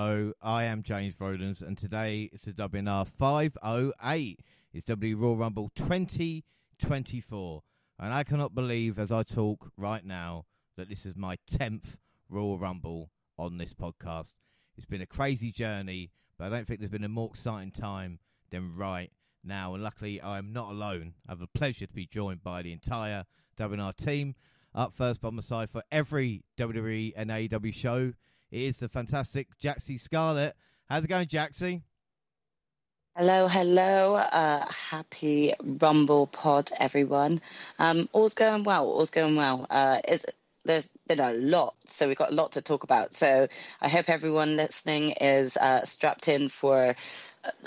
Hello. I am James Rowlands, and today it's a WNR 508. It's W Royal Rumble 2024. And I cannot believe, as I talk right now, that this is my 10th Royal Rumble on this podcast. It's been a crazy journey, but I don't think there's been a more exciting time than right now. And luckily, I am not alone. I have the pleasure to be joined by the entire WNR team. Up first by my side for every WWE and AEW show is the fantastic Jaxie Scarlett. How's it going, Jaxie? Hello, hello. Uh, happy Rumble Pod, everyone. Um, all's going well. All's going well. Uh, there's been a lot, so we've got a lot to talk about. So I hope everyone listening is uh, strapped in for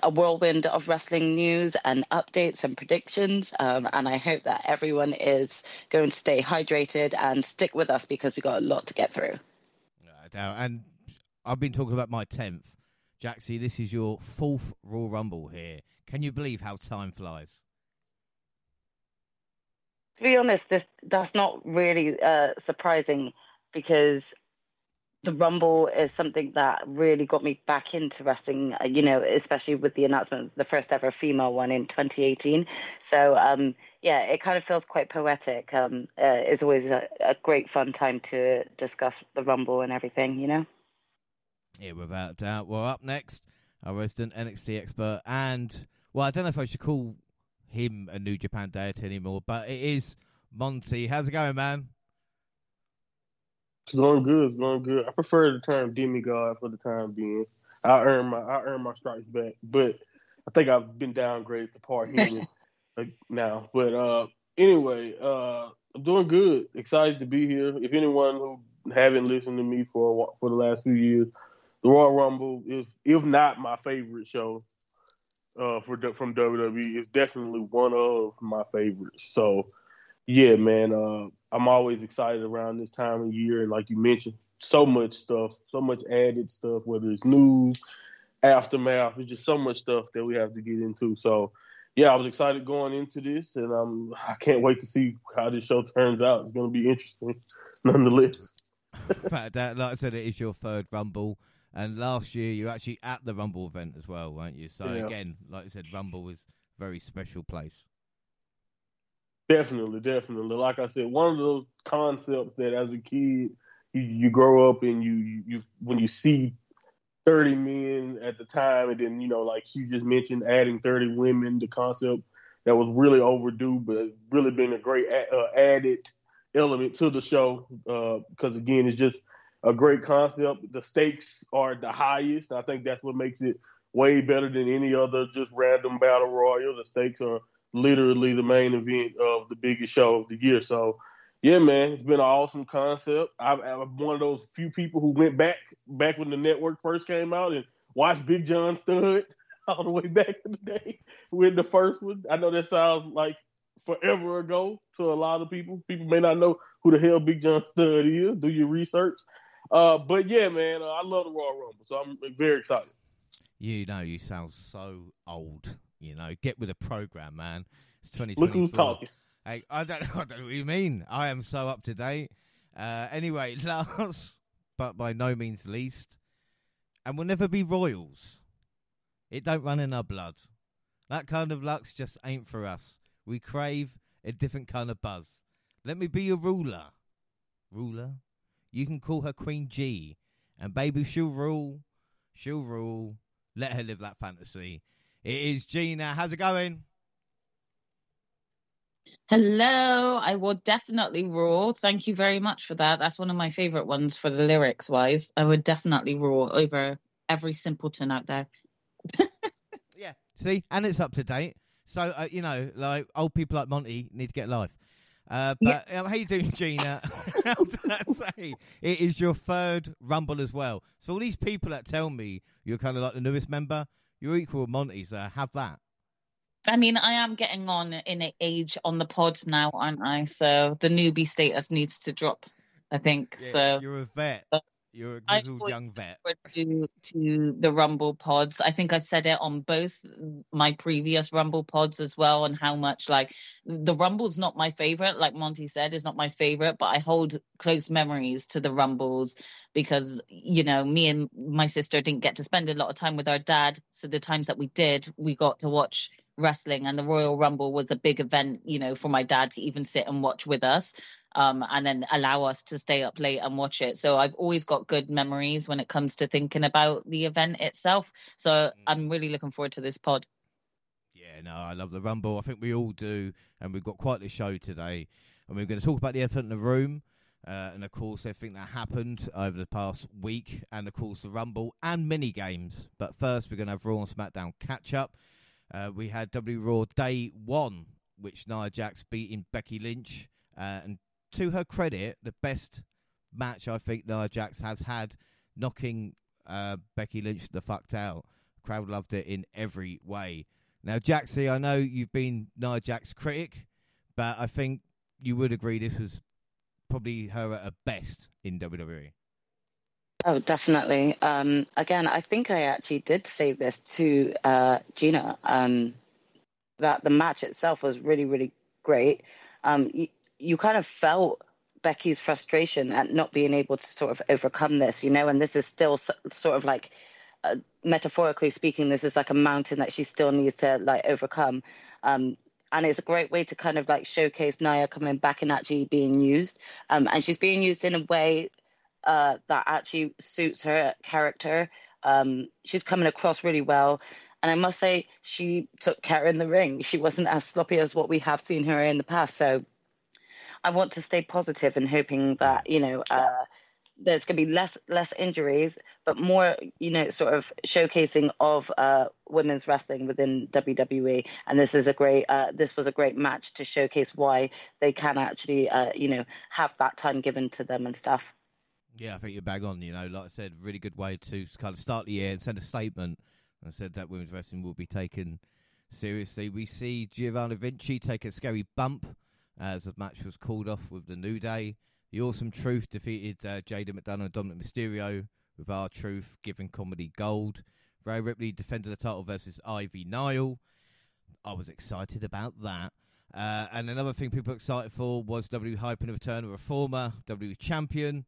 a whirlwind of wrestling news and updates and predictions. Um, and I hope that everyone is going to stay hydrated and stick with us because we've got a lot to get through And I've been talking about my 10th. Jaxie, this is your fourth Royal Rumble here. Can you believe how time flies? To be honest, this that's not really uh, surprising because the Rumble is something that really got me back into wrestling. Uh, you know, especially with the announcement of the first ever female one in 2018. So um, yeah, it kind of feels quite poetic. Um, uh, it's always a, a, great fun time to discuss the Rumble and everything, you know? Yeah, without doubt. Well, up next, our resident NXT expert, and, well, I don't know if I should call him a New Japan deity anymore, but it is Monty. How's it going, man? It's going good. It's going good. I prefer the term demigod for the time being. I earn my I earn my stripes back, but I think I've been downgraded to part human. Now. But uh, anyway, uh, I'm doing good. Excited to be here. If anyone who haven't listened to me for for the last few years, the Royal Rumble is, if not my favorite show uh, for from WWE, it's definitely one of my favorites. So, yeah, man, uh, I'm always excited around this time of year, and like you mentioned, so much stuff, so much added stuff, whether it's news, aftermath, it's just so much stuff that we have to get into. So yeah, I was excited going into this, and um, I can't wait to see how this show turns out. It's going to be interesting, nonetheless. but that, like I said, it is your third Rumble, and last year you were actually at the Rumble event as well, weren't you? So yeah. again, like I said, Rumble was a very special place. Definitely, definitely. Like I said, one of those concepts that as a kid you, you grow up and you, you, you when you see 30 men at the time, and then you know, like you just mentioned, adding 30 women, the concept that was really overdue, but really been a great uh, added element to the show because uh, again, it's just a great concept. The stakes are the highest. I think that's what makes it way better than any other just random battle royal. The stakes are literally the main event of the biggest show of the year. So yeah, man, it's been an awesome concept. I'm, I'm, one of those few people who went back back when the network first came out and watched Big John Studd all the way back in the day with the first one. I know that sounds like forever ago to a lot of people. People may not know who the hell Big John Studd is. Do your research. Uh, but yeah, man, uh, I love the Royal Rumble, so I'm very excited. You know, you sound so old. You know, get with the program, man. Look who's talking. Hey, I don't, I don't know what you mean. I am so up to date. Uh, anyway, last but by no means least, and we'll never be royals. It don't run in our blood. That kind of luck's just ain't for us. We crave a different kind of buzz. Let me be your ruler. Ruler? You can call her Queen G. And baby, she'll rule. She'll rule. Let her live that fantasy. It is Gina. How's it going? Hello, I will definitely rule. Thank you very much for that. That's one of my favorite ones for the lyrics wise. I would definitely rule over every simpleton out there. yeah, see, and it's up to date. So uh, you know, like old people like Monty need to get life. Uh, but yeah. um, how you doing, Gina? how did I say? It is your third Rumble as well. So all these people that tell me you're kind of like the newest member, you're equal with Monty. So have that. I mean, I am getting on in age on the pod now, aren't I? So the newbie status needs to drop. I think yeah, so. You're a vet. You're a grizzled young vet. To, to the Rumble pods. I think I've said it on both my previous Rumble pods as well, and how much like the Rumble's not my favorite. Like Monty said, is not my favorite, but I hold close memories to the Rumbles because you know me and my sister didn't get to spend a lot of time with our dad, so the times that we did, we got to watch wrestling and the Royal Rumble was a big event, you know, for my dad to even sit and watch with us um, and then allow us to stay up late and watch it. So I've always got good memories when it comes to thinking about the event itself. So mm. I'm really looking forward to this pod. Yeah, no, I love the Rumble. I think we all do. And we've got quite a show today. And we're going to talk about the elephant in the room. Uh, and of course, everything that happened over the past week, and of course, the Rumble and mini games. But first, we're going to have Raw and SmackDown catch up. Uh, we had W Raw Day One, which Nia Jax beating Becky Lynch, uh, and to her credit, the best match I think Nia Jax has had, knocking uh, Becky Lynch the fucked out. Crowd loved it in every way. Now, Jaxie, I know you've been Nia Jax critic, but I think you would agree this was probably her at her best in WWE. Oh, definitely. Um, again, I think I actually did say this to uh, Gina um, that the match itself was really, really great. Um, you, you kind of felt Becky's frustration at not being able to sort of overcome this, you know, and this is still so, sort of like, uh, metaphorically speaking, this is like a mountain that she still needs to like overcome. Um, and it's a great way to kind of like showcase Nia coming back and actually being used. Um, and she's being used in a way uh, that actually suits her character. Um, she's coming across really well. And I must say, she took care in the ring. She wasn't as sloppy as what we have seen her in the past. So I want to stay positive and hoping that, you know, uh, there's going to be less less injuries, but more, you know, sort of showcasing of uh, women's wrestling within WWE. And this is a great, uh, this was a great match to showcase why they can actually, uh, you know, have that time given to them and stuff. Yeah, I think you're bang on. You know, like I said, really good way to kind of start the year and send a statement. I said that women's wrestling will be taken seriously. We see Giovanni Vinci take a scary bump as the match was called off with the New Day. The Awesome Truth defeated uh, JD McDonagh and Dominik Mysterio with R-Truth giving comedy gold. Rhea Ripley defended the title versus Ivy Nile. I was excited about that. Uh, and another thing people were excited for was W hyping the return of a former W champion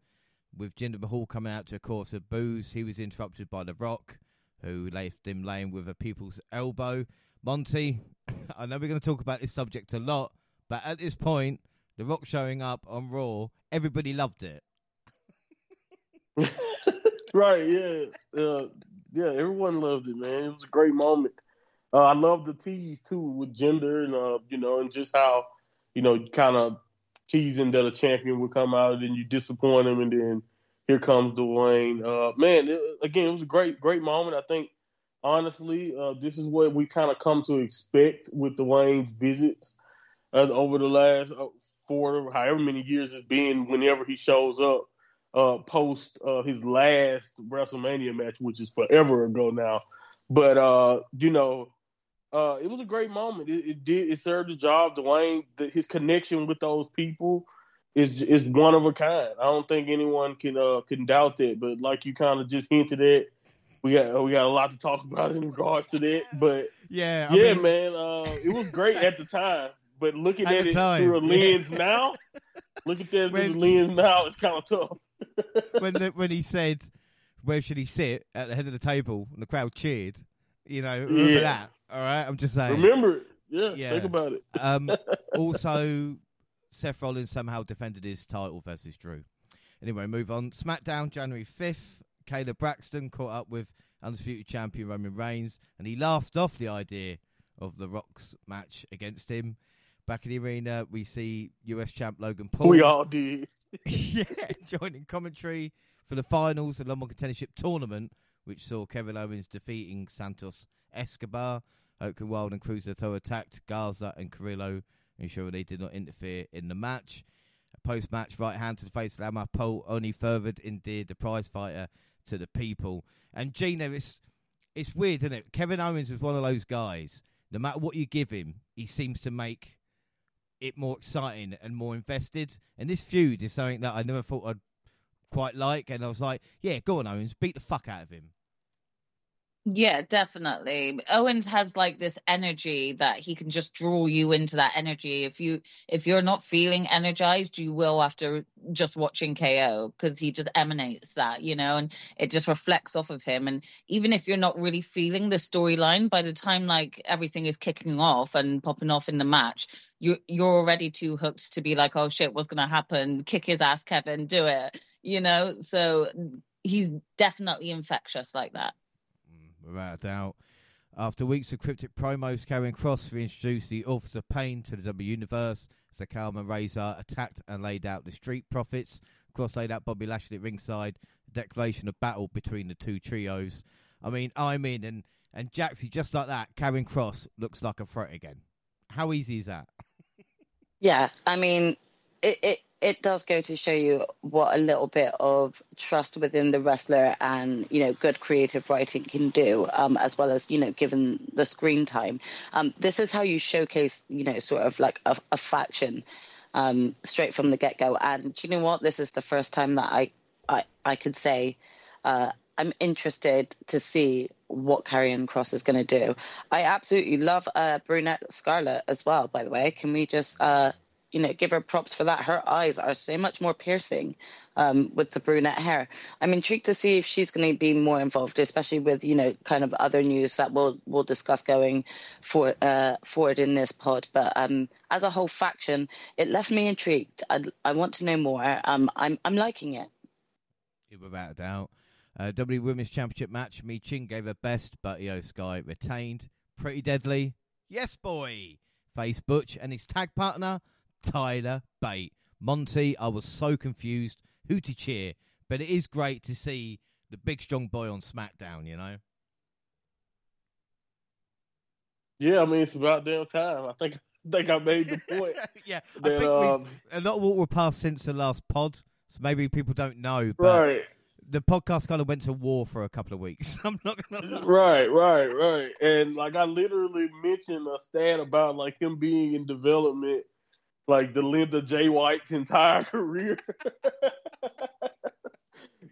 with Jinder Mahal coming out to a course of boos, he was interrupted by The Rock, who left him laying with a people's elbow. Monty, I know we're going to talk about this subject a lot, but at this point, The Rock showing up on Raw, everybody loved it. right, yeah. Uh, yeah, everyone loved it, man. It was a great moment. Uh, I love the tease, too, with Jinder and, uh, you know, and just how, you know, kind of teasing that a champion would come out, and then you disappoint him, and then here comes Dwayne. Uh, man, it, again, it was a great, great moment. I think, honestly, uh, this is what we kind of come to expect with Dwayne's visits uh, over the last uh, four, however many years it's been. Whenever he shows up, uh, post uh, his last WrestleMania match, which is forever ago now. But you know, uh, it was a great moment. It, it, did it served the job. Dwayne, the, his connection with those people is is one of a kind. I don't think anyone can uh, can doubt that. But like you kind of just hinted at, we got we got a lot to talk about in regards to that. But yeah, I yeah, mean... man, uh, it was great at the time. But looking at, it through a lens yeah. now, look at that when, through the lens now, it's kind of tough. when the, when he said, "Where should he sit?" at the head of the table, and the crowd cheered. You know, remember yeah. that? All right, I'm just saying. Remember Yeah, yeah. think about it. um, also, Seth Rollins somehow defended his title versus Drew. Anyway, move on. SmackDown, January 5th. Kayla Braxton caught up with Undisputed Champion Roman Reigns, and he laughed off the idea of the Rock's match against him. Back in the arena, we see US champ Logan Paul. We all did. yeah, joining commentary for the finals of the London Contendership Tournament, which saw Kevin Owens defeating Santos Escobar. Joaquin Wilde and Cruiser attacked Garza and Carrillo, ensuring they did not interfere in the match. A post match, right hand to the face of Logan Paul only furthered endeared the prize fighter to the people. And Gina, it's it's weird, isn't it? Kevin Owens was one of those guys. No matter what you give him, he seems to make it more exciting and more invested. And this feud is something that I never thought I'd quite like, and I was like, yeah, go on, Owens, beat the fuck out of him. Yeah, definitely. Owens has like this energy that he can just draw you into that energy. If you if you're not feeling energized, you will after just watching KO because he just emanates that, you know, and it just reflects off of him. And even if you're not really feeling the storyline, by the time like everything is kicking off and popping off in the match, you you're already too hooked to be like, oh shit, what's gonna happen? Kick his ass, Kevin, do it, you know. So he's definitely infectious like that without a doubt. After weeks of cryptic promos, Karrion Kross reintroduced the Authors of Pain to the W Universe. So Carmen Razor attacked and laid out the Street Profits. Kross laid out Bobby Lashley at ringside. Declaration of battle between the two trios. I mean, I'm in, and and Jaxie just like that. Karrion Kross looks like a threat again. How easy is that? yeah, I mean, it, it it does go to show you what a little bit of trust within the wrestler and you know good creative writing can do, um, as well as you know given the screen time. Um, this is how you showcase you know sort of like a, a faction um, straight from the get go. And you know what? This is the first time that I I, I could say. Uh, I'm interested to see what Karrion Kross is going to do. I absolutely love uh, Brunette Scarlett as well. By the way, can we just uh, you know, give her props for that. Her eyes are so much more piercing um, with the brunette hair. I'm intrigued to see if she's going to be more involved, especially with you know, kind of other news that we'll we'll discuss going for uh, forward in this pod. But um, as a whole faction, it left me intrigued. I, I want to know more. Um, I'm I'm liking it. Without a doubt. Uh, W Women's Championship match. Michin gave her best, but Iyo Sky retained. Pretty deadly. Yes, boy. Face Butch and his tag partner Tyler Bate. Monty, I was so confused who to cheer, but it is great to see the big strong boy on SmackDown, you know? Yeah, I mean it's about damn time. I think I think I made the point. yeah, that, I think um, a lot of what we're past since the last pod, so maybe people don't know. But right. The podcast kind of went to war for a couple of weeks. I'm not gonna. Lie. Right, right, right. And like I literally mentioned a stat about like him being in development like the length of Jay White's entire career.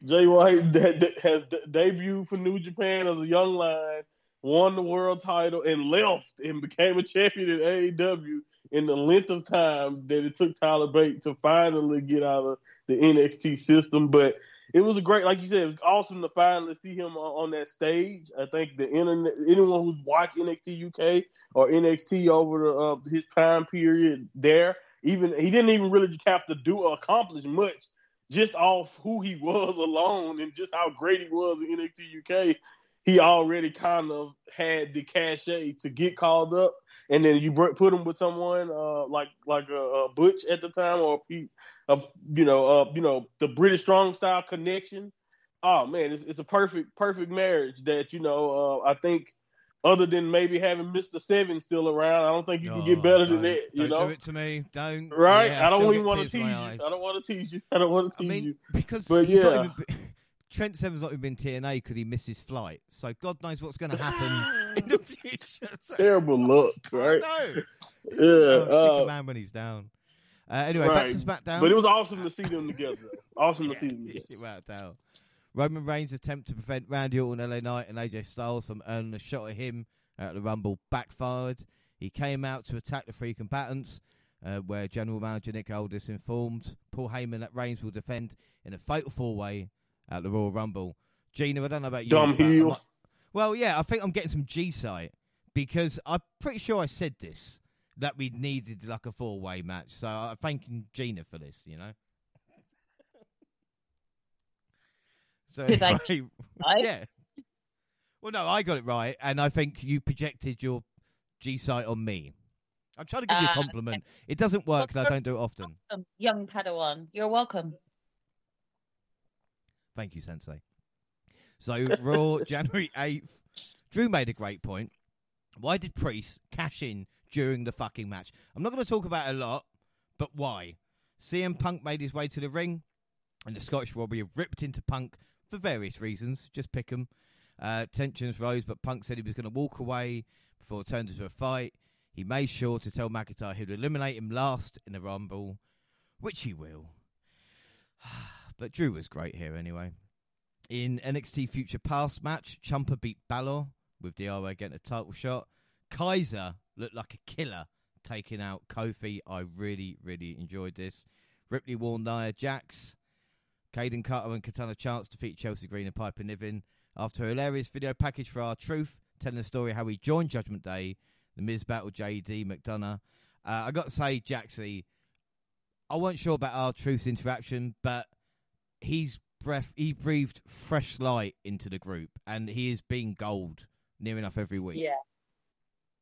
Jay White has de- debuted for New Japan as a young lion, won the world title, and left and became a champion at AEW in the length of time that it took Tyler Bate to finally get out of the NXT system. But it was a great, like you said, it was awesome to finally see him on, that stage. I think the internet, anyone who's watched NXT UK or NXT over the, uh, his time period there, even he didn't even really have to do or accomplish much, just off who he was alone and just how great he was in NXT UK. He already kind of had the cachet to get called up, and then you put him with someone uh, like like a, a, Butch at the time, or a, you know, uh, you know, the British strong style connection. Oh man, it's, it's a perfect perfect marriage that you know. Uh, I think other than maybe having Mister Seven still around, I don't think you can get better than that. You know, do it to me. Don't. Right? Yeah, I don't even want to tease you. I don't want to tease you. I don't want to tease I mean, you because but yeah. Trent Seven's not even been TNA because he missed his flight. So God knows what's going to happen in the future. So Terrible look, right? No. Yeah. Uh, kick a man when he's down. Uh, anyway, right. back to SmackDown. But it was awesome to see them together. Awesome yeah, to see them together. Without doubt. Roman Reigns' attempt to prevent Randy Orton, LA Knight, and AJ Styles from earning a shot at him at the Rumble backfired. He came out to attack the three combatants, uh, where General Manager Nick Aldis informed Paul Heyman that Reigns will defend in a fatal four way at the Royal Rumble. Gina, I don't know about you. Dumb heel. Like, well, yeah, I think I'm getting some G site because I'm pretty sure I said this that we needed like a four way match. So I'm thanking Gina for this, you know. So Did I? yeah. Well, no, I got it right, and I think you projected your G site on me. I'm trying to give you a Uh, compliment. It doesn't work, and I don't do it often. Um, Young Padawan, you're welcome. Thank you, Sensei. So, Raw, January 8th. Drew made a great point. Why did Priest cash in during the fucking match? I'm not going to talk about a lot, but why? CM Punk made his way to the ring, and the Scottish Warrior ripped into Punk for various reasons. Just pick 'em. Uh, tensions rose, but Punk said he was going to walk away before it turned into a fight. He made sure to tell McIntyre he'd eliminate him last in the Rumble, which he will. But Drew was great here anyway. In NXT Future Past match, Ciampa beat Balor with DIY getting a title shot. Kaiser looked like a killer taking out Kofi. I really, really enjoyed this. Ripley warned Nia Jax. Kayden Carter and Katana Chance to defeat Chelsea Green and Piper Niven after a hilarious video package for R-Truth, telling the story how he joined Judgment Day. The Miz battle JD McDonagh. Uh, I got to say, Jaxie, I wasn't sure about R-Truth's interaction, but he's breath he breathed fresh light into the group, and he is being gold near enough every week. Yeah,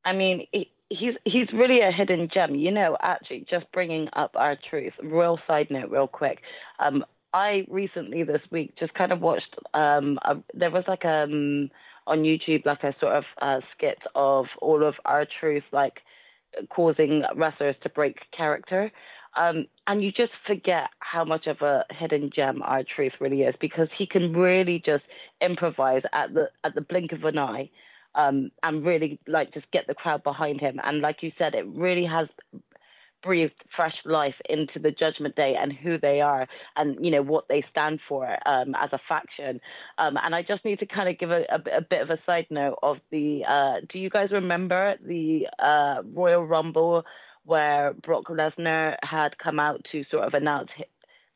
I mean, he, he's he's really a hidden gem. You know, actually, just bringing up R-Truth. Real side note, real quick. Um, I recently this week just kind of watched. Um, a, there was like um on YouTube like a sort of uh, skit of all of R-Truth like causing wrestlers to break character. Um, and you just forget how much of a hidden gem R-Truth really is because he can really just improvise at the at the blink of an eye um, and really like just get the crowd behind him. And like you said, it really has breathed fresh life into the Judgment Day and who they are and you know what they stand for um, as a faction. Um, and I just need to kind of give a, a, a, bit of a side note of the. Uh, do you guys remember the uh, Royal Rumble where Brock Lesnar had come out to sort of announce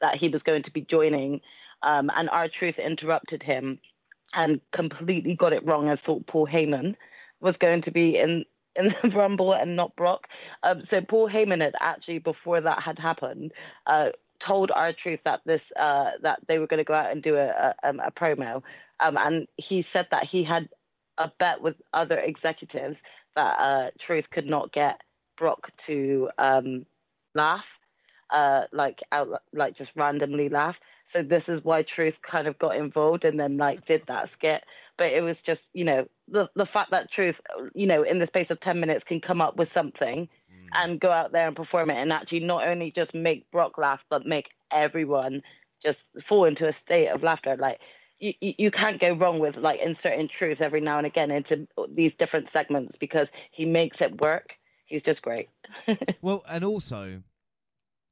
that he was going to be joining, um, and R-Truth interrupted him and completely got it wrong and thought Paul Heyman was going to be in in the Rumble and not Brock. Um, so Paul Heyman had actually, before that had happened, uh, told R-Truth that this uh, that they were going to go out and do a, a, um, a promo, um, and he said that he had a bet with other executives that uh, Truth could not get Brock to um, laugh, uh, like out, like just randomly laugh. So this is why Truth kind of got involved and then like did that skit. But it was just, you know, the the fact that Truth, you know, in the space of ten minutes can come up with something mm. and go out there and perform it and actually not only just make Brock laugh, but make everyone just fall into a state of laughter. Like you, you can't go wrong with like inserting truth every now and again into these different segments because he makes it work. He's just great. well, and also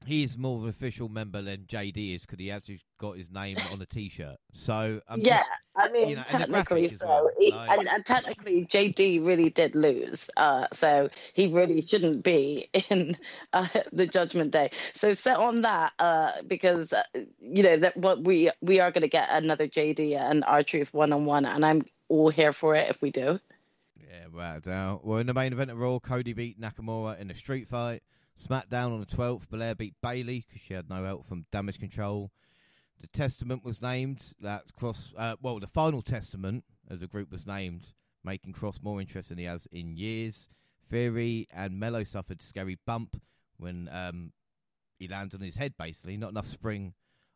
he is more of an official member than JD is because he actually got his name on a T-shirt. So I'm yeah, just, I mean, you know, technically so. Well. He, like... and, and, technically, JD really did lose, uh, so he really shouldn't be in uh, the Judgment Day. So set on that uh, because uh, you know that what we we are going to get another JD and R-Truth one on one, and I'm all here for it if we do. Yeah, without doubt. Well, in the main event of Raw, Cody beat Nakamura in a street fight. SmackDown on the 12th, Belair beat Bayley because she had no help from Damage Control. The Testament was named. That Kross, uh, well, the final Testament as the group was named, making Kross more interesting than he has in years. Theory and Melo suffered a scary bump when um, he landed on his head, basically. Not enough spring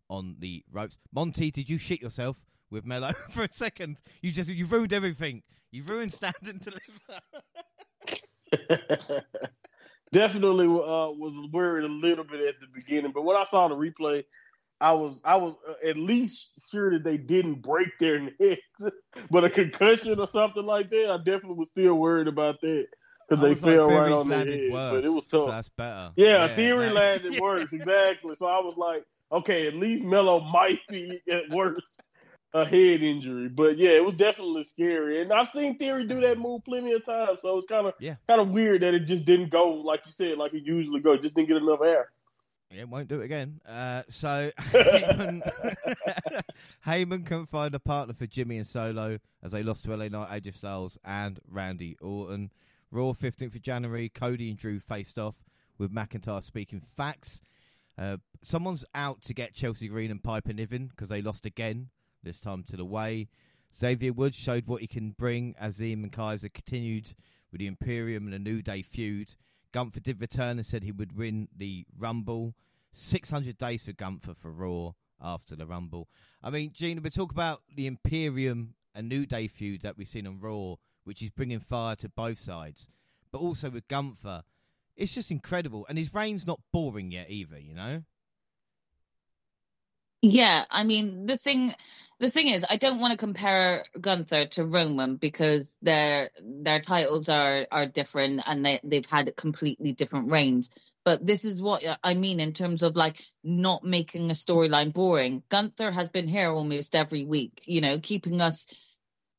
on the ropes. Monty, did you shit yourself with Melo for a second? You just you ruined everything. You ruined Stand and Deliver. definitely uh, was worried a little bit at the beginning, but when I saw the replay, I was I was uh, at least sure that they didn't break their necks, but a concussion or something like that, I definitely was still worried about that because they fell like, right on their head. Worse, but it was tough. So that's better. Yeah, yeah theory landed worse exactly. So I was like, okay, at least Melo might be at worst a head injury. But yeah, it was definitely scary. And I've seen Theory do that move plenty of times, so it's kind of yeah. kind of weird that it just didn't go like you said, like it usually goes. Just didn't get enough air. It won't do it again. Uh, so Heyman, Heyman couldn't find a partner for Jimmy and Solo as they lost to LA Knight, AJ Styles, and Randy Orton. Raw 15th of January, Cody and Drew faced off with McIntyre speaking facts. Uh, someone's out to get Chelsea Green and Piper Niven because they lost again this time to the way. Xavier Woods showed what he can bring as Ian and Kaiser continued with the Imperium and the New Day feud. Gunther did return and said he would win the Rumble. 600 days for Gunther for Raw after the Rumble. I mean, Gina, we talk about the Imperium and New Day feud that we've seen on Raw, which is bringing fire to both sides. But also with Gunther, it's just incredible. And his reign's not boring yet either, you know? Yeah, I mean the thing the thing is I don't want to compare Gunther to Roman because their their titles are are different and they they've had completely different reigns. But this is what I mean in terms of like not making a storyline boring. Gunther has been here almost every week, you know, keeping us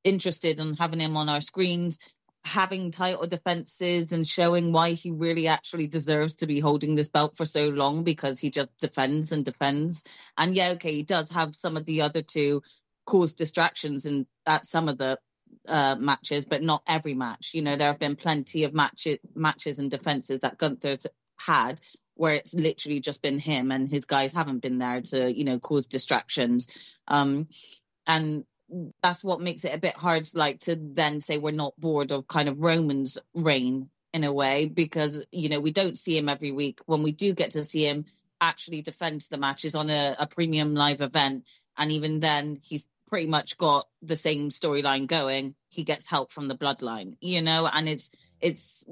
interested in having him on our screens, having title defenses and showing why he really actually deserves to be holding this belt for so long because he just defends and defends. And yeah, okay, he does have some of the other two cause distractions in at some of the uh, matches, but not every match. You know, there have been plenty of matches, matches and defenses that Gunther's had where it's literally just been him and his guys haven't been there to, you know, cause distractions. Um, and that's what makes it a bit hard like to then say we're not bored of kind of Roman's reign in a way because you know we don't see him every week. When we do get to see him actually defend the matches on a, a premium live event and even then he's pretty much got the same storyline going. He gets help from the bloodline you know and it's it's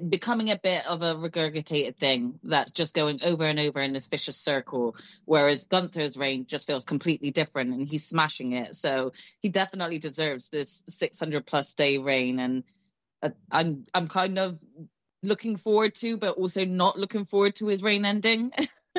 becoming a bit of a regurgitated thing that's just going over and over in this vicious circle. Whereas Gunther's reign just feels completely different and he's smashing it. So he definitely deserves this 600 plus day reign. And uh, I'm, I'm kind of looking forward to, but also not looking forward to his reign ending.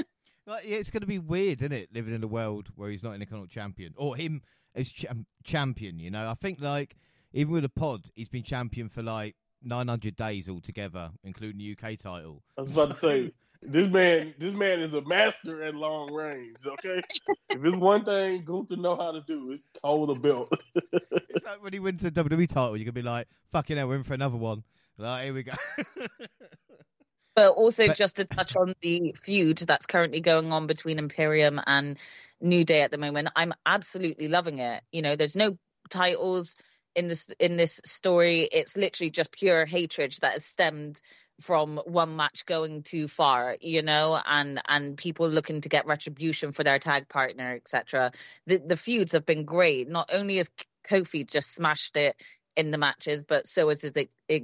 well, yeah, it's going to be weird, isn't it? Living in a world where he's not an Intercontinental champion or him as ch- champion, you know? I think like, even with a pod, he's been champion for like 900 days altogether, including the UK title. I was about to say, this man, this man is a master at long range. Okay, if it's one thing Gunther know how to do, it's hold a belt. it's like when he wins the WWE title, you can be like, "Fucking hell, we're in for another one." Like, here we go. but also, but, just to touch on the feud that's currently going on between Imperium and New Day at the moment, I'm absolutely loving it. You know, there's no titles in this in this story it's literally just pure hatred that has stemmed from one match going too far you know and and people looking to get retribution for their tag partner etc the the feuds have been great not only has kofi just smashed it in the matches, but so is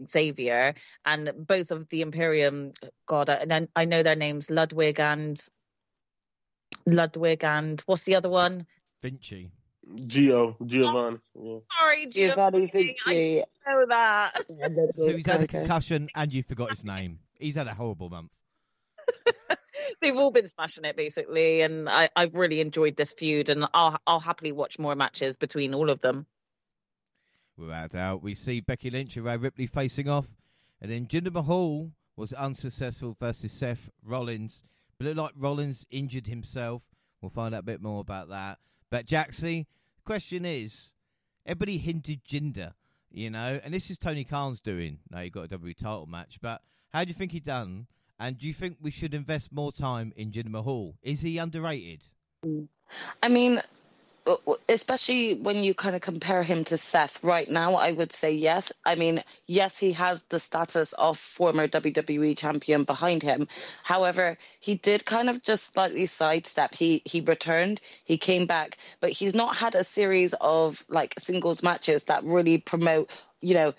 Xavier and both of the Imperium. God, I, I know their names: Ludwig and Ludwig and what's the other one? Vinci. Gio, Giovanni. Yeah. Sorry, Giovanni Vinci. I know that. so he's had a concussion and you forgot his name. He's had a horrible month. They've all been smashing it basically, and I, I've really enjoyed this feud, and I'll I'll happily watch more matches between all of them. Without doubt, we see Becky Lynch and Rhea Ripley facing off, and then Jinder Mahal was unsuccessful versus Seth Rollins. But it looked like Rollins injured himself. We'll find out a bit more about that. But Jaxie, question is, everybody hinted Jinder, you know, and this is Tony Khan's doing. Now he got a W title match, but how do you think he done? And do you think we should invest more time in Jinder Mahal? Is he underrated? I mean, especially when you kind of compare him to Seth right now, I would say yes. I mean, yes, he has the status of former WWE champion behind him. However, he did kind of just slightly sidestep. He he returned, he came back, but he's not had a series of like singles matches that really promote, you know,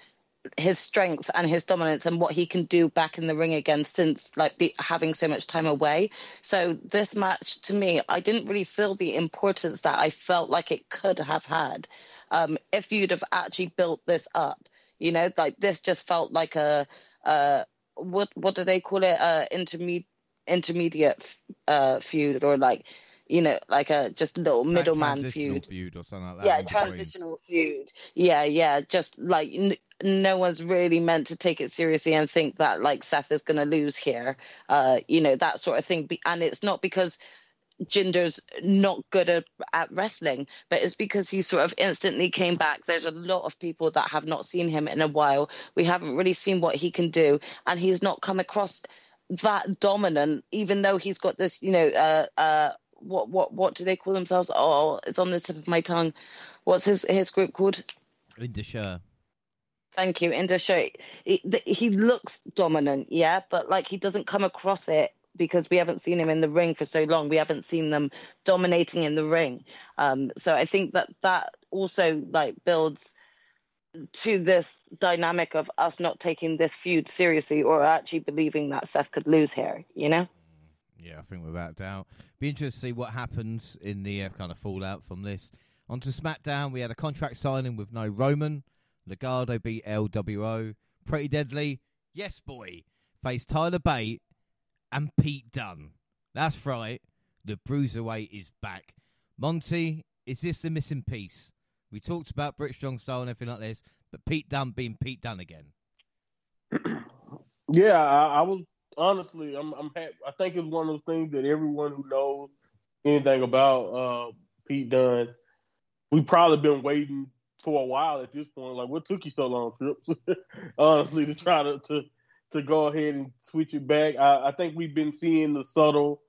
his strength and his dominance and what he can do back in the ring again since like be, having so much time away. So this match to me, I didn't really feel the importance that I felt like it could have had um, if you'd have actually built this up. You know, like this just felt like a uh, what what do they call it? Uh, intermediate intermediate uh, feud or like you know, like a just little middleman feud. feud or something like that. Yeah, transitional feud. Yeah, yeah, just like n- no one's really meant to take it seriously and think that like Seth is going to lose here. Uh, you know, that sort of thing. And it's not because Jinder's not good at, at wrestling, but it's because he sort of instantly came back. There's a lot of people that have not seen him in a while. We haven't really seen what he can do, and he's not come across that dominant, even though he's got this, you know, uh, uh, what what what do they call themselves? Oh, it's on the tip of my tongue. What's his his group called? Indus Thank you, Indus He, he looks dominant, yeah, but like he doesn't come across it because we haven't seen him in the ring for so long. We haven't seen them dominating in the ring. Um, so I think that that also like builds to this dynamic of us not taking this feud seriously or actually believing that Seth could lose here, you know? Yeah, I think without doubt. Be interested to see what happens in the uh, kind of fallout from this. On to SmackDown, we had a contract signing with no Roman. Legado beat LWO. Pretty Deadly, yes boy, faced Tyler Bate and Pete Dunne. That's right, the Bruiserweight is back. Monty, is this the missing piece? We talked about British Strong Style and everything like this, but Pete Dunne being Pete Dunne again. yeah, I, I, was honestly, I'm, I'm happy. I think it's one of those things that everyone who knows anything about uh, Pete Dunne, we've probably been waiting for a while at this point. Like, what took you so long, Trips? honestly, to try to, to to go ahead and switch it back. I, I think we've been seeing the subtle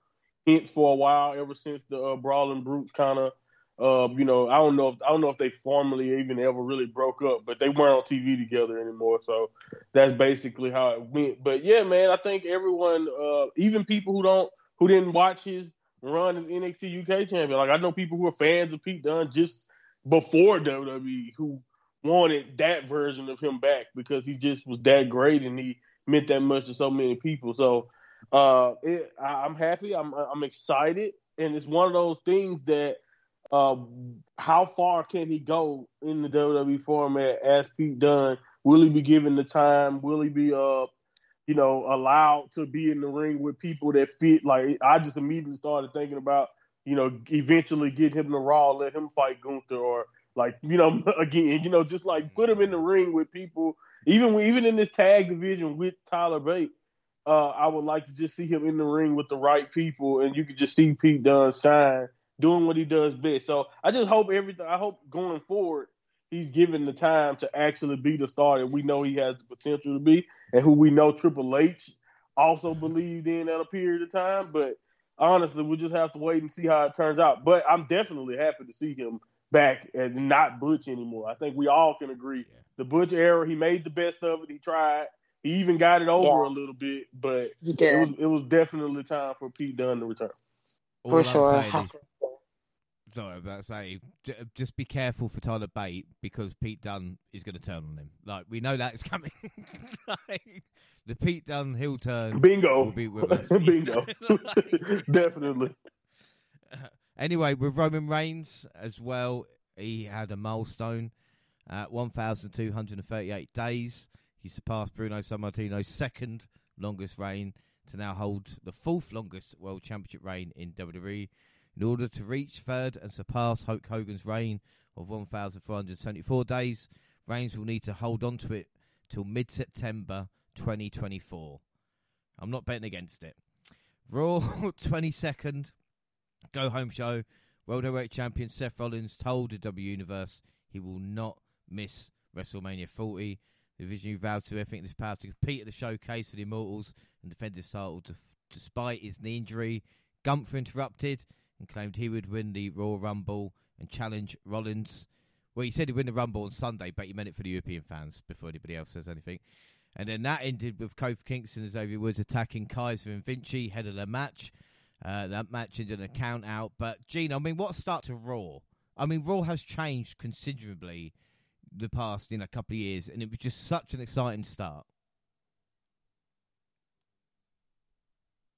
hints for a while, ever since the uh, Brawling Brutes kind of uh, you know, I don't know if I don't know if they formally even ever really broke up, but they weren't on TV together anymore. So that's basically how it went. But yeah, man, I think everyone, uh, even people who don't who didn't watch his run as NXT UK champion, like I know people who are fans of Pete Dunne just before WWE who wanted that version of him back because he just was that great and he meant that much to so many people. So uh, it, I, I'm happy. I'm I'm excited, and it's one of those things that uh, how far can he go in the WWE format as Pete Dunne? Will he be given the time? Will he be uh you know allowed to be in the ring with people that fit? Like I just immediately started thinking about you know eventually get him to Raw, let him fight Gunther, or like you know again you know just like put him in the ring with people. Even even in this tag division with Tyler Bate, uh, I would like to just see him in the ring with the right people, and you could just see Pete Dunne shine doing what he does best. So I just hope everything. I hope going forward, he's given the time to actually be the star that we know he has the potential to be, and who we know Triple H also believed in at a period of time. But honestly, we'll just have to wait and see how it turns out. But I'm definitely happy to see him back and not Butch anymore. I think we all can agree. Yeah. The Butch era, he made the best of it. He tried. He even got it over yeah. a little bit, but it was it was definitely time for Pete Dunne to return. For All sure sorry, about to say, just be careful for Tyler Bate because Pete Dunne is going to turn on him. Like we know that is coming. like, the Pete Dunne heel turn. Bingo. Will be with us. Bingo. Definitely. anyway, with Roman Reigns as well, he had a milestone at 1,238 days. He surpassed Bruno Sammartino's second longest reign to now hold the fourth longest World Championship reign in WWE in order to reach third and surpass Hulk Hogan's reign of 1,474 days, Reigns will need to hold on to it till mid September 2024. I'm not betting against it. Raw 22nd, go home show. World Heavyweight Champion Seth Rollins told the W Universe he will not miss WrestleMania 40. The Visionary vowed to everything in his power to compete at the showcase for the Immortals and defend his title despite his knee injury. Gunther interrupted and claimed he would win the Royal Rumble and challenge Rollins. Well, he said he'd win the Rumble on Sunday, but he meant it for the European fans before anybody else says anything. And then that ended with Kofi Kingston and Xavier Woods attacking Kaiser and Vinci, head of the match. Uh, that match ended in a count out. But, Gene, I mean, what a start to Raw? I mean, Raw has changed considerably the past, you know, couple of years, and it was just such an exciting start.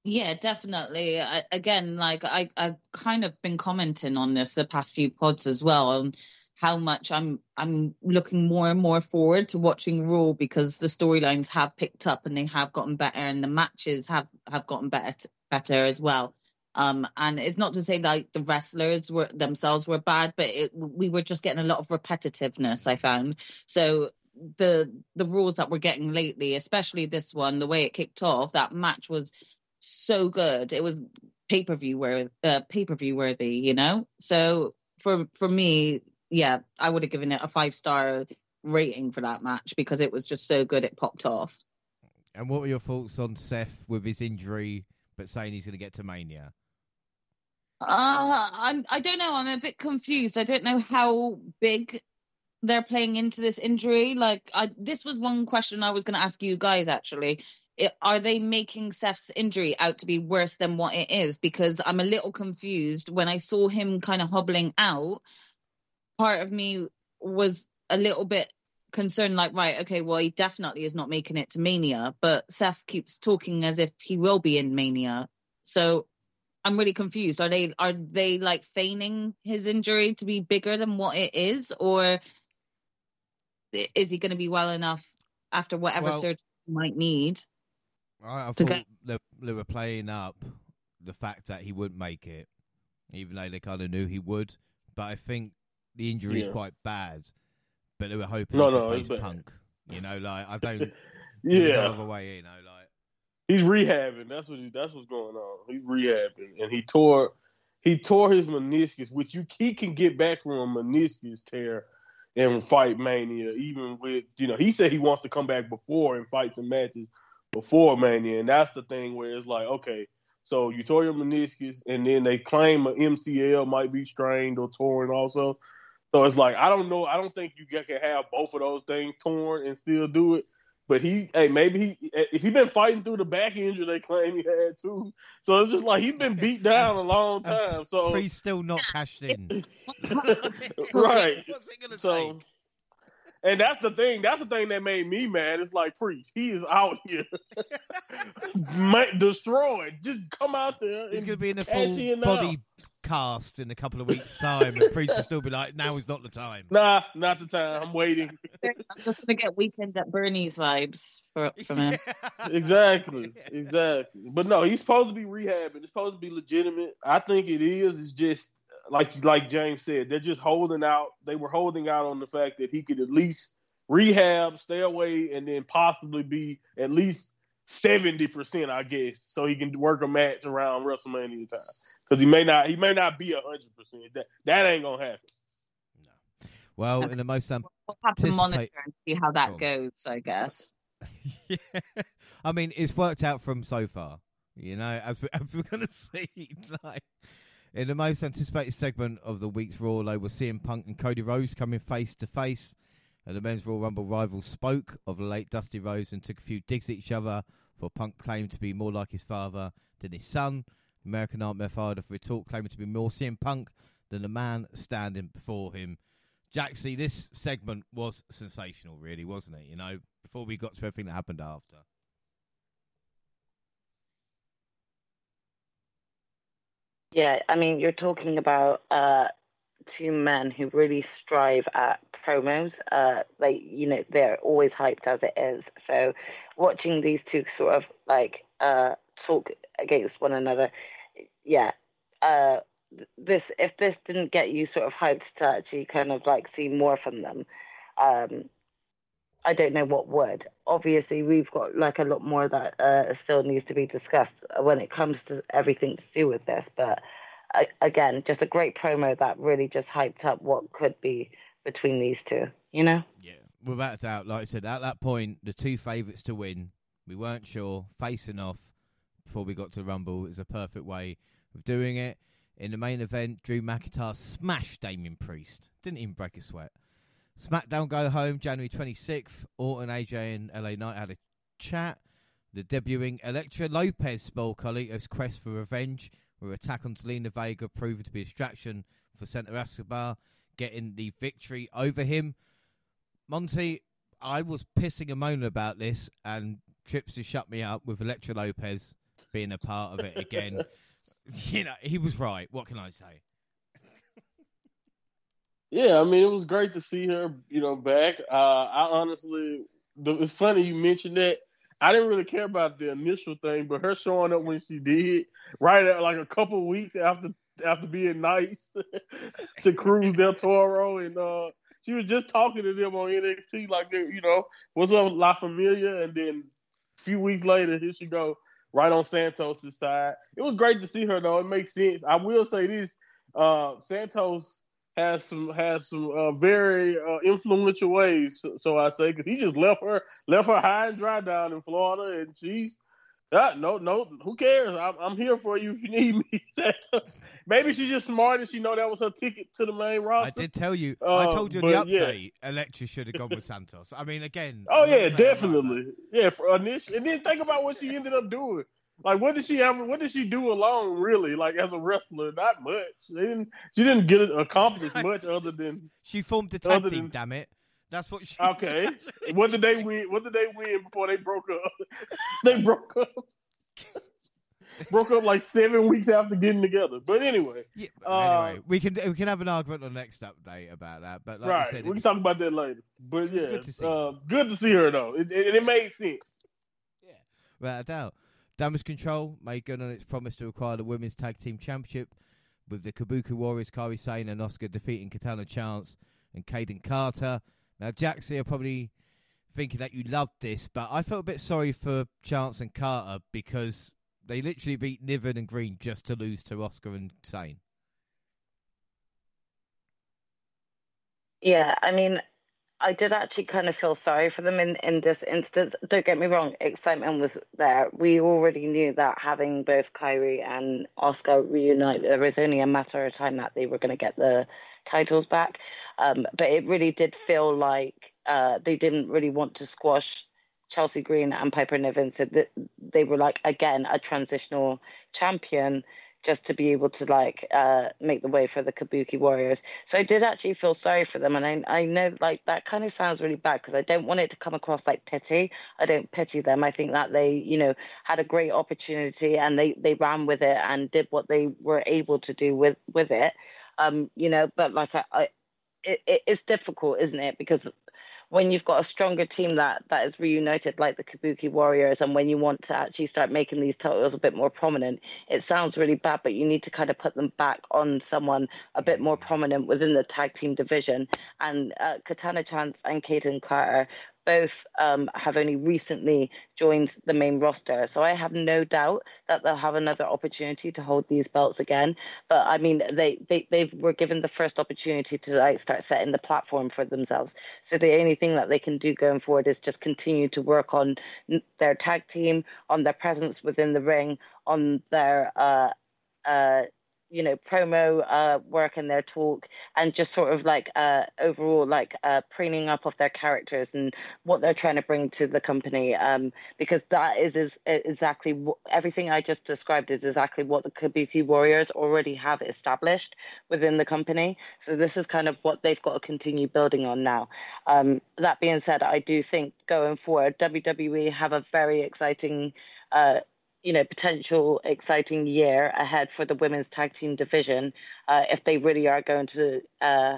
Yeah, definitely. I, again, like I, I've kind of been commenting on this the past few pods as well, on how much I'm I'm looking more and more forward to watching Raw because the storylines have picked up and they have gotten better, and the matches have have gotten better better as well. Um, and it's not to say like the wrestlers were themselves were bad, but it, we were just getting a lot of repetitiveness. I found so the the rules that we're getting lately, especially this one, the way it kicked off, that match was so good. It was pay per view worthy, uh, pay per view worthy, you know. So for for me, yeah, I would have given it a five star rating for that match because it was just so good. It popped off. And what were your thoughts on Seth with his injury, but saying he's going to get to Mania? Uh, I'm. I don't know. I'm a bit confused. I don't know how big they're playing into this injury. Like, I this was one question I was going to ask you guys actually it, are they making Seth's injury out to be worse than what it is? Because I'm a little confused. When I saw him kind of hobbling out, part of me was a little bit concerned, like, right, okay, well, he definitely is not making it to Mania, but Seth keeps talking as if he will be in Mania. So I'm really confused. Are they are they like feigning his injury to be bigger than what it is, or is he going to be well enough after whatever well, surgery he might need? I, I To thought go- they, they were playing up the fact that he wouldn't make it, even though they kind of knew he would. But I think the injury is Yeah. quite bad. But they were hoping No, he could no, it's face bad. Punk. You know, like I don't. there's no Yeah, other way. You know, like he's rehabbing. That's what he, that's what's going on. He's rehabbing, and he tore he tore his meniscus, which you he can get back from a meniscus tear and fight Mania. Even with you know, he said he wants to come back before and fight some matches before Mania, and that's the thing where it's like, okay, so you tore your meniscus, and then they claim an MCL might be strained or torn also. So it's like I don't know. I don't think you can have both of those things torn and still do it. But he, hey, maybe he if he been fighting through the back injury they claim he had too. So it's just like he's been beat down a long um, time. So he's still not cashed in. right. What's it gonna So, take? And that's the thing. That's the thing that made me mad. It's like Priest. He is out here, Ma- destroyed. Just come out there. He's and going to be in a full in now. body cast in a couple of weeks' time, and Priest will still be like, "Now is not the time." Nah, not the time. I'm waiting. I'm just gonna get weekend at Bernie's vibes for, from him. exactly, exactly. But no, he's supposed to be rehabbing. It's supposed to be legitimate. I think it is. It's just like like James said, they're just holding out. They were holding out on the fact that he could at least rehab, stay away, and then possibly be at least seventy percent, I guess, so he can work a match around WrestleMania time. Because he may not, he may not be hundred percent. That that ain't gonna happen. No. Well, in the most um, We'll have to monitor and see how that on. goes, I guess. yeah. I mean, it's worked out from so far. You know, as, we, as we're going to see, like in the most anticipated segment of the week's Raw, though, we're seeing Punk and Cody Rhodes coming face to face. The men's Royal Rumble rivals spoke of the late Dusty Rhodes and took a few digs at each other. For Punk claimed to be more like his father than his son. American Nightmare Father for retort claiming to be more CM Punk than the man standing before him. Jaxie, this segment was sensational, really, wasn't it? You know, before we got to everything that happened after. Yeah, I mean, you're talking about uh, two men who really strive at promos. Uh, like, you know, they're always hyped as it is. So, watching these two sort of like uh, talk against one another, yeah. Uh, this if this didn't get you sort of hyped to actually kind of like see more from them, um, I don't know what would. Obviously, we've got like a lot more that uh, still needs to be discussed when it comes to everything to do with this. But uh, again, just a great promo that really just hyped up what could be between these two. You know? Yeah, without doubt, like I said, at that point, the two favourites to win, we weren't sure. Facing off before we got to Rumble is a perfect way of doing it. In the main event, Drew McIntyre smashed Damien Priest. Didn't even break a sweat. SmackDown Go Home, January 26th. Orton, AJ, and LA Knight had a chat. The debuting Elektra Lopez spoiled Carlito's quest for revenge, where attack on Zelina Vega proved to be a distraction for Santos Escobar, getting the victory over him. Monty, I was pissing and moaning about this, and Trips has shut me up with Elektra Lopez being a part of it again. you know, he was right. What can I say? Yeah, I mean, it was great to see her, you know, back. Uh, I honestly, the, it's funny you mentioned that. I didn't really care about the initial thing, but her showing up when she did, right at like a couple weeks after after being nice to Cruz del Toro, and uh, she was just talking to them on NXT like, you know, what's up, La Familia, and then a few weeks later, here she go, right on Santos' side. It was great to see her though. It makes sense. I will say this: uh, Santos has some has some uh, very uh, influential ways, so, so I say, because he just left her left her high and dry down in Florida, and she's uh, no no who cares? I'm, I'm here for you if you need me. Maybe she's just smart and she know that was her ticket to the main roster. I did tell you. I Uh, told you in the but, yeah. update. Elektra should have gone with Santos. I mean, again. Oh yeah, saying I'm right about definitely. Yeah, for initial, and then think about what she ended up doing. Like, what did she have? What did she do alone, really? Like as a wrestler, not much. She didn't. She didn't get it accomplished much other than She formed a tag team. than- Damn it! That's what she. okay. what did they win? What did they win before they broke up? they broke up. broke up like seven weeks after getting together. But anyway, Yeah, Uh, anyway, we can we can have an argument on the next update about that. But like right, said, we can was- talk about that later. But yeah, good to see uh, good to see her though. It, it, it made sense. Yeah, without a doubt. Damage Control made good on its promise to acquire the Women's Tag Team Championship, with the Kabuki Warriors, Kairi Sane and Asuka defeating Katana Chance and Kayden Carter. Now, Jaxie are probably thinking that you loved this, but I felt a bit sorry for Chance and Carter because they literally beat Niven and Green just to lose to Asuka and Sane. Yeah, I mean, I did actually kind of feel sorry for them in, in this instance. Don't get me wrong, excitement was there. We already knew that having both Kairi and Asuka reunite, there was only a matter of time that they were going to get the titles back. Um, but it really did feel like uh, they didn't really want to squash Chelsea Green and Piper Niven. So they were like, again, a transitional champion just to be able to like uh, make the way for the Kabuki Warriors. So I did actually feel sorry for them, and I I know like that kind of sounds really bad because I don't want it to come across like pity. I don't pity them. I think that they you know had a great opportunity and they they ran with it and did what they were able to do with with it. Um, you know, but like I, I it, it's difficult, isn't it? Because when you've got a stronger team that that is reunited like the Kabuki Warriors, and when you want to actually start making these titles a bit more prominent, it sounds really bad, but you need to kind of put them back on someone a bit more prominent within the tag team division. And uh, Katana Chance and Kayden Carter both um, have only recently joined the main roster. So I have no doubt that they'll have another opportunity to hold these belts again. But I mean, they, they, they were given the first opportunity to like start setting the platform for themselves. So the only thing that they can do going forward is just continue to work on their tag team, on their presence within the ring, on their uh, uh, you know promo uh, work and their talk and just sort of like uh, overall like uh, preening up of their characters and what they're trying to bring to the company um, because that is, is exactly what, everything I just described is exactly what the Kabuki Warriors already have established within the company. So this is kind of what they've got to continue building on now. Um, that being said I do think going forward WWE have a very exciting uh, you know potential exciting year ahead for the women's tag team division uh, if they really are going to uh,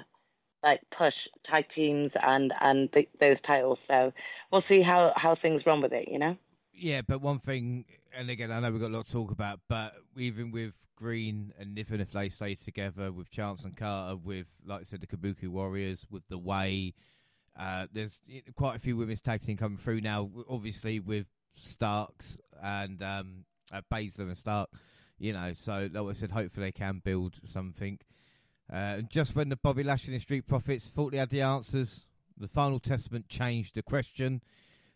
like push tag teams and and the, those titles. So we'll see how how things run with it. You know. Yeah, but one thing, and again, I know we've got a lot to talk about, but even with Green and Niven, if they stay together, with Chance and Carter, with, like I said, the Kabuki Warriors, with the way, uh, there's quite a few women's tag team coming through now, obviously, with Starks and um, uh, Baszler and Stark. You know, so like I said, hopefully they can build something. Uh, and just when the Bobby Lashley and Street Profits thought they had the answers, the final testament changed the question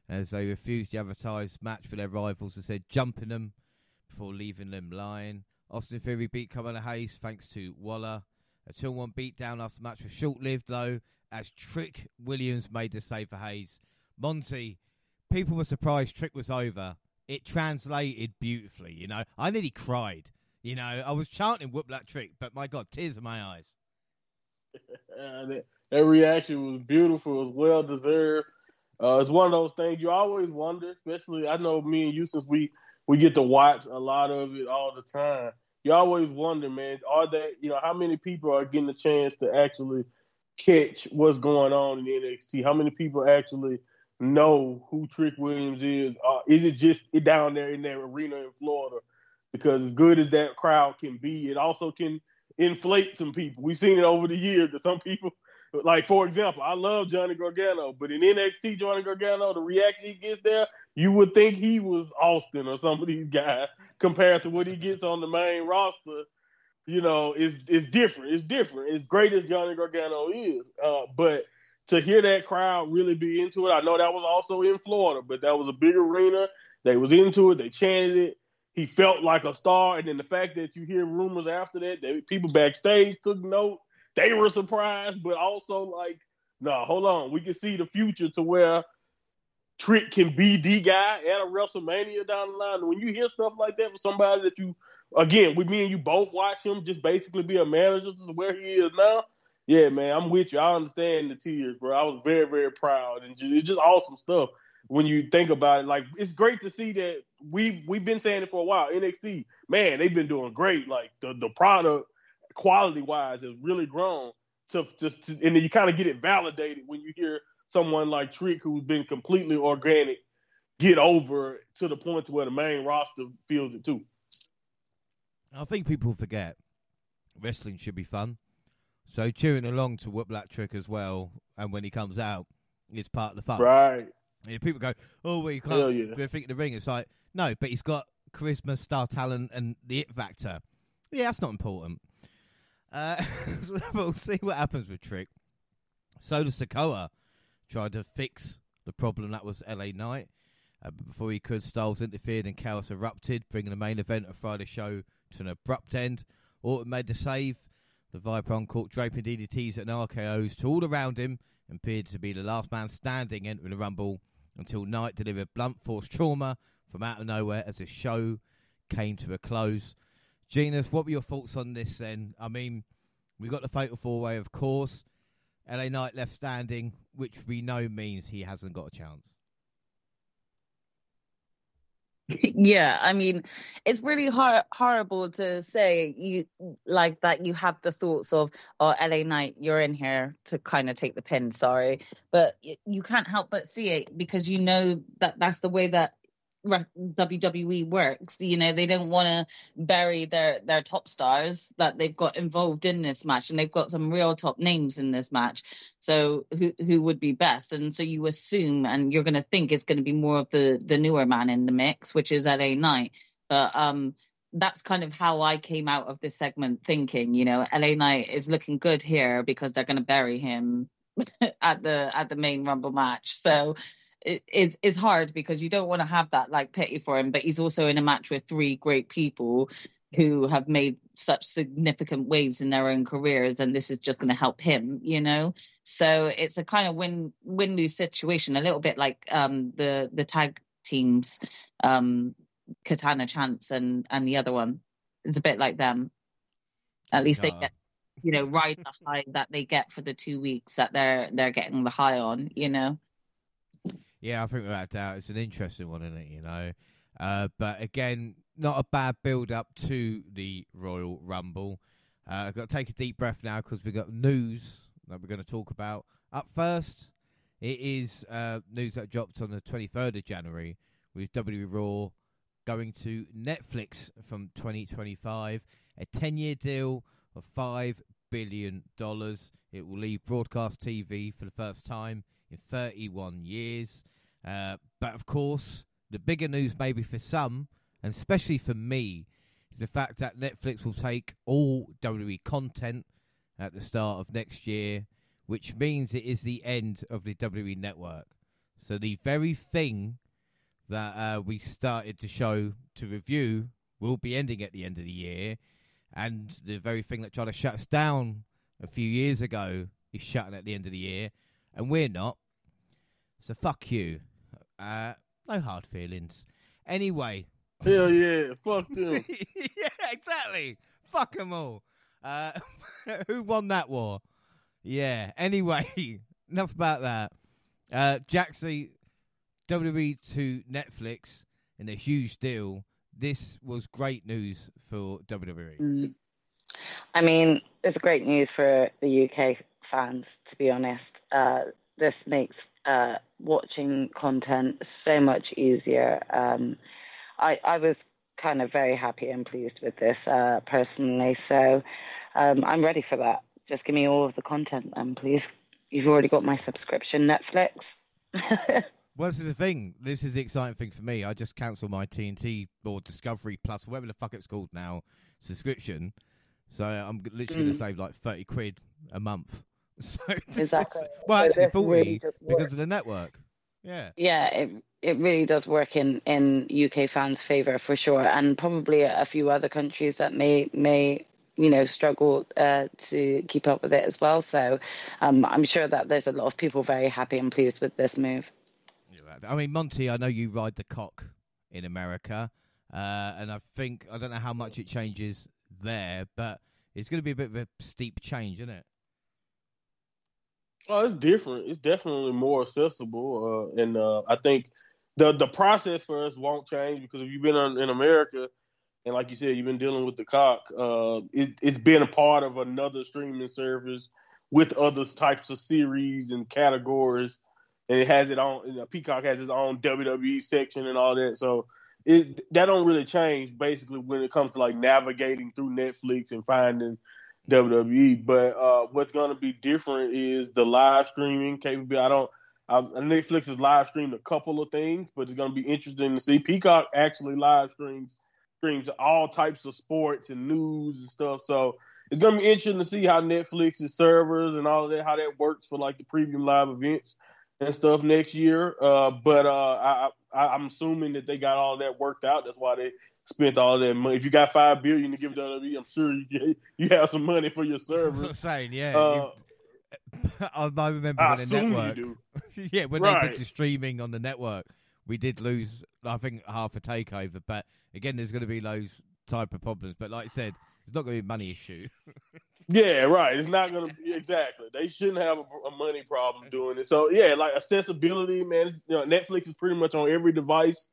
as they refused to advertise match for their rivals and said jumping them before leaving them lying. Austin Theory beat Carmelo Hayes thanks to Waller. A 2 1 beatdown after the match was short lived though, as Trick Williams made the save for Hayes. Monty, people were surprised Trick was over. It translated beautifully, you know. I nearly cried. You know, I was chanting "Whoop that trick," but my God, tears in my eyes. that, reaction was beautiful. Was well deserved. Uh, it's one of those things you always wonder, especially I know me and you since we we get to watch a lot of it all the time. You always wonder, man, are they you know how many people are getting a chance to actually catch what's going on in NXT? How many people actually know who Trick Williams is? Uh, is it just down there in that arena in Florida? Because as good as that crowd can be, it also can inflate some people. We've seen it over the years that some people, like for example, I love Johnny Gargano, but in NXT, Johnny Gargano, the reaction he gets there, you would think he was Austin or some of these guys compared to what he gets on the main roster. You know, it's it's different. It's different. As great as Johnny Gargano is, uh, but to hear that crowd really be into it. I know that was also in Florida, but that was a big arena. They was into it. They chanted it. He felt like a star. And then the fact that you hear rumors after that, that people backstage took note. They were surprised, but also like, no, nah, hold on. We can see the future to where Trick can be the guy at a WrestleMania down the line. When you hear stuff like that from somebody that you, again, with me and you both watch him just basically be a manager to where he is now, yeah, man, I'm with you. I understand the tears, bro. I was very, very proud, and just, it's just awesome stuff when you think about it. Like, it's great to see that we've we've been saying it for a while. NXT, man, they've been doing great. Like the the product quality wise has really grown. To, to, to and then you kind of get it validated when you hear someone like Trick, who's been completely organic, get over to the point to where the main roster feels it too. I think people forget wrestling should be fun. So cheering along to Whoop Black Trick as well, and when he comes out, it's part of the fun. Right. Yeah, people go, "Oh, well, you can't." Yeah. We're thinking the ring. It's like, no, but he's got charisma, star talent, and the it factor. Yeah, that's not important. Uh, so we'll see what happens with Trick. Solo Sikoa tried to fix the problem that was LA Knight. Uh, before he could, Styles interfered and chaos erupted, bringing the main event of Friday show to an abrupt end. Orton made the save. The Viper caught draping DDTs and RKOs to all around him and appeared to be the last man standing entering the Rumble until Knight delivered blunt force trauma from out of nowhere as the show came to a close. Gina, what were your thoughts on this then? I mean, we got the fatal four way, of course. LA Knight left standing, which we know means he hasn't got a chance. yeah i mean it's really hor- horrible to say you like that you have the thoughts of oh la knight you're in here to kind of take the pin sorry. But you can't help but see it because you know that that's the way that WWE works. You know, they don't want to bury their their top stars that they've got involved in this match, and they've got some real top names in this match. So who who would be best? And so you assume, and you're going to think it's going to be more of the the newer man in the mix, which is LA Knight. But um, that's kind of how I came out of this segment thinking. You know, LA Knight is looking good here because they're going to bury him at the at the main Rumble match. So it, it's, it's hard because you don't want to have that like pity for him, but he's also in a match with three great people who have made such significant waves in their own careers and this is just going to help him you know? So it's a kind of win win lose situation a little bit like um the the tag teams um katana chance and and the other one. It's a bit like them. At least they get you know ride the high that they get for the two weeks that they're they're getting the high on you know yeah, I think without doubt it's an interesting one, isn't it? You know, uh, but again, not a bad build up to the Royal Rumble. Uh, I've got to take a deep breath now because we've got news that we're going to talk about. Up first, it is uh, news that dropped on the 23rd of January with WWE Raw going to Netflix from 2025, a 10 year deal of $5 billion. It will leave broadcast TV for the first time in 31 years. Uh, but of course, the bigger news, maybe for some, and especially for me, is the fact that Netflix will take all WWE content at the start of next year, which means it is the end of the WWE network. So the very thing that uh, we started to show to review will be ending at the end of the year, and the very thing that tried to shut us down a few years ago is shutting at the end of the year, and we're not. So fuck you. Uh, no hard feelings. Anyway. Hell yeah, fuck them. yeah, exactly. Fuck them all. Uh, who won that war? Yeah. Anyway, enough about that. Uh, Jaxie, WWE to Netflix, in a huge deal. This was great news for WWE. Mm. I mean, it's great news for the UK fans, to be honest. Uh, this makes uh, watching content so much easier. Um, I, I was kind of very happy and pleased with this uh, personally. So um, I'm ready for that. Just give me all of the content, then, please. You've already got my subscription, Netflix. well, this is the thing. This is the exciting thing for me. I just cancelled my TNT or Discovery Plus, whatever the fuck it's called now, subscription. So I'm literally mm. going to save like 30 quid a month So exactly. well, actually, forty really because of the network. Yeah. Yeah, it it really does work in in UK fans' favor for sure, and probably a few other countries that may may you know struggle uh, to keep up with it as well. So um, I'm sure that there's a lot of people very happy and pleased with this move. I mean, Monty, I know you ride the cock in America, uh, and I think I don't know how much it changes there, but it's going to be a bit of a steep change, isn't it? Oh, it's different. It's definitely more accessible, uh, and uh, I think the the process for us won't change because if you've been in America, and like you said, you've been dealing with the cock, uh, it, it's been a part of another streaming service with other types of series and categories. and it has it on. You know, Peacock has its own WWE section and all that. So it that don't really change basically when it comes to like navigating through Netflix and finding WWE. But uh, what's going to be different is the live streaming capability. I don't. I, Netflix has live streamed a couple of things, but it's going to be interesting to see. Peacock actually live streams streams all types of sports and news and stuff. So it's going to be interesting to see how Netflix's servers and all of that how that works for like the premium live events and stuff next year. Uh, but uh, I, I, am assuming that they got all that worked out. That's why they spent all that money. If you got five billion to give to WWE, I'm sure you you have some money for your server. I'm saying, yeah. Uh, I, I remember I when the network, yeah, when right. they did the streaming on the network, we did lose, I think, half a takeover. But again, there's going to be those type of problems. But like I said, it's not going to be a money issue. yeah, right. It's not going to be exactly. They shouldn't have a, a, money problem doing it. So yeah, like accessibility, man. You know, Netflix is pretty much on every device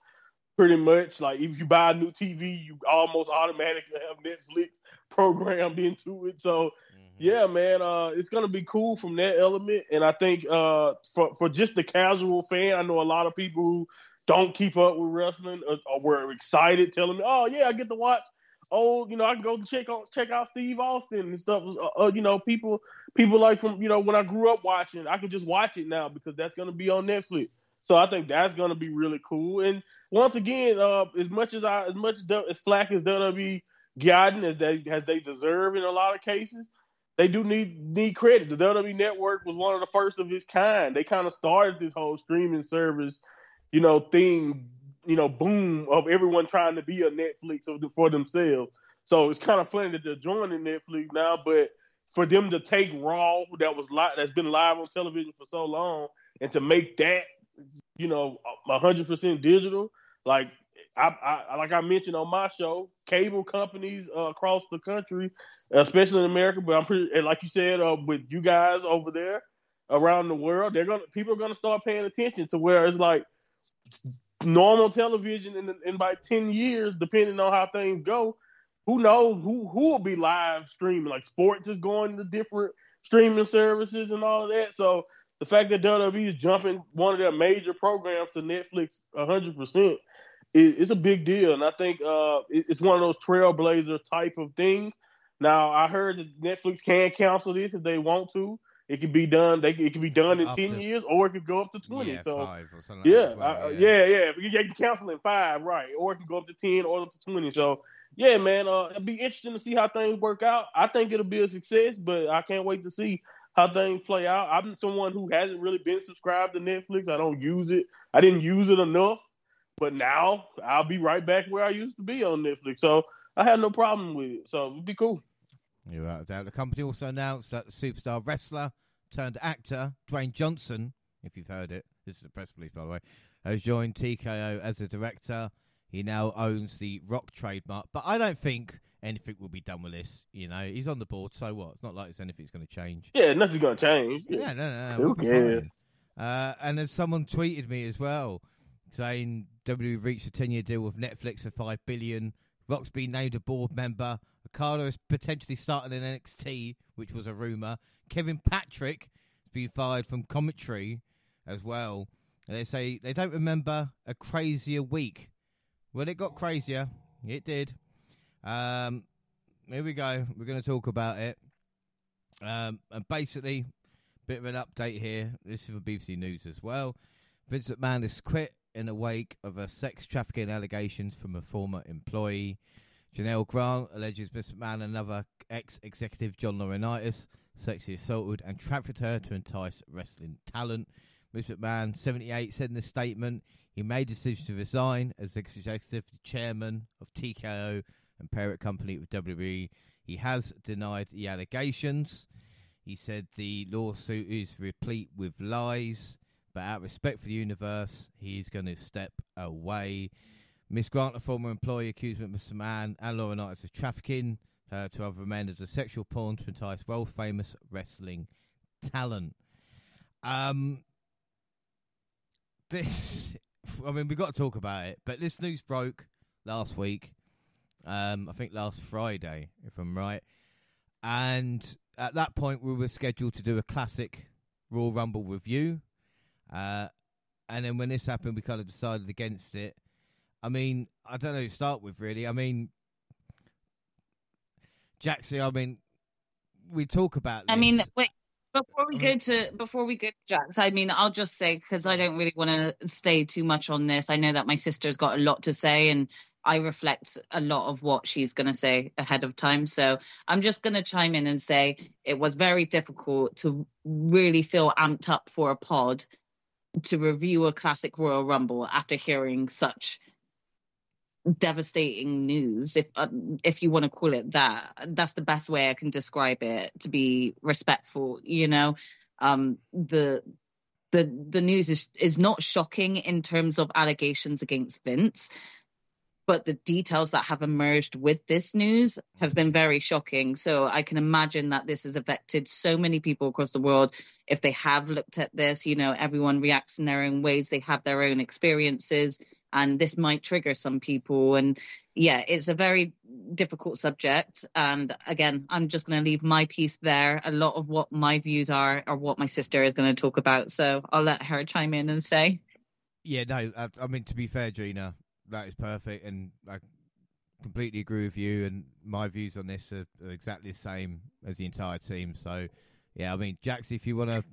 pretty much. Like if you buy a new TV, you almost automatically have Netflix programmed into it. So mm-hmm. yeah, man, uh, it's gonna be cool from that element. And I think uh, for for just the casual fan, I know a lot of people who don't keep up with wrestling or, or were excited, telling me, "Oh yeah, I get to watch." Oh, you know, I can go check out check out Steve Austin and stuff. Uh, uh, you know, people people like from you know when I grew up watching, I can just watch it now because that's gonna be on Netflix. So I think that's going to be really cool. And once again, uh, as much as I, as much as flack as WWE gotten as they as they deserve in a lot of cases, they do need need credit. The WWE Network was one of the first of its kind. They kind of started this whole streaming service, you know, thing, you know, boom of everyone trying to be a Netflix for themselves. So it's kind of funny that they're joining Netflix now, but for them to take Raw, that was live, that's been live on television for so long, and to make that you know, hundred percent digital. Like I, I, like I mentioned on my show, cable companies uh, across the country, especially in America, but I'm pretty like you said uh, with you guys over there around the world, they're gonna people are gonna start paying attention to where it's like normal television in in about ten years, depending on how things go. Who knows who who will be live streaming? Like sports is going to different streaming services and all of that. So the fact that WWE is jumping one of their major programs to Netflix 100 percent is, a big deal, and I think uh, it's one of those trailblazer type of things. Now, I heard that Netflix can cancel this if they want to. It could be done. They it could be done in ten years, or it could go up to twenty. Yeah, so yeah, I, yeah, yeah, You can cancel in five, right? Or it can go up to ten, or up to twenty. So yeah, man, uh, it'll be interesting to see how things work out. I think it'll be a success, but I can't wait to see how things play out. I'm someone who hasn't really been subscribed to Netflix. I don't use it. I didn't use it enough, but now I'll be right back where I used to be on Netflix. So I have no problem with it. So it'd be cool. You're right. The company also announced that the superstar wrestler turned actor Dwayne Johnson, if you've heard it, this is a press release by the way, has joined TKO as a director. He now owns the Rock trademark, but I don't think anything will be done with this. You know, he's on the board, so what? It's not like it's anything's going to change. Yeah, nothing's going to change. Yeah, no, no, no. Who cares? Uh, and then someone tweeted me as well saying WWE reached a 10 year deal with Netflix for 5 billion. Rock's been named a board member. Okada is potentially starting in NXT, which was a rumour. Kevin Patrick has been fired from commentary as well. And they say they don't remember a crazier week. Well, it got crazier. It did. Um, here we go. We're going to talk about it. Um, and basically, bit of an update here. This is for BBC News as well. Vince McMahon has quit in the wake of a sex trafficking allegations from a former employee. Janelle Grant alleges Vince McMahon another ex-executive, John Laurinaitis, sexually assaulted and trafficked her to entice wrestling talent. Vince McMahon, 78, said in a statement he made a decision to resign as executive chairman of TKO and parent company with WWE. He has denied the allegations. He said the lawsuit is replete with lies, but out of respect for the universe, he's going to step away. Miss Grant, a former employee, accused Mr. McMahon and Laurinaitis of trafficking her to other men as a sexual pawn to entice world famous wrestling talent. Um, this, I mean, we've got to talk about it, but this news broke last week um, I think last Friday, if I'm right. And at that point, we were scheduled to do a classic Royal Rumble review. Uh, and then when this happened, we kind of decided against it. I mean, I don't know who to start with, really. I mean, Jaxie, I mean, we talk about. This. I mean, wait. Before we mm-hmm. go to before we go to Jax, I mean, I'll just say because I don't really want to stay too much on this. I know that my sister's got a lot to say, and I reflect a lot of what she's going to say ahead of time. So I'm just going to chime in and say it was very difficult to really feel amped up for a pod to review a classic Royal Rumble after hearing such devastating news if uh, if you want to call it that. That's the best way i can describe it to be respectful you know? Um the the the news is is not shocking in terms of allegations against vince but the details that have emerged with this news has been very shocking. So i can imagine that this has affected so many people across the world. If they have looked at this you know everyone reacts in their own ways they have their own experiences and this might trigger some people. And yeah, it's a very difficult subject. And again, I'm just going to leave my piece there. A lot of what my views are are what my sister is going to talk about. So I'll let her chime in and say. Yeah, no, I, I mean to be fair, Gina, that is perfect, and I completely agree with you. And my views on this are, are exactly the same as the entire team. So yeah, I mean, Jax, if you want to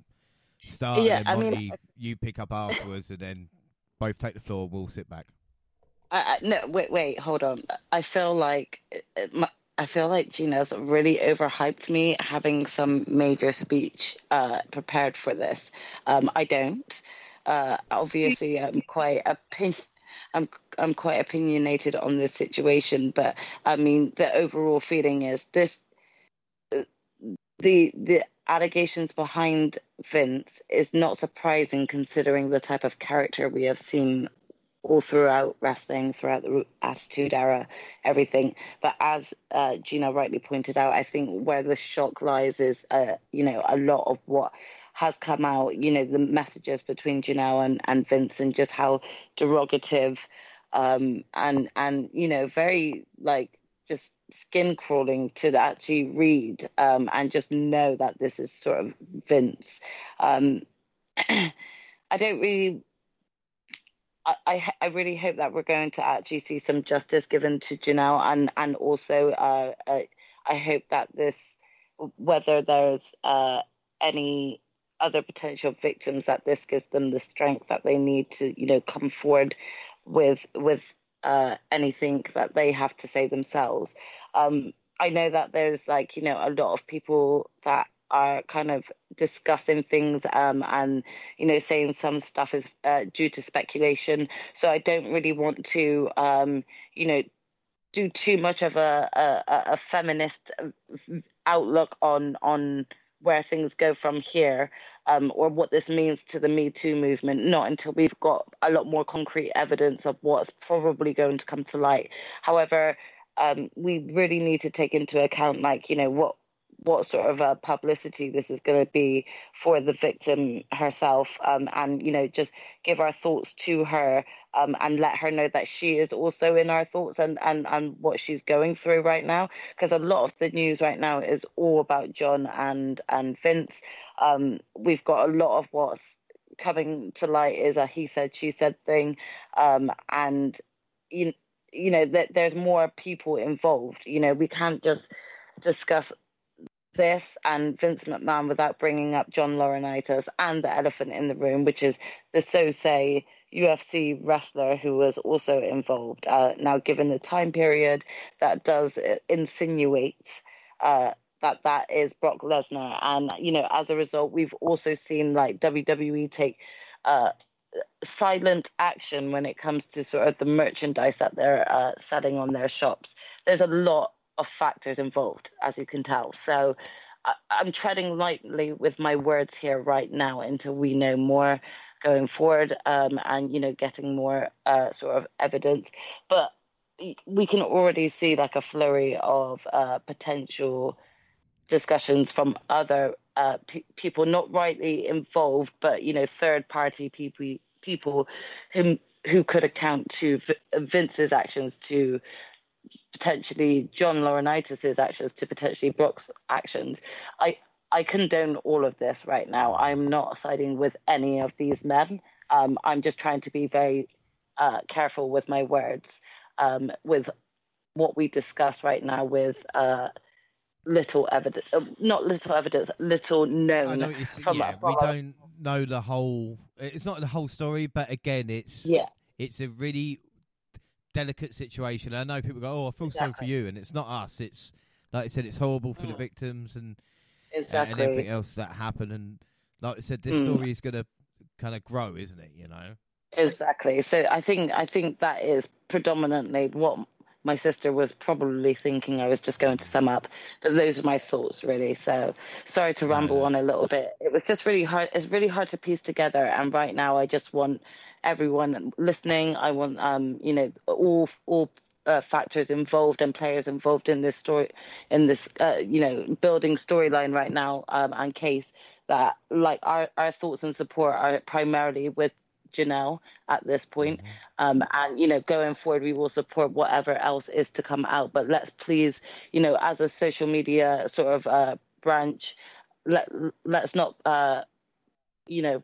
start, yeah, and then Monty, I mean, you pick up afterwards, and then both take the floor. We'll sit back. I, I, no, wait, wait, hold on. I feel like my, I feel like Gina's really overhyped me having some major speech uh, prepared for this. Um, I don't. Uh, obviously, I'm quite opin- I'm I'm quite opinionated on this situation, but I mean the overall feeling is this: the the allegations behind Vince is not surprising considering the type of character we have seen all throughout wrestling, throughout the Attitude Era, everything. But as uh, Gina rightly pointed out, I think where the shock lies is, uh, you know, a lot of what has come out, you know, the messages between Janelle and, and Vince and just how derogative um, and, and, you know, very like just skin crawling to actually read um, and just know that this is sort of Vince. Um, I don't really. I, I really hope that we're going to actually see some justice given to Janelle, and and also uh, I, I hope that this, whether there's uh, any other potential victims, that this gives them the strength that they need to, you know, come forward with with uh, anything that they have to say themselves. Um, I know that there's like you know a lot of people that are kind of discussing things um, and you know saying some stuff is uh, due to speculation. So I don't really want to um, you know do too much of a, a, a feminist outlook on on where things go from here um, or what this means to the Me Too movement, not until we've got a lot more concrete evidence of what's probably going to come to light. However, um, we really need to take into account, like, you know, what what sort of a publicity this is going to be for the victim herself um, and you know just give our thoughts to her um, and let her know that she is also in our thoughts and and, and what she's going through right now because a lot of the news right now is all about john and and vince um, we've got a lot of what's coming to light is a he said she said thing um, and you, you know that there's more people involved you know we can't just discuss this and Vince McMahon without bringing up John Laurinaitis and the elephant in the room, which is the so-say UFC wrestler who was also involved. Uh, now, given the time period, that does insinuate uh, that that is Brock Lesnar, and you know, as a result, we've also seen like WWE take. Uh, silent action when it comes to sort of the merchandise that they're uh, selling on their shops. There's a lot of factors involved, as you can tell. So I, I'm treading lightly with my words here right now until we know more going forward um, and, you know, getting more uh, sort of evidence. But we can already see like a flurry of uh, potential discussions from other uh, p- people not rightly involved, but you know, third party people people who who could account to v- Vince's actions to potentially John Laurinaitis' actions to potentially Brock's actions. I I condone all of this right now. I'm not siding with any of these men. Um, I'm just trying to be very uh, careful with my words, um, with what we discuss right now with uh, little evidence, uh, not little evidence, little known. I know from, yeah, from we don't know the whole. It's not the whole story, but again, it's Yeah, it's a really delicate situation. I know people go, "Oh, I feel sorry for you," and it's not us. It's like I said, it's horrible for the Mm. victims and exactly. and everything else that happened. And like I said, this Mm. story is going to kind of grow, isn't it? You know. Exactly. So I think I think that is predominantly what my sister was probably thinking. I was just going to sum up, but those are my thoughts really. So sorry to ramble Yeah. on a little bit. It was just really hard. It's really hard to piece together. And right now, I just want everyone listening. I want um you know all all. Uh, factors involved and players involved in this story, in this uh, you know building storyline right now, um, and case that like our our thoughts and support are primarily with Janelle at this point. Um, and you know, going forward, we will support whatever else is to come out. But let's please, you know, as a social media sort of uh, branch, let let's not, uh, you know,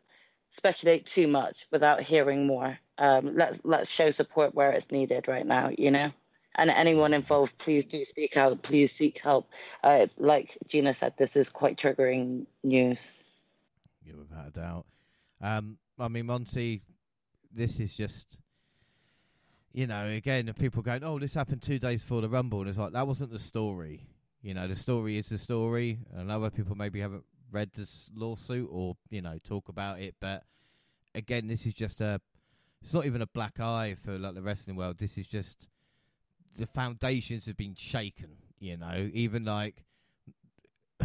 speculate too much without hearing more. Um, let's let's show support where it's needed right now. You know. And anyone involved, please do speak out. Please seek help. Uh, like Gina said, this is quite triggering news. Yeah, without a doubt. Um, I mean, Monty, this is just, you know, again, people going, "Oh, this happened two days before the Rumble," and it's like that wasn't the story. You know, the story is the story, and other people maybe haven't read this lawsuit or you know talk about it, but again, this is just a. It's not even a black eye for like the wrestling world. This is just the foundations have been shaken. You know, even like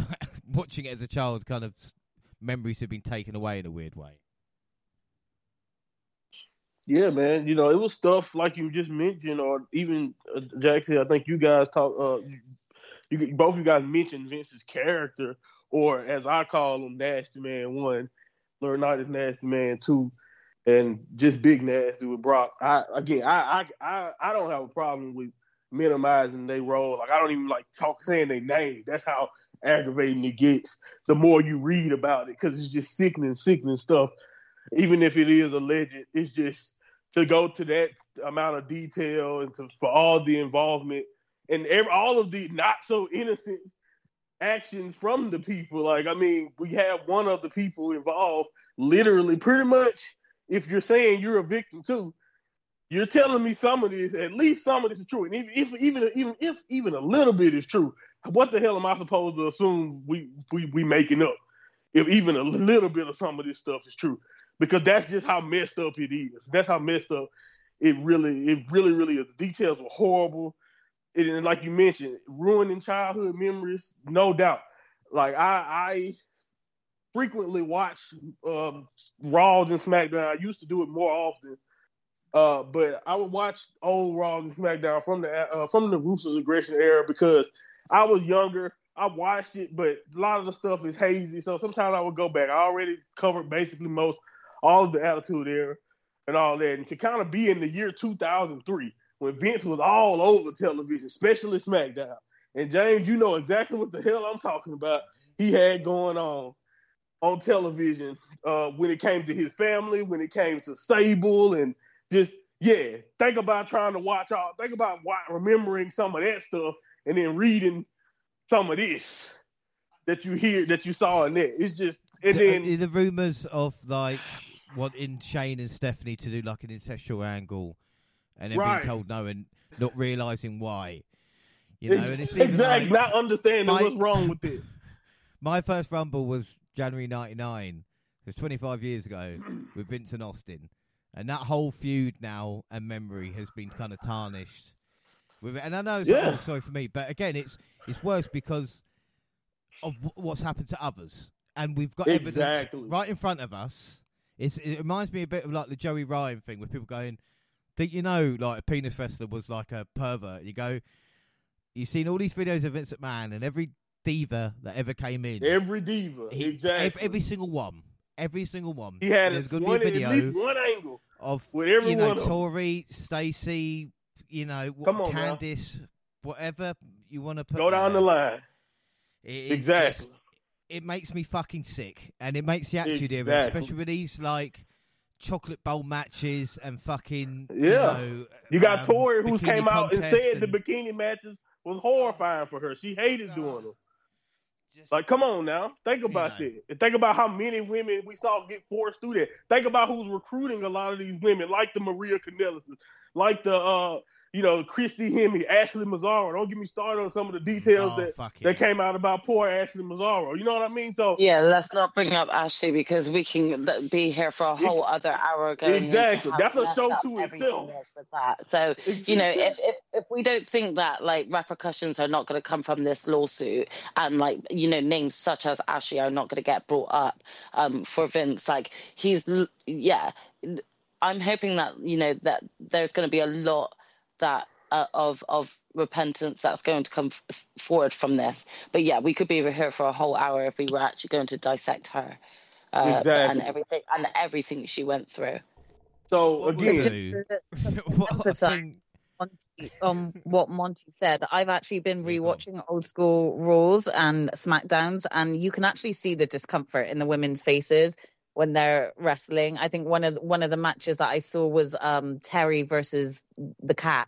watching it as a child, kind of memories have been taken away in a weird way. Yeah, man. You know, it was stuff like you just mentioned, or even uh, Jackson. I think you guys talk. Uh, you both you guys mentioned Vince's character, or as I call him, Nasty Man One, Laurinaitis Nasty Man Two, and just Big Nasty with Brock. I again, I I I, I don't have a problem with minimizing their role. Like I don't even like talk saying their name. That's how aggravating it gets. The more you read about it, because it's just sickening, sickening stuff. Even if it is alleged, it's just to go to that amount of detail and to for all the involvement and every, all of the not so innocent actions from the people. Like, I mean, we have one of the people involved literally pretty much if you're saying you're a victim too, you're telling me some of this, at least some of this is true. And even if even even if even a little bit is true, what the hell am I supposed to assume we we we making up? If even a little bit of some of this stuff is true because that's just how messed up it is. That's how messed up it really, it really, really is. The details were horrible. It, and like you mentioned, ruining childhood memories, no doubt. Like I, I frequently watch um, Raws and SmackDown. I used to do it more often, uh, but I would watch old Raws and SmackDown from the uh, from the Ruthless Aggression era because I was younger. I watched it, but a lot of the stuff is hazy. So sometimes I would go back. I already covered basically most all of the Attitude Era and all that. And to kind of be in the year 2003 when Vince was all over television, especially SmackDown. And James, you know exactly what the hell I'm talking about. He had going on on television uh, when it came to his family, when it came to Sable, and just yeah. Think about trying to watch all. Think about remembering some of that stuff, and then reading some of this that you hear that you saw in that. It's just and the, then uh, the rumors of like wanting Shane and Stephanie to do like an incestual angle, and then Right. being told no and not realizing why. You know, and it's exactly like- not understanding my- what's wrong with it. My first Rumble was January '99. It was 25 years ago with Vince and Austin, and that whole feud now and memory has been kind of tarnished. With it. And I know it's Yeah. oh, sorry for me, but again, it's it's worse because of w- what's happened to others, and we've got Exactly. evidence right in front of us. It's, it reminds me a bit of like the Joey Ryan thing, with people going, "Did you know like a penis wrestler was like a pervert?" You go, you've seen all these videos of Vince McMahon, and every diva that ever came in, Every diva, he- exactly. ev- every single one, every single one. he had There's going to one, be a at video least one angle. of with every you know. Tori, Stacy, you know, Come on. Candice, whatever you want to put. Go down there. the line. It Exactly. just- it makes me fucking sick, and it makes the attitude era, Exactly. especially with these like chocolate bowl matches and fucking Yeah. You, know, You got um, Tori who came out and said the bikini matches was horrifying for her. She hated doing them. just- Like, come on now. Think about know. that. And think about how many women we saw get forced through that. Think about who's recruiting a lot of these women, like the Maria Kanellises, like the uh, you know, Christy Hemme, Ashley Massaro. Don't get me started on some of the details oh, that, fuck that came out about poor Ashley Massaro. You know what I mean? So Yeah, let's not bring up Ashley because we can be here for a whole other hour going. Exactly. That's a show to itself. is With that. So you know, if, if if we don't think that like repercussions are not going to come from this lawsuit, and like you know names such as Ashley are not going to get brought up um, for Vince, like he's yeah, I'm hoping that you know that there's going to be a lot that uh, of of repentance that's going to come f- forward from this. But yeah, we could be over here for a whole hour if we were actually going to dissect her. Uh, Exactly. and everything and everything she went through. so again, do- To What I Monty, um, what Monty said, I've actually been Yeah, go on. rewatching old school Raws and SmackDowns, and you can actually see the discomfort in the women's faces when they're wrestling. I think one of the, one of the matches that I saw was um, Terri versus the Kat,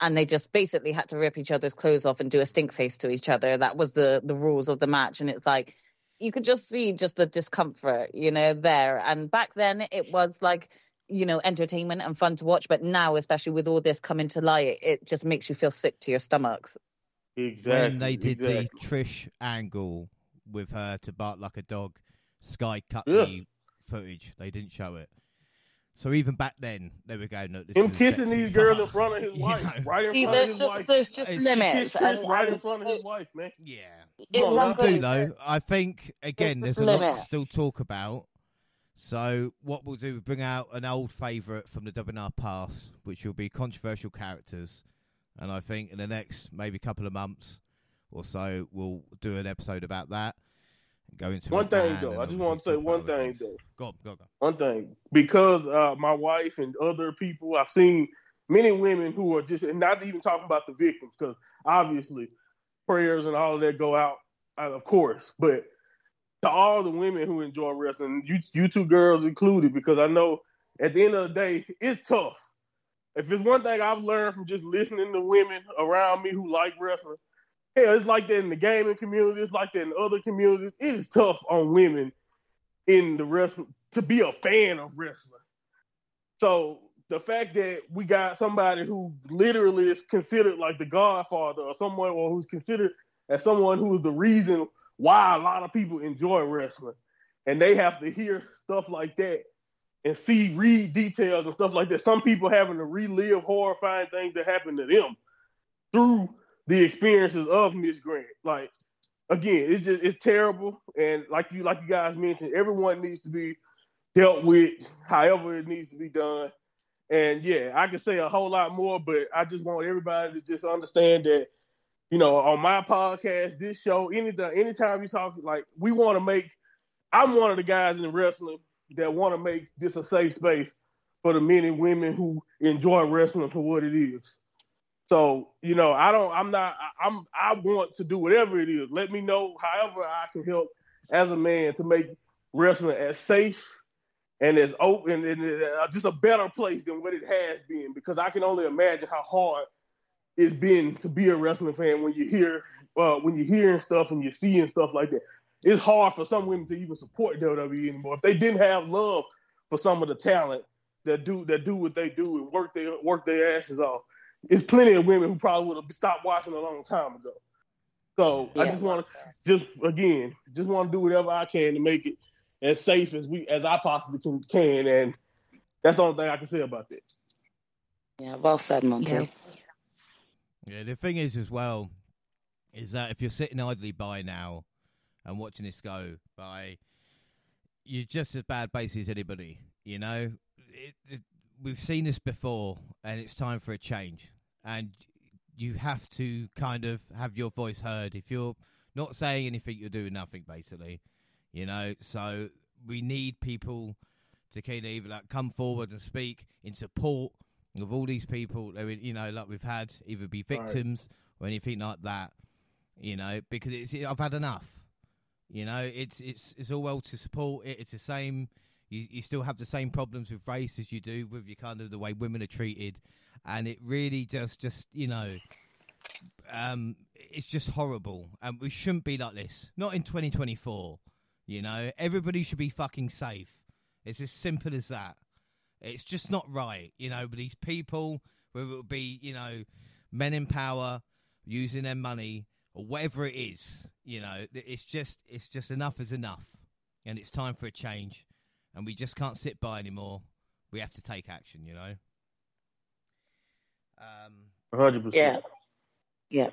and they just basically had to rip each other's clothes off and do a stink face to each other. That was the the rules of the match, and it's like you could just see just the discomfort, you know, there. And back then, it was like you know, entertainment and fun to watch. But now, especially with all this coming to light, it just makes you feel sick to your stomachs. exactly. when they did exactly. the Trish angle with her to bark like a dog, Sky cut Yeah. the footage. They didn't show it. So even back then, they were going. Look, this him is kissing these girls far." in front of his You wife, know? right in See, front of his just wife. there's just It's- limits. Kiss Trish right in front of his wife, man. Yeah. Come I'll do though, I think again, There's there's a a lot limit. to still talk about. So what we'll do, we bring out an old favourite from the WNR past, which will be controversial characters, and I think in the next maybe couple of months or so, we'll do an episode about that. Go into One thing though, I just want to say one thing things. though. Go go go. One thing, because uh, my wife and other people, I've seen many women who are just, and not even talking about the victims, because obviously prayers and all of that go out, uh, of course. But to all the women who enjoy wrestling, you, you two girls included, because I know at the end of the day, it's tough. If it's one thing I've learned from just listening to women around me who like wrestling, hell, it's like that in the gaming community, it's like that in other communities. It is tough on women in the wrestling to be a fan of wrestling. So the fact that we got somebody who literally is considered like the godfather or someone or who's considered as someone who is the reason why a lot of people enjoy wrestling and they have to hear stuff like that and see read details and stuff like that some people having to relive horrifying things that happened to them through the experiences of miss Grant like again it's just it's terrible and like you like you guys mentioned everyone needs to be dealt with however it needs to be done and yeah, I could say a whole lot more, but I just want everybody to just understand that, you know, on my podcast, this show, anytime, anytime you talk, like we want to make. I'm one of the guys in wrestling that want to make this a safe space for the men and women who enjoy wrestling for what it is. So you know, I don't. I'm not. I'm. I want to do whatever it is. Let me know however I can help as a man to make wrestling as safe and as open and uh, just a better place than what it has been because I can only imagine how hard it's been to be a wrestling fan when you hear uh, when you're hearing stuff and you're seeing stuff like that. It's hard for some women to even support WWE anymore. If they didn't have love for some of the talent that do that do what they do and work their work their asses off, it's plenty of women who probably would have stopped watching a long time ago. So I just want to just again just want to do whatever I can to make it as safe as we as I possibly can, can and that's the only thing I can say about that. Yeah, well said, Monty. Yeah. Yeah, the thing is as well is that if you're sitting idly by now and watching this go by, you're just as bad basically as anybody. You know, it, it, we've seen this before, and it's time for a change. And you have to kind of have your voice heard. If you're not saying anything, you're doing nothing, basically. You know, so we need people to kind of either like come forward and speak in support of all these people. You know, like we've had either be Right. victims or anything like that. You know, because it's I've had enough. You know, it's it's it's all well to support it. It's the same. You you still have the same problems with race as you do with your kind of the way women are treated, and it really just just you know, um, it's just horrible, and we shouldn't be like this. Not in 2024. You know, everybody should be fucking safe. It's as simple as that. It's just not right, you know. But these people, whether it be, you know, men in power using their money or whatever it is, you know, it's just it's just enough is enough, and it's time for a change, and we just can't sit by anymore. We have to take action, you know. Um, hundred percent. Yeah. Yeah.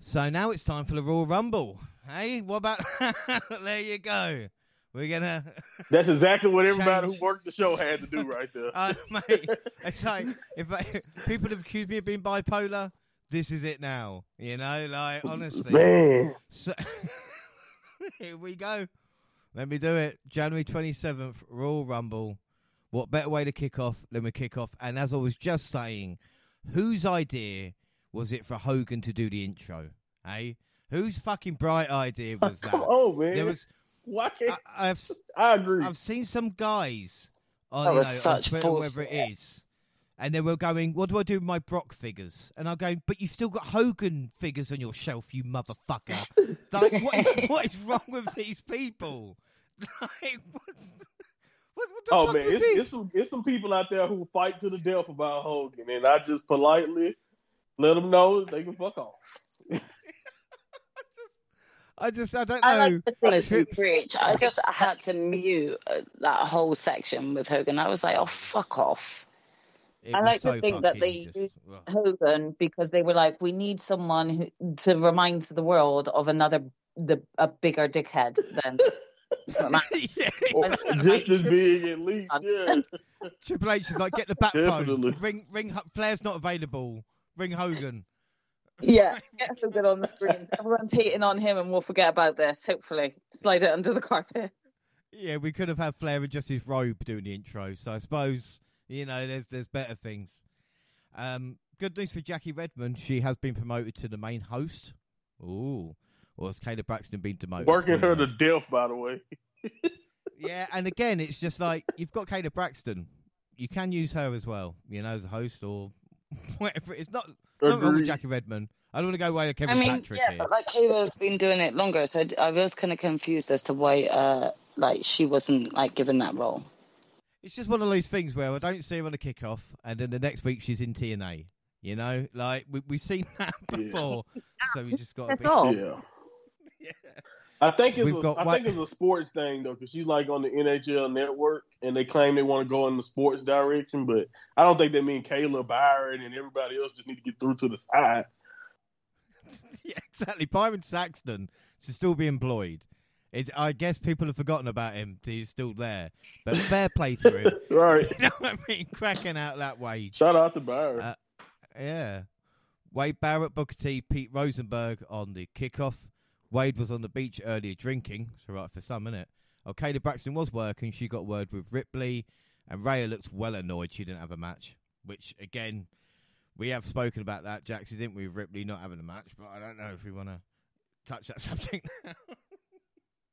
So now it's time for the Royal Rumble. Hey, what about? there you go. We're gonna. That's exactly what everybody Change. who worked the show had to do right there. Uh, mate, it's like if I, people have accused me of being bipolar, this is it now. You know, like honestly. Man, So here we go. Let me do it. January twenty seventh, Royal Rumble. What better way to kick off than we kick off? And as I was just saying, whose idea was it for Hogan to do the intro? Hey, whose fucking bright idea was that? come on, man. There was. Why I, I've I, agree? I've seen some guys on, That you was know, on such Twitter, wherever it bullshit. is, and they were going, "What do I do with my Brock figures?" And I'm going, "But you've still got Hogan figures on your shelf, you motherfucker!" like, what is, what is wrong with these people? Like, what's, what, what the oh fuck man, was it's, this? it's some it's some people out there who fight to the death about Hogan, and I just politely let them know they can fuck off. I just, I don't know. I like the Honestly, Trips. preach. I just had to mute uh, that whole section with Hogan. I was like, oh, fuck off. It I was like to think that they just- used well, Hogan because they were like, we need someone who, to remind the world of another, the a bigger dickhead than. yeah, exactly. just as big, at least. Yeah. Triple H is like, get the bat phone. Ring, ring. Ho- Flair's not available. Ring Hogan. yeah, get Hogan on the screen. Everyone's hating on him, and we'll forget about this. Hopefully, slide it under the carpet. Yeah, we could have had Flair in just his robe doing the intro. So I suppose you know there's there's better things. Um, good news for Jackie Redmond. She has been promoted to the main host. Ooh, or has Kayla Braxton been demoted? Working Who her to death, by the way. Yeah, and again, it's just like you've got Kayla Braxton. You can use her as well, you know, as a host or whatever. It's not nothing wrong with Agreed. Jackie Redmond. I don't want to go away to Kevin I mean, Patrick yeah, here. but like Kayla's been doing it longer, so I, I was kind of confused as to why, uh, like, she wasn't like given that role. It's just one of those things where I don't see her on the kickoff, and then the next week she's in TNA. You know, like we we've seen that Yeah. before, so we just got. That's be, all. Yeah. Yeah. I think it's We've a, got I what- think it's a sports thing though, because she's like on the NHL network, and they claim they want to go in the sports direction, but I don't think they mean Kayla Byron and everybody else just need to get through to the side. yeah, exactly. Byron Saxton should still be employed. It, I guess people have forgotten about him. He's still there, but fair play to him. right. you know what I mean? Cracking out that wage. Shout out to Barrett. Uh, Yeah. Wade Barrett, Booker T, Pete Rosenberg on the kickoff. Wade was on the beach earlier drinking, so right for some, innit? Oh, Kayla Braxton was working. She got word with Ripley, and Rhea looked well annoyed she didn't have a match. Which, again, we have spoken about that, Jackson, didn't we, with Ripley not having a match? But I don't know if we want to touch that subject now.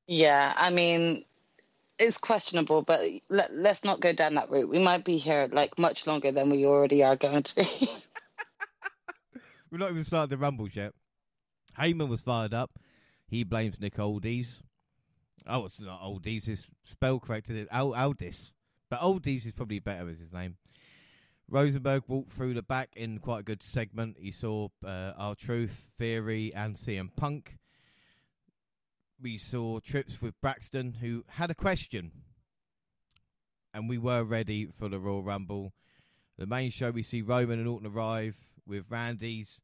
Yeah, I mean, it's questionable, but let, let's not go down that route. We might be here like much longer than we already are going to be. We've not even started the Rumbles yet. Heyman was fired up. He blames Nick Oldies. Oh, it's not Oldies. It's spell corrected. It's Al- Aldis. But Oldies is probably better as his name. Rosenberg walked through the back in quite a good segment. He saw uh, R-Truth, Theory, and CM Punk. We saw trips with Braxton, who had a question. And we were ready for the Royal Rumble. The main show, we see Roman and Orton arrive with Randy's.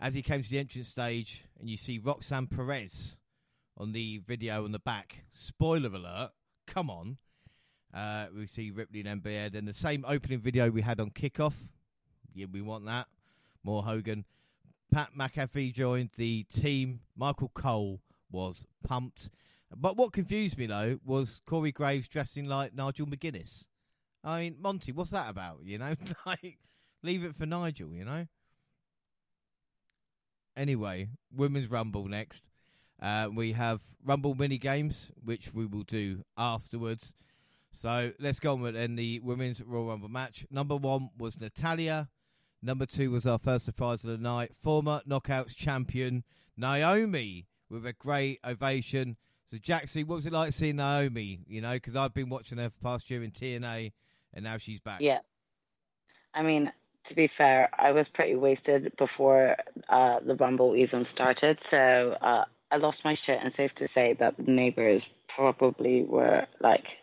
As he came to the entrance stage, and you see Roxanne Perez on the video on the back. Spoiler alert! Come on. Uh, we see Ripley and MBA. Then the same opening video we had on kickoff. Yeah, we want that. More Hogan. Pat McAfee joined the team. Michael Cole was pumped. But what confused me though was Corey Graves dressing like Nigel McGuinness. I mean, Monty, what's that about? You know, like leave it for Nigel. You know. Anyway, women's rumble next. Uh, we have Rumble mini games, which we will do afterwards. So let's go on with then the women's Royal Rumble match. Number one was Natalya. Number two was our first surprise of the night, former Knockouts champion Naomi, with a great ovation. So Jaxie, what was it like seeing Naomi? You know, because I've been watching her for past year in TNA, and now she's back. Yeah. I mean, to be fair, I was pretty wasted before uh, the Rumble even started. So uh, I lost my shit, and safe to say that the neighbors probably were like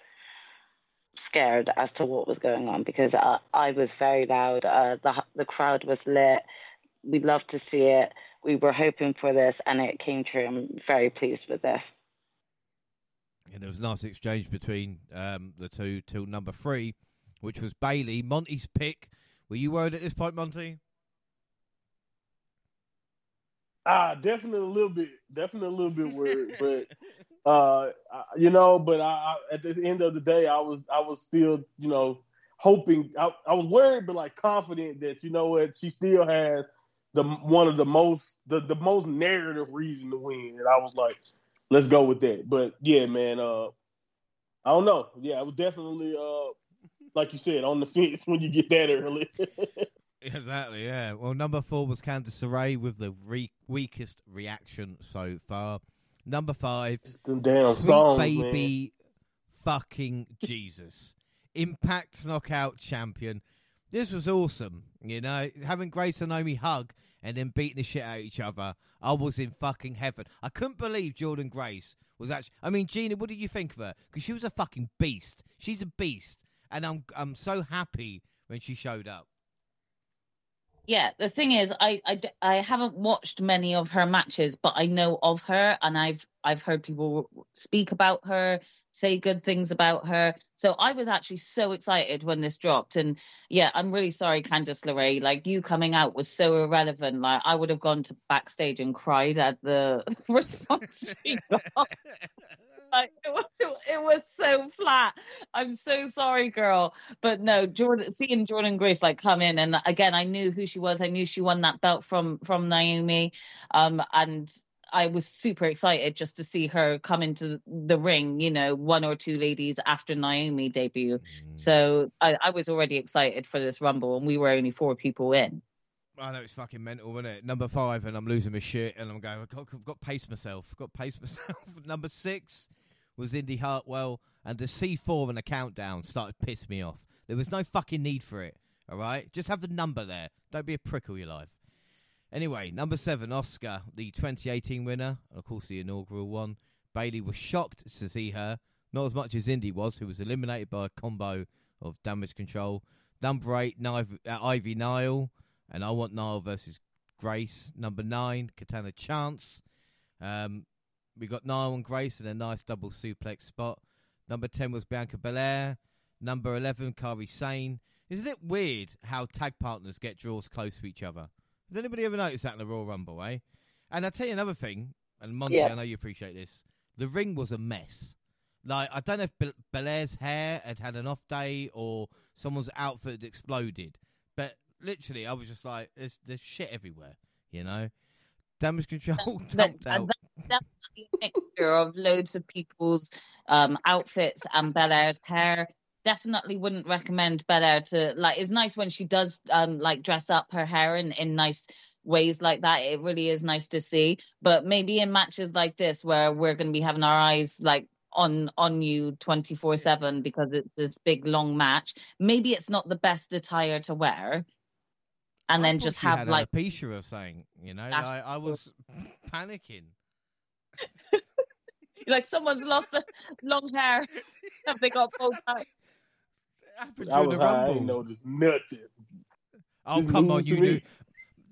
scared as to what was going on because I, I was very loud. Uh, the the crowd was lit. We loved to see it. We were hoping for this, and it came true. I'm very pleased with this. And there was a nice exchange between um, the two till number three, which was Bayley, Monty's pick. Were you worried at this point, Monty? Ah, definitely a little bit, definitely a little bit worried, but uh, you know, but I, I, at the end of the day, I was I was still you know hoping I, I was worried, but like confident that you know what she still has the one of the most the the most narrative reason to win, and I was like, let's go with that. But yeah, man, uh, I don't know. Yeah, I was definitely uh, like you said, on the fence when you get that early. Exactly, yeah. Well, number four was Candice LeRae with the re- weakest reaction so far. Number five, Just them damn songs, Baby fucking Jesus. Impact Knockout Champion. This was awesome, you know, having Grace and Naomi hug and then beating the shit out of each other. I was in fucking heaven. I couldn't believe Jordan Grace was actually. I mean, Gina, what did you think of her? Because she was a fucking beast. She's a beast, and I'm I'm so happy when she showed up. Yeah, the thing is, I, I, I haven't watched many of her matches, but I know of her, and I've I've heard people speak about her, say good things about her. So I was actually so excited when this dropped, and yeah, I'm really sorry, Candice LeRae. Like you coming out was so irrelevant. Like I would have gone to backstage and cried at the response she got. Like, it, was, it was so flat. I'm so sorry, girl. But no, Jordan, seeing Jordan Grace like come in, and again, I knew who she was. I knew she won that belt from from Naomi, um, and I was super excited just to see her come into the ring. You know, one or two ladies after Naomi debut. Mm. So I, I was already excited for this rumble, and we were only four people in. I know it's fucking mental, isn't it? Number five, and I'm losing my shit, and I'm going. I've got, I've got to pace myself. I've got to pace myself. Number six was Indy Hartwell, and the C4 and the countdown started to piss me off. There was no fucking need for it. All right, just have the number there. Don't be a prick all your life. Anyway, number seven, Asuka, the 2018 winner, and of course the inaugural one. Bayley was shocked to see her, not as much as Indy was, who was eliminated by a combo of damage control. Number eight, uh, Ivy Nile, and I want Nile versus Grace. Number nine, Katana Chance. Um, we got and Grace in a nice double suplex spot. Number 10 was Bianca Belair. Number 11, Kairi Sane. Isn't it weird how tag partners get draws close to each other? Has anybody ever noticed that in the Royal Rumble, eh? And I'll tell you another thing, and Monty, Yeah. I know you appreciate this. The ring was a mess. Like, I don't know if Bel- Belair's hair had had an off day or someone's outfit had exploded. But literally, I was just like, there's, there's shit everywhere, you know? Damage control dumped out. that's definitely a mixture of loads of people's um, outfits and Belair's hair. Definitely wouldn't recommend Belair to like. It's nice when she does um, like dress up her hair in in nice ways like that. It really is nice to see. But maybe in matches like this where we're going to be having our eyes like on on you 24 7 because it's this big long match maybe it's not the best attire to wear and I then just have like alopecia or saying You know, like, I was panicking. like someone's lost a long hair have they got pulled back It happened I during was the high. I rumble. ain't noticed nothing. oh This come on, news you to knew.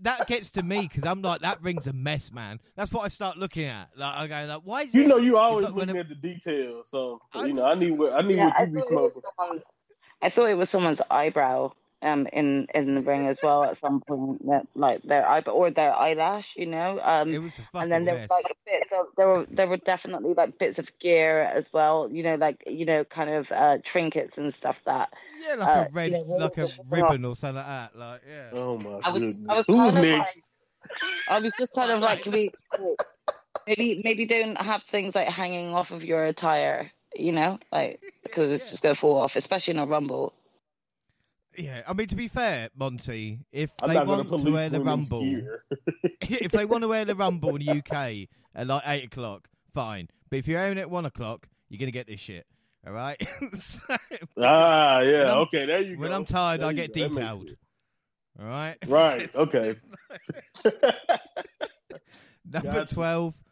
That gets to me because I'm like that ring's a mess, man. That's what I start looking at. Like I go, like, why is You it? know, you always like when looking it- at the details. So I you know, I need what I need Yeah, what you be thought, it was smoking. someone's, I thought it was someone's eyebrow um in in the ring as well at some point that like their eyebrow or their eyelash you know um It was a fucking and then there mess. was like bits of there were there were definitely like bits of gear as well you know like you know kind of uh trinkets and stuff that yeah, like uh, a red, you know, like a ribbon or something like that. Like yeah. Oh my I was goodness. I was Who's kind like I was just kind of like can we maybe maybe don't have things like hanging off of your attire. You know, like because it's just gonna fall off, especially in a rumble. Yeah, I mean to be fair, Monty, if I'm they want to wear the rumble, if they want to wear the rumble in the UK at like eight o'clock, fine. But if you're airing at one o'clock, you're gonna get this shit. All right. So, Ah, yeah. Okay, there you go. when I'm tired, There I get go. Detailed. All right. Right, okay. Number Gotcha. 12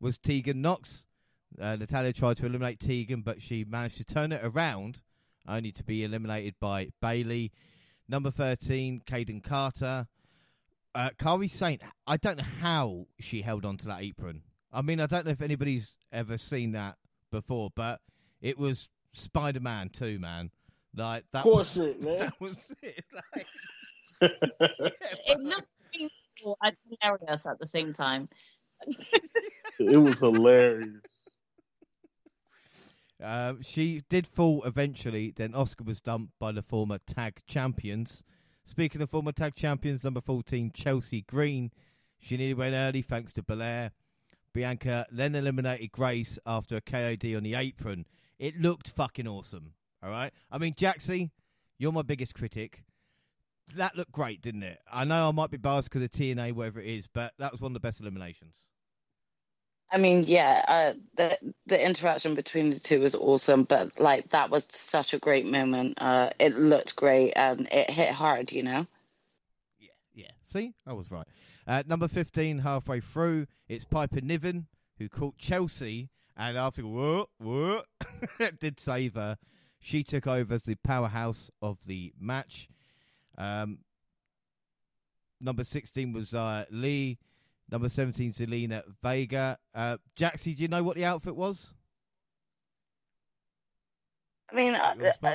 was Tegan Knox. Uh, Natalya tried to eliminate Tegan, but she managed to turn it around, only to be eliminated by Bayley. Number 13, Kayden Carter. Uh, Kairi Sane, I don't know how she held on to that apron. I mean, I don't know if anybody's ever seen that before, but it was Spider Man 2, man. Like, that Of course was, it, man. That was it. Like, It looked and hilarious at the same time. it was hilarious. Um, she did fall eventually. Then Asuka was dumped by the former tag champions. Speaking of former tag champions, number 14, Chelsea Green. She nearly went early thanks to Belair. Bianca then eliminated Grace after a KOD on the apron. It looked fucking awesome. All right. I mean, Jaxie, you're my biggest critic. That looked great, didn't it? I know I might be biased because of TNA, whatever it is, but that was one of the best eliminations. I mean, yeah, uh, the the interaction between the two was awesome, but like that was such a great moment. Uh, it looked great and it hit hard, you know. Yeah, yeah. See, I was right. Uh, number 15, halfway through, it's Piper Niven, who caught Chelsea, and after whoa, whoa, did save her. She took over as the powerhouse of the match. Um, number 16 was uh, Li. Number 17, Zelina Vega. Uh, Jaxie, do you know what the outfit was? I mean, uh, uh,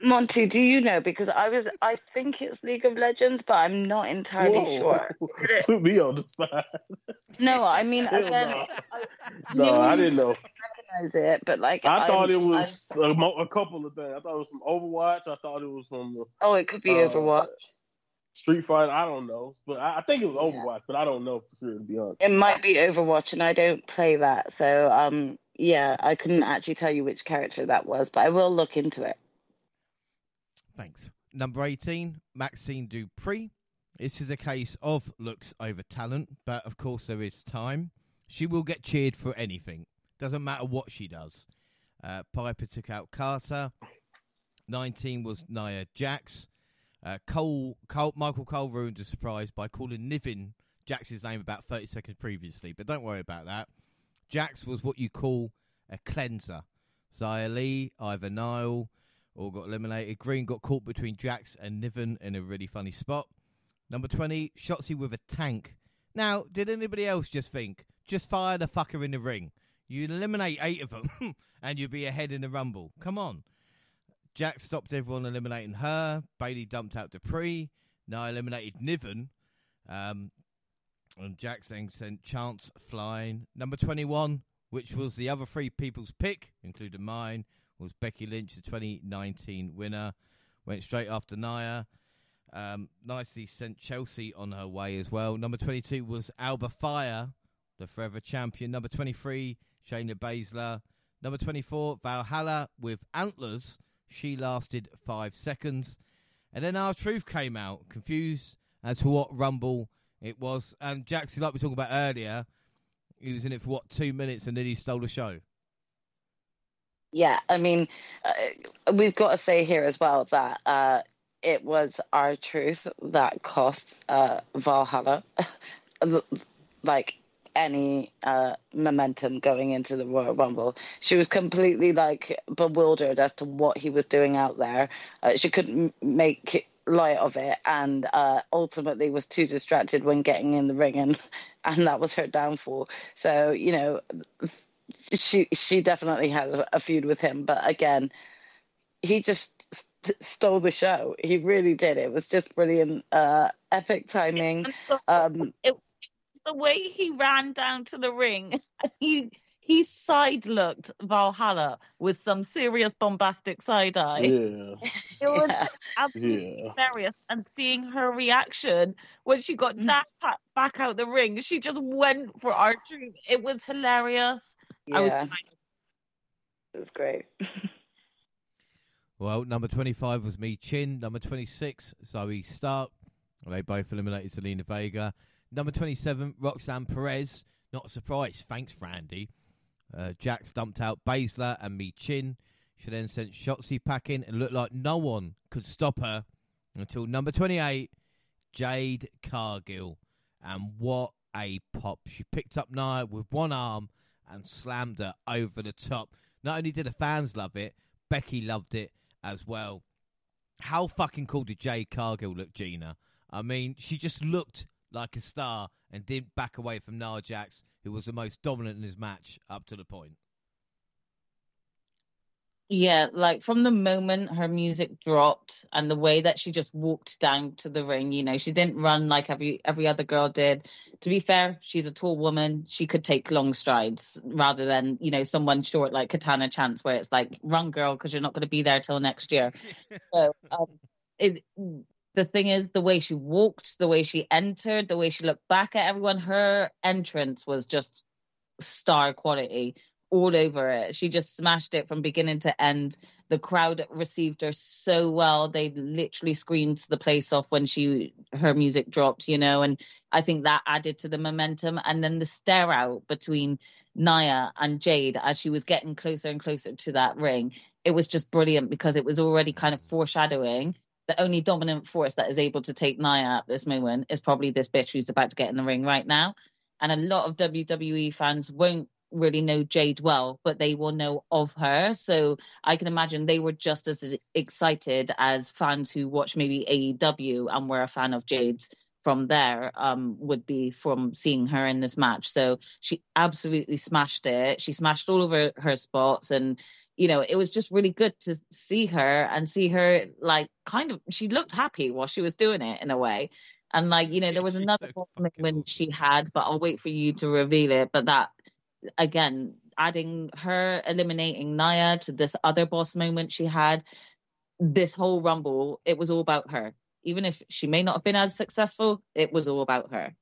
Monty, do you know? Because I was, I think it's League of Legends, but I'm not entirely Whoa. sure. Put me on the spot. No, I mean, again, no. I No, I didn't know. recognize it, but like I thought I'm- it was a, a couple of things. I thought it was from Overwatch. I thought it was from uh, oh, it could be uh, Overwatch. Street Fighter. I don't know, but I, I think it was Yeah. Overwatch. But I don't know for sure to be honest. It might be Overwatch, and I don't play that, so um, yeah, I couldn't actually tell you which character that was, but I will look into it. Thanks. Number 18, Maxine Dupree. This is a case of looks over talent, but of course there is time. She will get cheered for anything. Doesn't matter what she does. Uh, Piper took out Carter. 19 was Nia Jax. Uh, Cole, Cole, Michael Cole ruined a surprise by calling Niven Jax's name about 30 seconds previously, but don't worry about that. Jax was what you call a cleanser. Xia Li, Ivy Nile, all got eliminated. Green got caught between Jax and Niven in a really funny spot. Number 20, Shotzi with a tank. Now, did anybody else just think, just fire the fucker in the ring? You eliminate eight of them and you'll be ahead in the Rumble. Come on. Jax stopped everyone eliminating her. Bayley dumped out Dupree. Now eliminated Niven. Um, and Jax then sent Chance flying. Number 21, which was the other three people's pick, including mine, was Becky Lynch, the 2019 winner. Went straight after Nia. Um, nicely sent Chelsea on her way as well. Number 22 was Alba Fire, the forever champion. Number 23, Shayna Baszler. Number 24, Valhalla with Antlers. She lasted five seconds. And then R-Truth came out, confused as to what Rumble it was. And Jackson, like we talked about earlier, he was in it for what, two minutes and then he stole the show. Yeah, I mean, uh, we've got to say here as well that uh, it was R-Truth that cost uh, Valhalla like any uh, momentum going into the Royal Rumble. She was completely like bewildered as to what he was doing out there. Uh, she couldn't make light of it, and uh, ultimately was too distracted when getting in the ring, and and that was her downfall. So you know she she definitely had a, feud with him, but again, he just st- stole the show. He really did. It was just brilliant, uh, epic timing. So Um, it's the way he ran down to the ring. He he side looked Valhalla with some serious bombastic side eye. Yeah. It was Yeah. absolutely Yeah. hilarious. And seeing her reaction when she got Mm. dashed back out the ring, she just went for our truth. It was hilarious. I was Yeah, it was great. Well, number 25 was Michin. Number 26, Zoey Stark. They both eliminated Zelina Vega. Number 27, Roxanne Perez. Not a surprise. Thanks, Randy. Uh, Jax dumped out Baszler and Michin. She then sent Shotzi packing and looked like no one could stop her until number 28, Jade Cargill. And what a pop. She picked up Nia with one arm and slammed her over the top. Not only did the fans love it, Becky loved it as well. How fucking cool did Jade Cargill look, Gina? I mean, she just looked like a star and didn't back away from Nia Jax, who was the most dominant in his match up to the point. Yeah, like from the moment her music dropped and the way that she just walked down to the ring, you know, she didn't run like every every other girl did. To be fair, she's a tall woman. She could take long strides rather than, you know, someone short like Katana Chance where it's like run girl because you're not going to be there till next year. So, um, it the thing is the way she walked, the way she entered, the way she looked back at everyone, her entrance was just star quality all over it. She just smashed it from beginning to end. The crowd received her so well. They literally screamed the place off when she her music dropped, you know, and I think that added to the momentum. And then the stare out between Nia and Jade as she was getting closer and closer to that ring. It was just brilliant because it was already kind of foreshadowing the only dominant force that is able to take Nia at this moment is probably this bitch who's about to get in the ring right now. And a lot of WWE fans won't really know Jade well, but they will know of her. So I can imagine they were just as excited as fans who watch maybe AEW and were a fan of Jade's from there um, would be from seeing her in this match. So she absolutely smashed it. She smashed all over her spots and you know, it was just really good to see her and see her like kind of she looked happy while she was doing it in a way. And like, you know, there was another moment when she had, but I'll wait for you to reveal it. But that again, adding her eliminating Nia to this other boss moment she had, this whole rumble, it was all about her. Even if she may not have been as successful, it was all about her.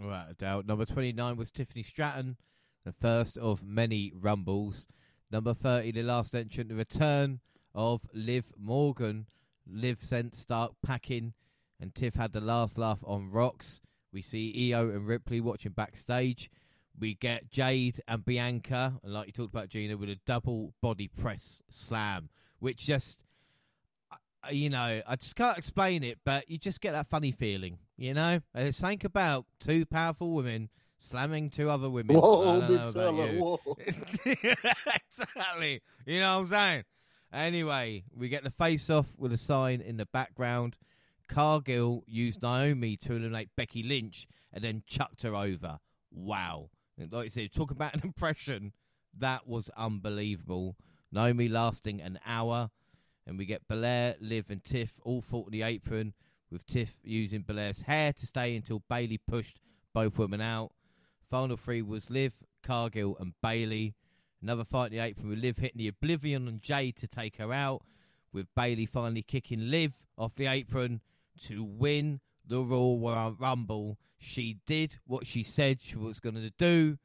Without a doubt. Number 29 was Tiffany Stratton, the first of many rumbles. Number 30, the last entrant, the return of Liv Morgan. Liv sent Stark packing, and Tiff had the last laugh on rocks. We see Io and Ripley watching backstage. We get Jade and Bianca, and like you talked about, Gina, with a double body press slam, which just, you know, I just can't explain it, but you just get that funny feeling, you know? There's something about two powerful women slamming two other women. Whoa, don't know big about fella. you. Whoa. exactly. You know what I'm saying? Anyway, we get the face off with a sign in the background. Cargill used Naomi to eliminate Becky Lynch and then chucked her over. Wow. Like I said, talk about an impression. That was unbelievable. Naomi lasting an hour. And we get Belair, Liv, and Tiff all fought in the apron, with Tiff using Belair's hair to stay until Bayley pushed both women out. Final three was Liv, Cargill, and Bayley. Another fight in the apron with Liv hitting the Oblivion on Jade to take her out, with Bayley finally kicking Liv off the apron to win the Royal Rumble. She did what she said she was going to do.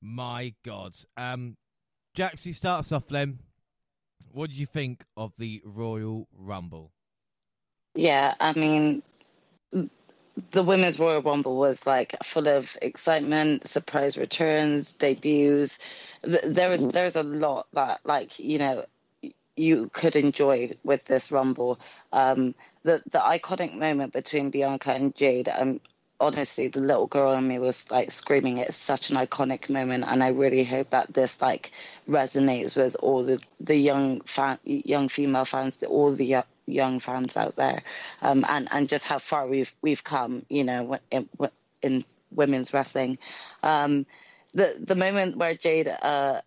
My God. Um, Jaxie starts off then. What did you think of the Royal Rumble? Yeah, I mean, the Women's Royal Rumble was like full of excitement, surprise returns, debuts. Th- There was there's a lot that like you know you could enjoy with this Rumble. Um, the the iconic moment between Bianca and Jade. Um, honestly, the little girl in me was like screaming. It's such an iconic moment, and I really hope that this like resonates with all the the young fan, young female fans, all the young fans out there, um, and and just how far we've we've come. You know, in, in women's wrestling, um, the the moment where Jade uh,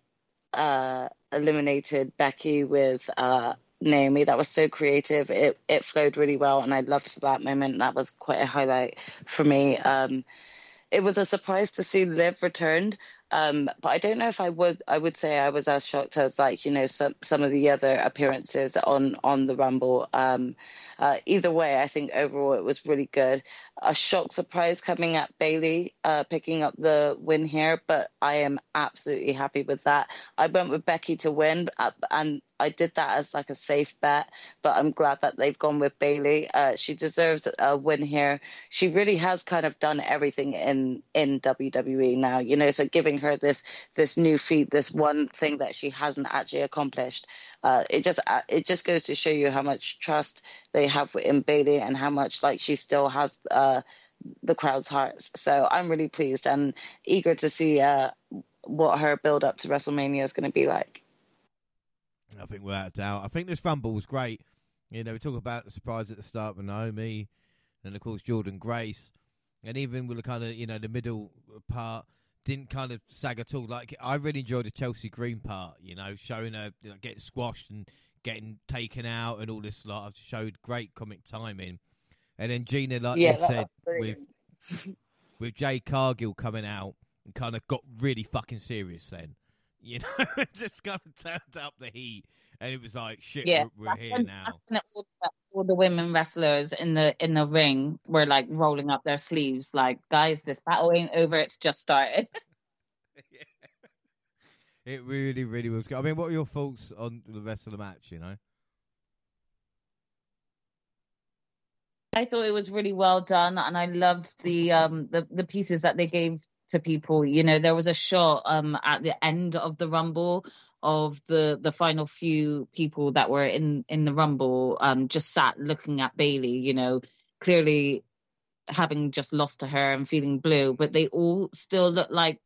uh, eliminated Becky with uh, Naomi. That was so creative. It it flowed really well, and I loved that moment. That was quite a highlight for me. Um, it was a surprise to see Liv returned. Um, but I don't know if I would I would say I was as shocked as like you know some some of the other appearances on on the Rumble. Um, uh, either way, I think overall it was really good. A shock surprise coming at Bayley, uh, picking up the win here, but I am absolutely happy with that. I went with Becky to win, uh, and I did that as like a safe bet, but I'm glad that they've gone with Bayley. Uh, she deserves a win here. She really has kind of done everything in in WWE now, you know. So giving her this this new feat, this one thing that she hasn't actually accomplished, uh, it just uh, it just goes to show you how much trust they have in Bayley and how much like she still has uh, the crowd's hearts. So I'm really pleased and eager to see uh, what her build up to WrestleMania is going to be like. I think without doubt, I think this Rumble was great. You know, we talk about the surprise at the start with Naomi, and of course Jordan Grace, and even with the kind of you know the middle part didn't kind of sag at all. Like I really enjoyed the Chelsea Green part, you know, showing her you know, getting squashed and getting taken out and all this lot. I've showed great comic timing, and then Gina, like yeah, you said, with with Jade Cargill coming out and kind of got really fucking serious. Then you know, just kind of turned up the heat, and it was like, shit, yeah, we're, we're here when, now. All the, all the women wrestlers in the in the ring were like rolling up their sleeves, like, guys, this battle ain't over; it's just started. yeah. It really, really was good. I mean, what are your thoughts on the rest of the match? You know. I thought it was really well done, and I loved the um the the pieces that they gave to people. You know, there was a shot um at the end of the rumble of the the final few people that were in in the rumble um just sat looking at Bayley you know, clearly having just lost to her and feeling blue, but they all still look like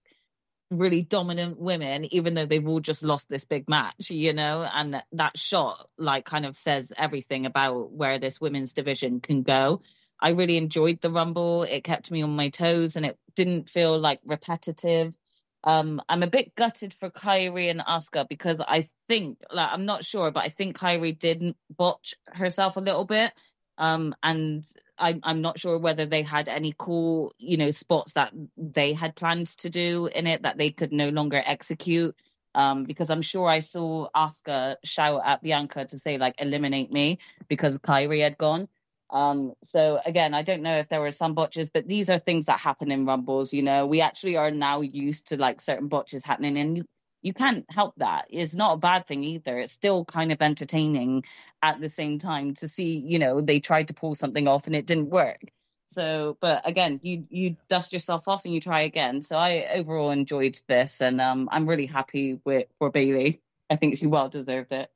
really dominant women, even though they've all just lost this big match, you know, and that, that shot like kind of says everything about where this women's division can go. I really enjoyed the Rumble. It kept me on my toes and it didn't feel like repetitive. Um, I'm a bit gutted for Kairi and Asuka because I think, like, I'm not sure, but I think Kairi did botch herself a little bit. Um, and I'm I'm not sure whether they had any cool, you know, spots that they had planned to do in it that they could no longer execute. Um, because I'm sure I saw Asuka shout at Bianca to say like eliminate me because Kairi had gone. Um, so again, I don't know if there were some botches, but these are things that happen in rumbles. You know, we actually are now used to like certain botches happening, and you you can't help that. It's not a bad thing either. It's still kind of entertaining at the same time to see, you know, they tried to pull something off and it didn't work. So, but again, you you dust yourself off and you try again. So I overall enjoyed this, and um, I'm really happy with for Bayley. I think she well deserved it.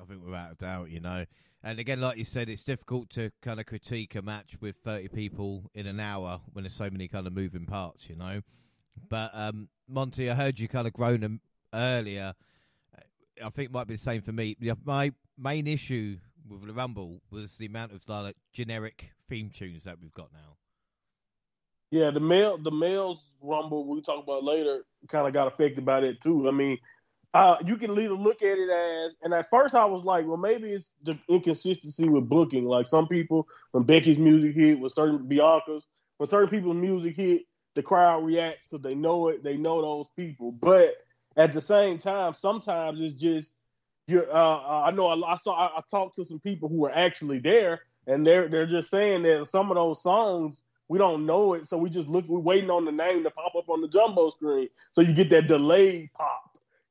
I think without a doubt, you know. And again, like you said, it's difficult to kind of critique a match with 30 people in an hour when there's so many kind of moving parts, you know. But um, Monty, I heard you kind of groan earlier. I think it might be the same for me. My main issue with the Rumble was the amount of like generic theme tunes that we've got now. Yeah, the male the males Rumble we'll talk about later kind of got affected by that too. I mean, uh, you can either look at it as, and at first I was like, well, maybe it's the inconsistency with booking. Like some people, when Becky's music hit, with certain Bianca's, when certain people's music hit, the crowd reacts because they know it, they know those people. But at the same time, sometimes it's just you. Uh, uh, I know I, I saw I, I, talked to some people who were actually there, and they're they're just saying that some of those songs we don't know it, so we just look. We're waiting on the name to pop up on the jumbo screen, so you get that delayed pop.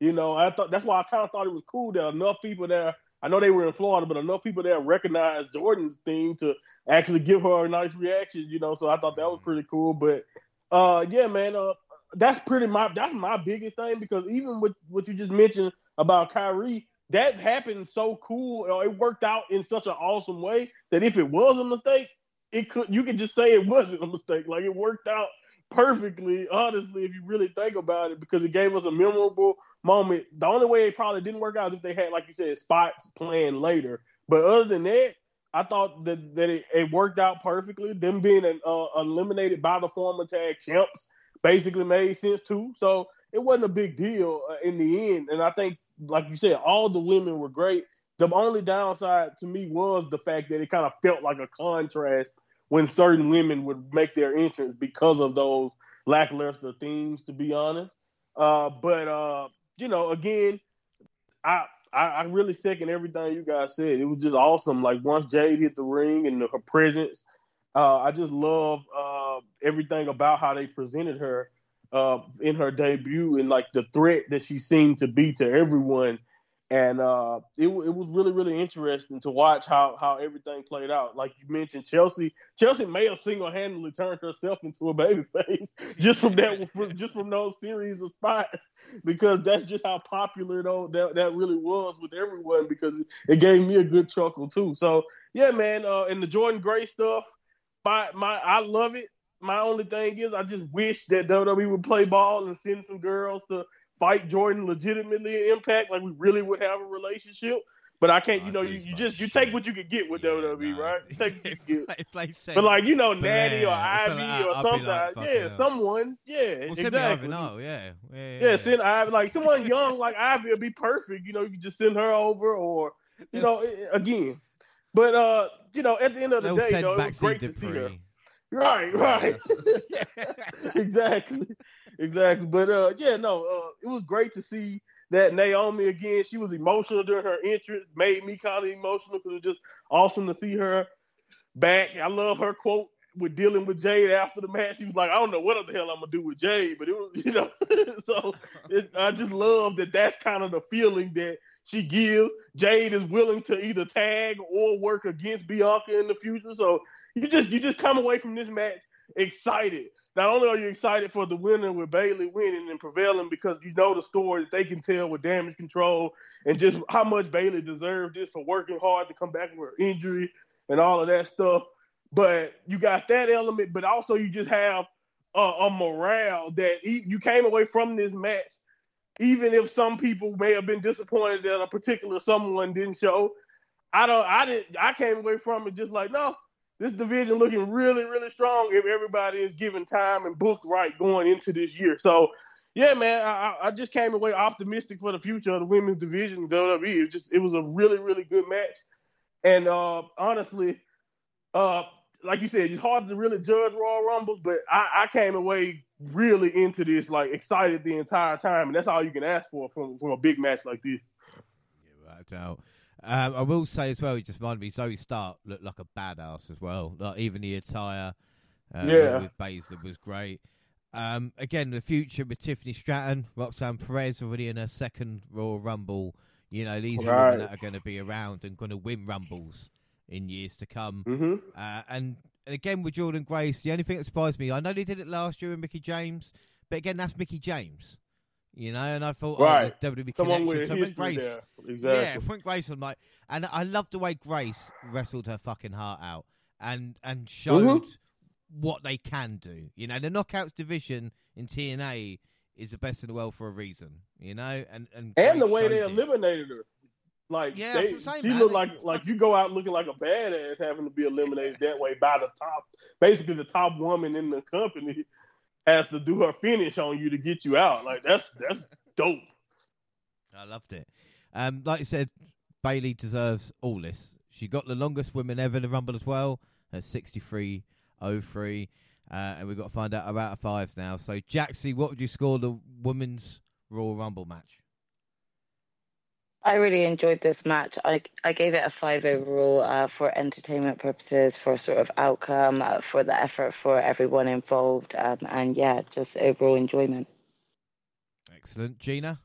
You know, I thought that's why I kind of thought it was cool that enough people there. I know they were in Florida, but enough people there recognized Jordan's theme to actually give her a nice reaction. You know, so I thought that was pretty cool. But uh, yeah, man, uh, that's pretty my that's my biggest thing because even with what you just mentioned about Kairi, that happened so cool. It worked out in such an awesome way that if it was a mistake, it could you could just say it wasn't a mistake. Like it worked out perfectly, honestly, if you really think about it, because it gave us a memorable moment. The only way it probably didn't work out is if they had, like you said, spots planned later. But other than that, I thought that that it, it worked out perfectly. Them being an, uh, eliminated by the former tag champs basically made sense too. So it wasn't a big deal uh, in the end. And I think, like you said, all the women were great. The only downside to me was the fact that it kind of felt like a contrast when certain women would make their entrance because of those lackluster themes, to be honest. Uh, but uh, you know, again, I, I, I really second everything you guys said. It was just awesome. Like once Jade hit the ring and her presence, uh, I just love uh, everything about how they presented her uh, in her debut and like the threat that she seemed to be to everyone and uh, it, it was really really interesting to watch how how everything played out. Like you mentioned, Chelsea Chelsea may have single handedly turned herself into a babyface just from that just from those series of spots because that's just how popular though that that really was with everyone because it gave me a good chuckle too. So yeah, man, uh, and the Jordan Grace stuff, my my I love it. My only thing is I just wish that WWE would play ball and send some girls to fight Jordynne legitimately in Impact, like we really would have a relationship. But I can't, you know, you, you just you take what you can get with yeah, WWE, nah. right? You take you get. but like you know, Natty or Ivy like, or something, like, yeah, someone, yeah, well, exactly. No, yeah, yeah, yeah, yeah. Send Ivy like someone young like Ivy would be perfect. You know, you can just send her over, or you know, again. But uh, you know, at the end of the They'll day, though, it was great to see her. Right, right. exactly exactly. But uh, yeah, no, uh, it was great to see that Naomi again. She was emotional during her entrance, made me kind of emotional because it was just awesome to see her back. I love her quote with dealing with Jade after the match. She was like, I don't know what the hell I'm gonna do with Jade, but it was, you know, so it, I just love that. That's kind of the feeling that she gives. Jade is willing to either tag or work against Bianca in the future. So you just you just come away from this match excited not only are you excited for the winner with Bayley winning and prevailing because you know the story that they can tell with damage control and just how much Bayley deserved just for working hard to come back from her injury and all of that stuff. But you got that element, but also you just have a, a morale that you came away from this match, even if some people may have been disappointed that a particular someone didn't show. I don't. I didn't. I came away from it just like no this division looking really, really strong if everybody is given time and booked right going into this year. So, yeah, man, I, I just came away optimistic for the future of the women's division in WWE. It just it was a really, really good match, and uh, honestly, uh, like you said, it's hard to really judge Royal Rumbles, but I, I came away really into this, like excited the entire time, and that's all you can ask for from from a big match like this. Yeah, right out. Um, I will say as well, he just reminded me, Zoey Stark looked like a badass as well. Like even the attire, uh, yeah, with Baszler was great. Um, again, the future with Tiffany Stratton, Roxanne Perez already in her second Royal Rumble. You know, these right. are women that are going to be around and going to win Rumbles in years to come. Mm-hmm. Uh, and, and again with Jordynne Grace, the only thing that surprised me, I know they did it last year with Mickie James, but again, that's Mickie James you know, and I thought, right. oh, WWE Someone connection. With so Grace, there. exactly. Yeah, Grace, I'm like, and I love the way Grace wrestled her fucking heart out and and showed mm-hmm. what they can do. You know, the knockouts division in TNA is the best in the world for a reason. You know, and and and the way they it. eliminated her. Like yeah, they, saying, she man. looked like like you go out looking like a badass having to be eliminated that way by the top, basically the top woman in the company has to do her finish on you to get you out. Like that's that's dope. I loved it. Um, like you said, Bayley deserves all this. She got the longest women ever in the Rumble as well at sixty three oh three. Uh, and we've got to find out about a five now. So, Jaxie, what would you score the women's Royal Rumble match? I really enjoyed this match. I, I gave it a five overall uh, for entertainment purposes, for sort of outcome, uh, for the effort for everyone involved, um, and yeah, just overall enjoyment. Excellent, Gina.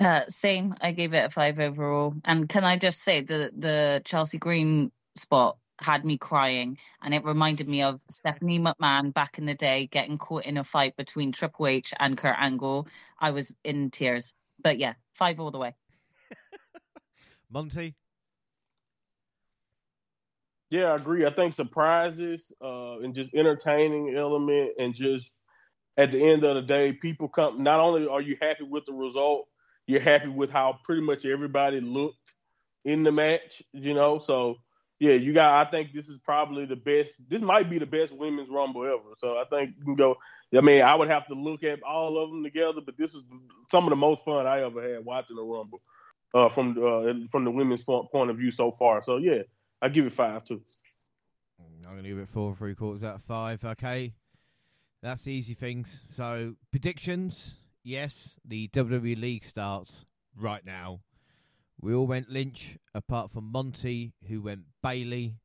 Uh, same. I gave it a five overall. And can I just say the the Chelsea Green spot had me crying and it reminded me of Stephanie McMahon back in the day getting caught in a fight between Triple H and Kurt Angle. I was in tears. But yeah, five all the way. Monty? Yeah, I agree. I think surprises uh, and just entertaining element and just at the end of the day, people come not only are you happy with the result, you're happy with how pretty much everybody looked in the match, you know. So yeah, you got. I think this is probably the best. This might be the best women's rumble ever. So I think you can go. I mean, I would have to look at all of them together, but this is some of the most fun I ever had watching a rumble uh, from uh, from the women's point of view so far. So yeah, I give it five too. I'm to give it four and three quarters out of five. Okay, that's easy things. So predictions, yes, the WWE League starts right now. We all went Lynch, apart from Monty, who went Bayley.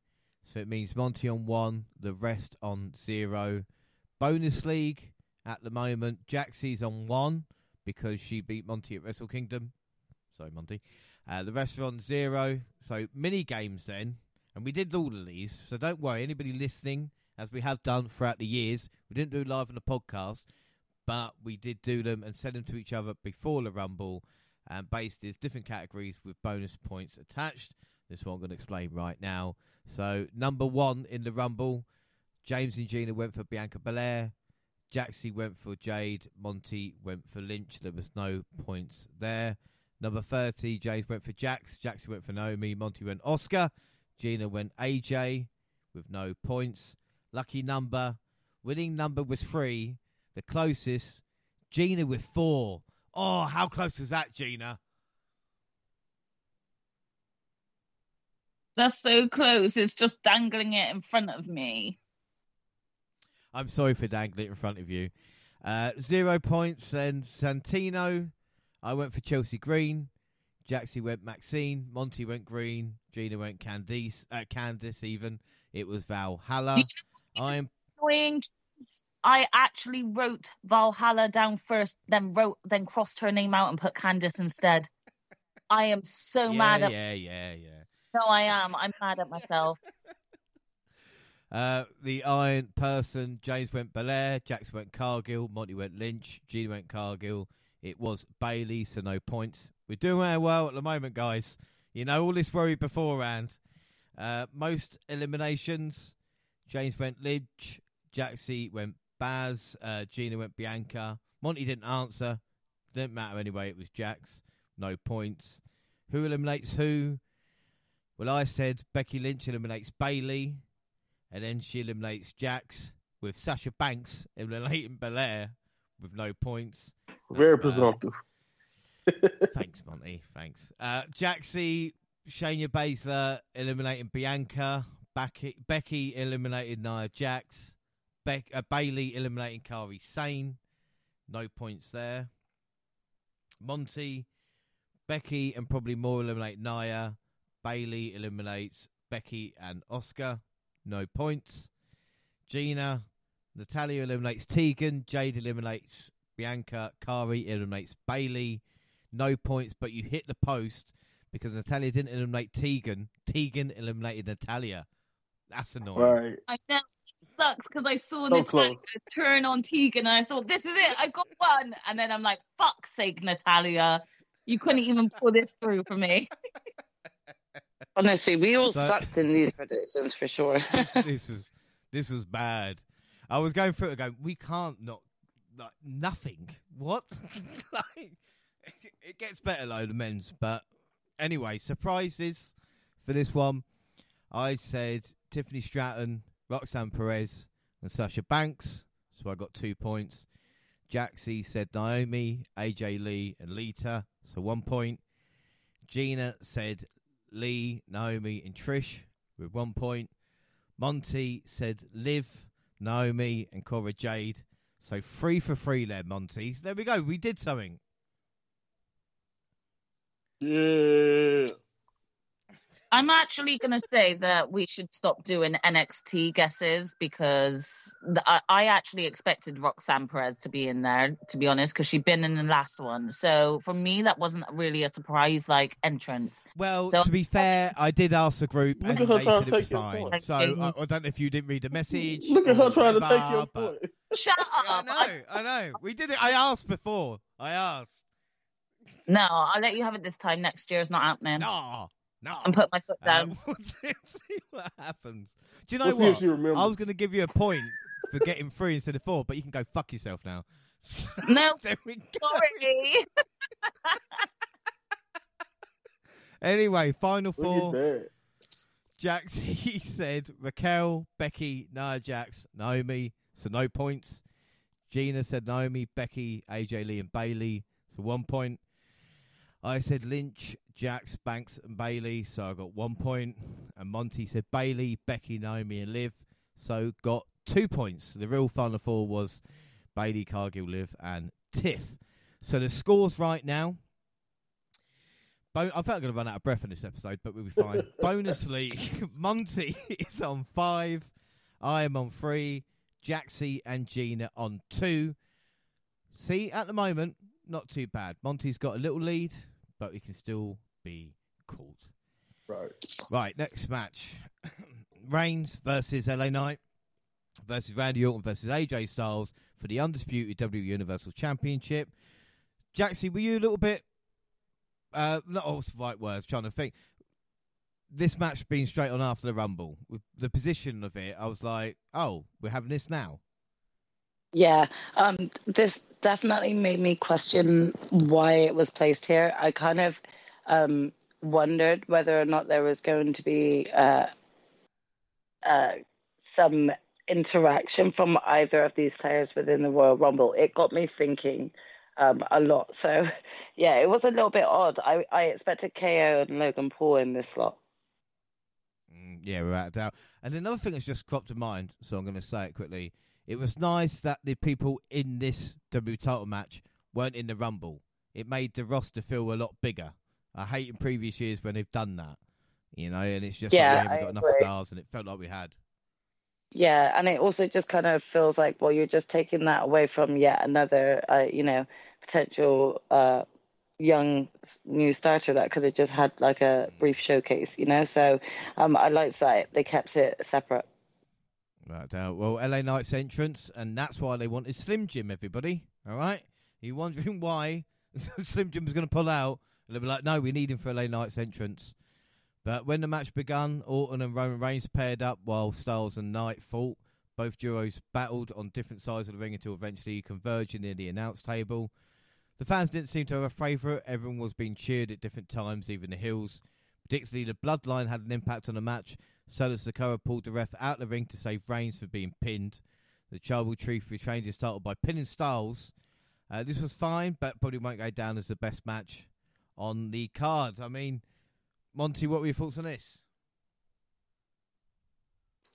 So it means Monty on one, the rest on zero. Bonus League at the moment, Jaxie's on one because she beat Monty at Wrestle Kingdom. Sorry, Monty. Uh, the rest are on zero. So mini games then, and we did all of these. So don't worry, anybody listening, as we have done throughout the years, we didn't do live on the podcast, but we did do them and send them to each other before the Rumble, and based is different categories with bonus points attached. This one I'm going to explain right now. So number one in the Rumble, James and Gina went for Bianca Belair. Jaxie went for Jade. Monty went for Lynch. There was no points there. Number 30, James went for Jax. Jaxie went for Naomi. Monty went Asuka. Gina went AJ with no points. Lucky number. Winning number was three. The closest, Gina with four. Oh, how close was that, Gina? That's so close. It's just dangling it in front of me. I'm sorry for dangling it in front of you. Uh, zero points then Santino. I went for Chelsea Green. Jaxie went Maxine. Monty went Green. Gina went Candice. Uh, Candice even. It was Valhalla. I'm annoying. I actually wrote Valhalla down first, then wrote, then crossed her name out and put Candice instead. I am so yeah, mad at. Yeah, yeah, yeah. No, I am. I'm mad at myself. Uh, the Iron Person, James went Belair, Jax went Cargill, Monty went Lynch, Gina went Cargill. It was Bayley, so no points. We're doing very well at the moment, guys. You know, all this worry beforehand. Uh, most eliminations, James went Lynch, Jaxie went Baz, uh, Gina went Bianca. Monty didn't answer. Didn't matter anyway, it was Jax. No points. Who eliminates who? Well, I said Becky Lynch eliminates Bayley and then she eliminates Jax with Sasha Banks eliminating Belair with no points. Very That's presumptive. Thanks, Monty. Thanks. Uh, Jaxie, Shayna Baszler eliminating Bianca. Becky, Becky eliminated Nia Jax. Be- uh, Bayley eliminating Kairi Sane. No points there. Monty, Becky, and probably more eliminate Nia. Bayley eliminates Becky and Asuka. No points. Gina, Natalya eliminates Tegan. Jade eliminates Bianca. Kairi eliminates Bayley. No points, but you hit the post because Natalya didn't eliminate Tegan. Tegan eliminated Natalya. That's annoying. Right. I know it sucks because I saw So Natalya close. turn on Tegan and I thought, this is it, I got one. And then I'm like, fuck's sake, Natalya. You couldn't even pull this through for me. Honestly, we all So- sucked in these predictions for sure. this was this was bad. I was going through it going, we can't not like nothing. What? like it gets better though the men's, but anyway, surprises for this one. I said Tiffany Stratton, Roxanne Perez, and Sasha Banks, so I got two points. Jaxie said Naomi, AJ Lee, and Lita, so one point. Gina said Lee, Naomi, and Trish with one point. Monty said Liv, Naomi, and Cora Jade. So three for three there, Monty. There we go. We did something. Yeah. I'm actually going to say that we should stop doing NXT guesses because the, I, I actually expected Roxanne Perez to be in there, to be honest, because she'd been in the last one. So for me, that wasn't really a surprise like entrance. Well, So- to be fair, I did ask the group, and they said it was fine. point. So I, I don't know if you didn't read the message. Look at her or trying to take whatever, your but- point. Shut up. I know, I- I know. We did it. I asked before. I asked. no, I'll let you have it this time. Next year is not happening. No, no. I'm putting my foot down. Uh, we'll see, see what happens. Do you know We'll see if what? she. I was going to give you a point for getting three instead of four, but you can go fuck yourself now. no, there we go. sorry. Anyway, final four. at that. Jaxie said Raquel, Becky, Nia Jax, Naomi, so no points. Gina said Naomi, Becky, AJ Lee, and Bayley, so one point. I said Lynch, Jax, Banks, and Bayley, so I got one point. And Monty said Bayley, Becky, Naomi, and Liv, so got two points. The real final four was Bayley, Cargill, Liv, and Tiff. So the scores right now. Bo- I felt I'm going to run out of breath in this episode, but we'll be fine. Bonus league, Monty is on five. I am on three. Jaxie and Gina on two. See, at the moment, not too bad. Monty's got a little lead, but he can still be caught. Right. Right, next match. Reigns versus LA Knight versus Randy Orton versus AJ Styles for the undisputed W Universal Championship. Jaxie, were you a little bit uh not all the right words, trying to think. This match being straight on after the Rumble, with the position of it, I was like, Oh, we're having this now. Yeah, um, this definitely made me question why it was placed here. I kind of um, wondered whether or not there was going to be uh, uh, some interaction from either of these players within the Royal Rumble. It got me thinking um, a lot. So, yeah, it was a little bit odd. I, I expected KO and Logan Paul in this slot. Mm, yeah, without a doubt. And another thing that's just cropped to mind, so I'm going to say it quickly. It was nice that the people in this W title match weren't in the Rumble. It made the roster feel a lot bigger. I hate in previous years when they've done that, you know, and it's just Yeah, like, yeah, we got enough stars, and it felt like we had. Yeah, and it also just kind of feels like, well, you're just taking that away from yet another, uh, you know, potential uh, young new starter that could have just had like a brief showcase, you know. So um, I liked that they kept it separate. Right, uh, well, LA Knight's entrance, and that's why they wanted Slim Jim, everybody. All right? You wondering why Slim Jim was going to pull out? And they'll be like, no, we need him for LA Knight's entrance. But when the match began, Orton and Roman Reigns paired up while Styles and Knight fought. Both duos battled on different sides of the ring until eventually converging near the announce table. The fans didn't seem to have a favourite. Everyone was being cheered at different times, even the heels. Particularly, the bloodline had an impact on the match. Solo Sikoa pulled the ref out of the ring to save Reigns for being pinned. The Tribal Chief retained his title by pinning Styles. Uh, this was fine, but probably won't go down as the best match on the card. I mean, Monty, what were your thoughts on this?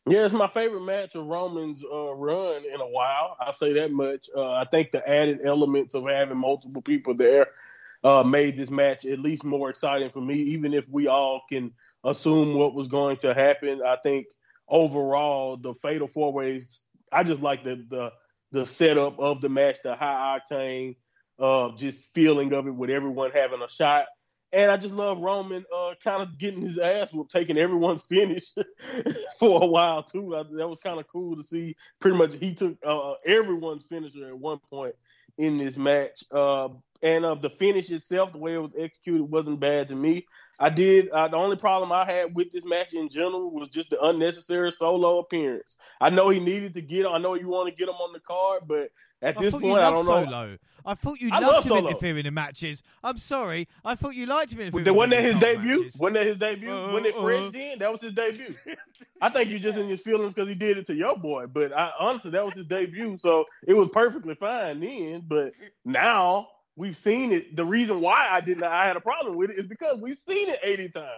Yeah, it's my favorite match of Roman's uh, run in a while. I'll say that much. Uh, I think the added elements of having multiple people there uh, made this match at least more exciting for me. Even if we all can assume what was going to happen, I think overall the fatal four ways. I just like the the the setup of the match, the high octane, uh, just feeling of it with everyone having a shot. And I just love Roman uh, kind of getting his ass whooped, taking everyone's finish for a while too. I, that was kind of cool to see. Pretty much, he took uh, everyone's finisher at one point in this match. Uh, and uh, the finish itself, the way it was executed, wasn't bad to me. I did. Uh, the only problem I had with this match in general was just the unnecessary solo appearance. I know he needed to get. I know you want to get him on the card, but at I this point, I don't know. I thought you I loved love him Solo. interfering in matches. I'm sorry. I thought you liked him interfering. Wasn't that his debut? matches. Wasn't that his debut? Uh, when it uh. Fred did, that was his debut. I think you're just in his feelings because he did it to your boy. But I, honestly, that was his debut, so it was perfectly fine then. But now we've seen it. The reason why I didn't, I had a problem with it, is because we've seen it 80 times,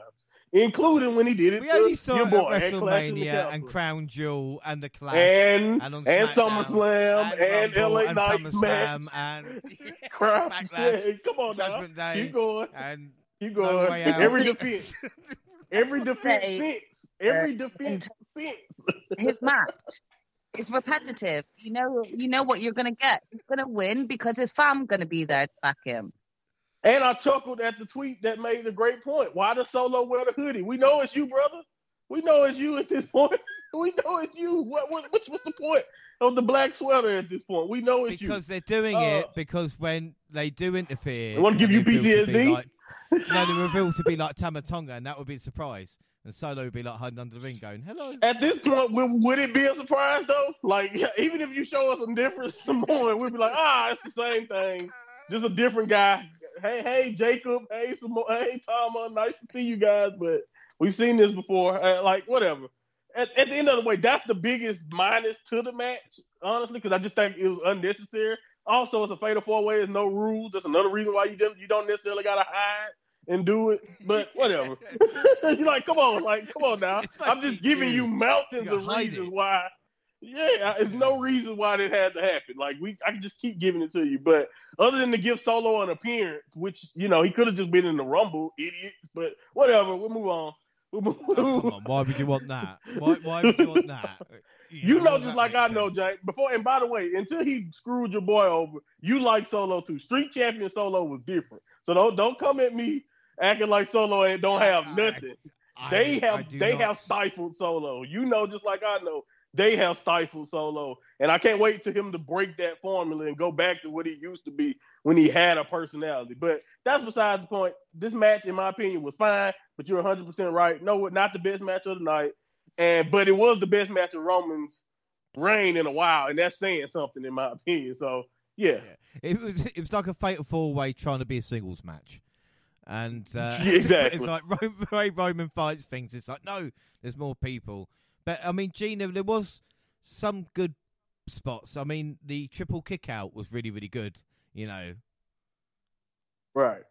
including when he did it we to only saw your boy at at Clash in the WrestleMania and Castle. Crown Jewel and the Clash and and on and SmackDown, SummerSlam and, Rumble LA and Knight's match. SummerSlam and Crap. Backlash, come on now. Judgment Day, Keep going. and Keep No going. Way Every defense. Every defense Say, since. Every defense since. his match. It's repetitive. You know, you know what you're gonna get. He's gonna win because his fam gonna be there to back him. And I chuckled at the tweet that made the great point. Why does Solo wear the hoodie? We know it's you, brother. We know it's you at this point. We know it's you. What, what what's, what's the point of the black sweater at this point? We know it's you because they're doing Uh, it because when they do interfere, They wanna give you revealed PTSD? Like, no, they're revealed to be like Tama Tonga, and that would be a surprise. And Solo would be like hiding under the ring, going, "Hello." At this point, would, it be a surprise though? Like even if you show us some different Samoan, we'd be like, ah, it's the same thing, just a different guy. Hey, hey, Jacob. Hey, Samo- hey, Tama. Nice to see you guys, but we've seen this before. Uh, like whatever. At, at the end of the way, that's the biggest minus to the match, honestly, because I just think it was unnecessary. Also, it's a fatal four way. There's no rules. That's another reason why you don't you don't necessarily gotta hide and do it. But whatever. You're like, come on, like, come on now. Like I'm just giving you. mountains of reasons it. why Yeah, it's no reason why this had to happen. Like we, I can just keep giving it to you. But other than to give Solo an appearance, which you know he could have just been in the Rumble, idiot. But whatever, we'll move on. We'll move Oh, come on, why would you want that? Why, why would you want that? You know, just like I know, sense? Jay. Before and by the way, until he screwed your boy over, you like Solo too. Street Champion Solo was different. So don't don't come at me acting like Solo ain't don't have I- nothing. I- they have they not- have stifled Solo. You know, just like I know, they have stifled Solo, and I can't wait to him to break that formula and go back to what he used to be when he had a personality. But that's besides the point. This match, in my opinion, was fine. But you're 100 percent right. No, not the best match of the night, and but it was the best match of Roman's reign in a while, and that's saying something in my opinion. So yeah, It was it was like a fatal four way trying to be a singles match, and uh, exactly. it's like Roman, the way Roman fights things. It's like no, there's more people. But I mean, Gina, there was some good spots. I mean, the triple kick out was really really good. You know, right.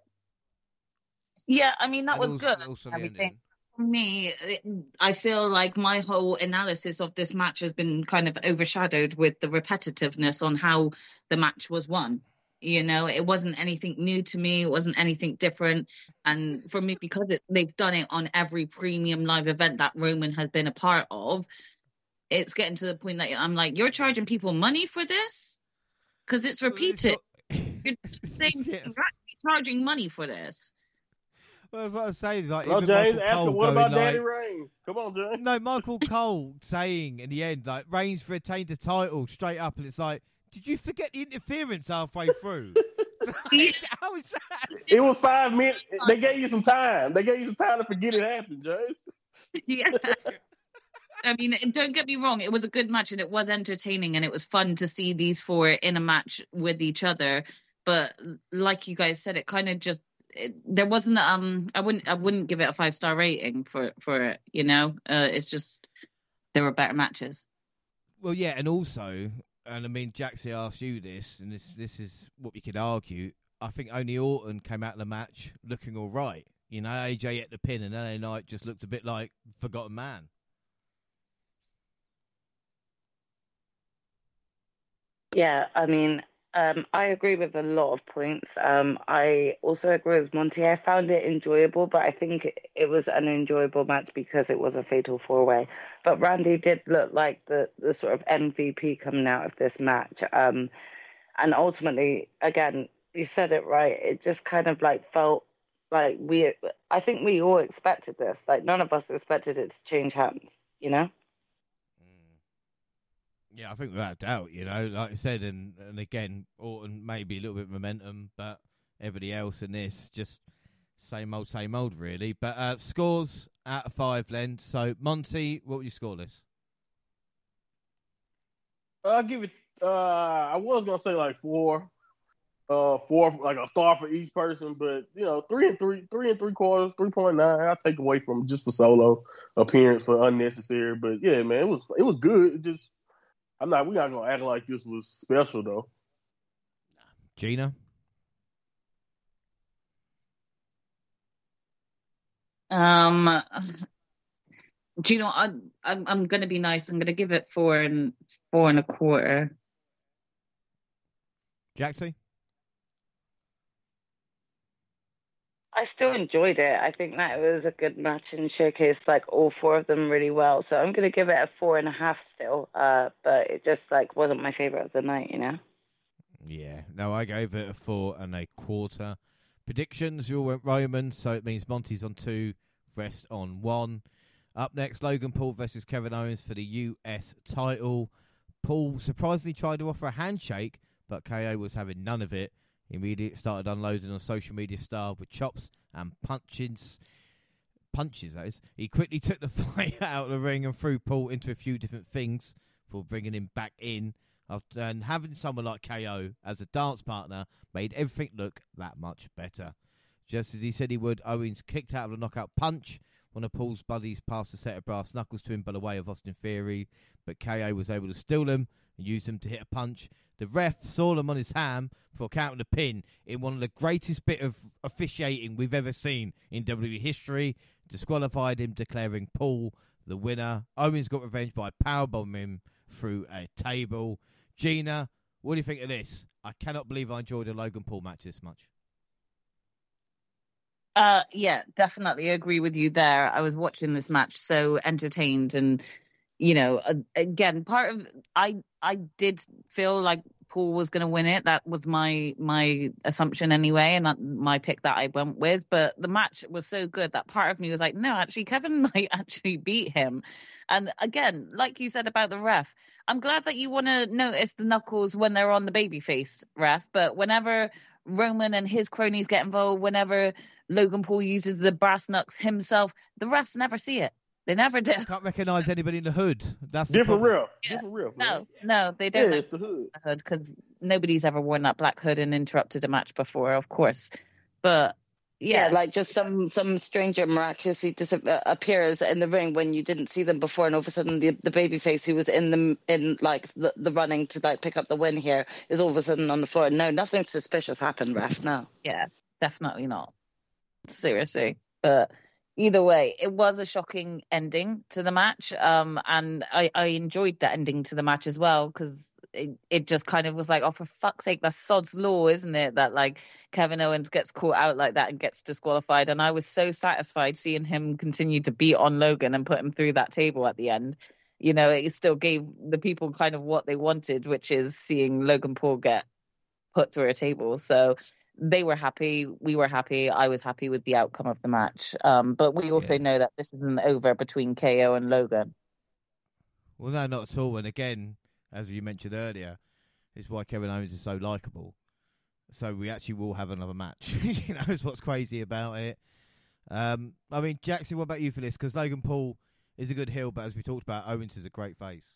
Yeah, I mean that and was also, good. Also the everything. For me, it- I feel like my whole analysis of this match has been kind of overshadowed with the repetitiveness on how the match was won. You know, it wasn't anything new to me. It wasn't anything different. And for me, because it, they've done it on every premium live event that Roman has been a part of, it's getting to the point that I'm like, you're charging people money for this because it's repeated. not- You're saying Yeah. you're actually charging money for this. Well, what I was saying, like Well, even James, Michael ask Cole what about like, Daddy Reigns? Come on, James. No, Michael Cole saying in the end, like Reigns retained the title straight up, and it's like, did you forget the interference halfway through? Like, How is that? It was five minutes. They gave you some time. They gave you some time to forget it happened, James. yeah. I mean, don't get me wrong, it was a good match and it was entertaining and it was fun to see these four in a match with each other. But like you guys said, it kind of just it, there wasn't um I wouldn't I wouldn't give it a five star rating for for it. You know, uh, it's just there were better matches. Well, yeah, and also, and I mean, Jaxie asked you this, and this this is what we could argue. I think only Orton came out of the match looking all right. You know, AJ at the pin, and LA Knight just looked a bit like forgotten man. Yeah, I mean, um, I agree with a lot of points. Um, I also agree with Monty. I found it enjoyable, but I think it, was an enjoyable match because it was a fatal four way. But Randy did look like the, the sort of MVP coming out of this match. Um, and ultimately, again, you said it right. It just kind of like felt like we, I think we all expected this. Like none of us expected it to change hands, you know? Yeah, I think without doubt, you know, like I said, and and again, Orton maybe a little bit of momentum, but everybody else in this just same old, same old, really. But uh, scores out of five, Len. So Monty, what would you score this? I'll give it. Uh, I was gonna say like four, uh, four like a star for each person, but you know, three and three, three and three quarters, three point nine. I'll take away from just for solo appearance for unnecessary. But yeah, man, it was it was good. It just I'm not. We're not gonna act like this was special though. Gina? Um, do you know? I, I'm I'm gonna be nice. I'm gonna give it four and four and a quarter. Jaxie? I still enjoyed it. I think that was a good match and showcased like all four of them really well. So I'm gonna give it a four and a half still. Uh, but it just like wasn't my favorite of the night, you know. Yeah. No, I gave it a four and a quarter. Predictions, you all went Roman, so it means Monty's on two, rest on one. Up next, Logan Paul versus Kevin Owens for the US title. Paul surprisingly tried to offer a handshake, but KO was having none of it. Immediately started unloading on social media style with chops and punches. Punches, that is. He quickly took the fight out of the ring and threw Paul into a few different things for bringing him back in. After, and having someone like KO as a dance partner made everything look that much better. Just as he said he would, Owens kicked out of the knockout punch. One of Paul's buddies passed a set of brass knuckles to him by the way of Austin Theory, but KO was able to steal them and use them to hit a punch. The ref saw them on his ham for counting the pin in one of the greatest bit of officiating we've ever seen in WWE history. Disqualified him, declaring Paul the winner. Owens got revenge by powerbombing him through a table. Gina, what do you think of this? I cannot believe I enjoyed a Logan Paul match this much. Uh, yeah, definitely agree with you there. I was watching this match so entertained, and you know, again, part of I I did feel like Paul was going to win it. That was my my assumption anyway, and my pick that I went with. But the match was so good that part of me was like, no, actually, Kevin might actually beat him. And again, like you said about the ref, I'm glad that you want to notice the knuckles when they're on the babyface ref. But whenever Roman and his cronies get involved, whenever Logan Paul uses the brass knucks himself, the refs never see it. They never do. Can't recognise anybody in the hood. That's different real. Yeah. Different real. No, no, they don't. Yeah, it's the hood. hood because nobody's ever worn that black hood and interrupted a match before, of course. But yeah. yeah, like just some some stranger miraculously disappears uh, in the ring when you didn't see them before, and all of a sudden the the baby face who was in the in like the, the running to like pick up the win here is all of a sudden on the floor. No, nothing suspicious happened, ref. No. Yeah, definitely not. Seriously, but either way, it was a shocking ending to the match. Um, and I, I enjoyed the ending to the match as well because it, it just kind of was like, oh, for fuck's sake, that's sod's law, isn't it? That like Kevin Owens gets caught out like that and gets disqualified. And I was so satisfied seeing him continue to beat on Logan and put him through that table at the end. You know, it still gave the people kind of what they wanted, which is seeing Logan Paul get put through a table. So they were happy, we were happy, I was happy with the outcome of the match. Um, but we also yeah. know that this isn't over between KO and Logan. Well, no, not at all. And again, as you mentioned earlier, it's why Kevin Owens is so likable. So we actually will have another match. you know, is what's crazy about it. Um, I mean, Jackson, what about you for this? Because Logan Paul is a good heel, but as we talked about, Owens is a great face.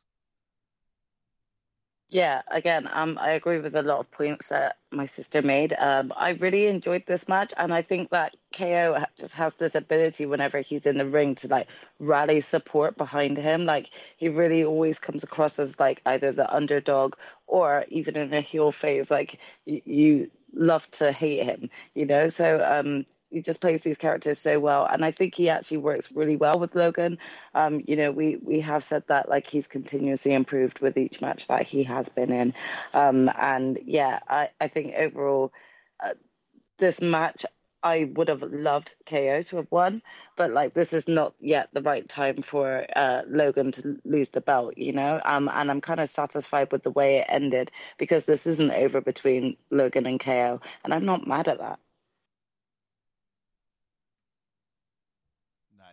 Yeah, again, um, I agree with a lot of points that my sister made. Um, I really enjoyed this match, and I think that KO just has this ability whenever he's in the ring to like rally support behind him. Like he really always comes across as like either the underdog or even in a heel phase, like you, love to hate him, you know. So um, he just plays these characters so well, and I think he actually works really well with Logan. Um, you know, we we have said that like he's continuously improved with each match that he has been in, um, and yeah, I I think overall, uh, this match I would have loved KO to have won, but like this is not yet the right time for uh, Logan to lose the belt, you know. Um, and I'm kind of satisfied with the way it ended because this isn't over between Logan and KO, and I'm not mad at that.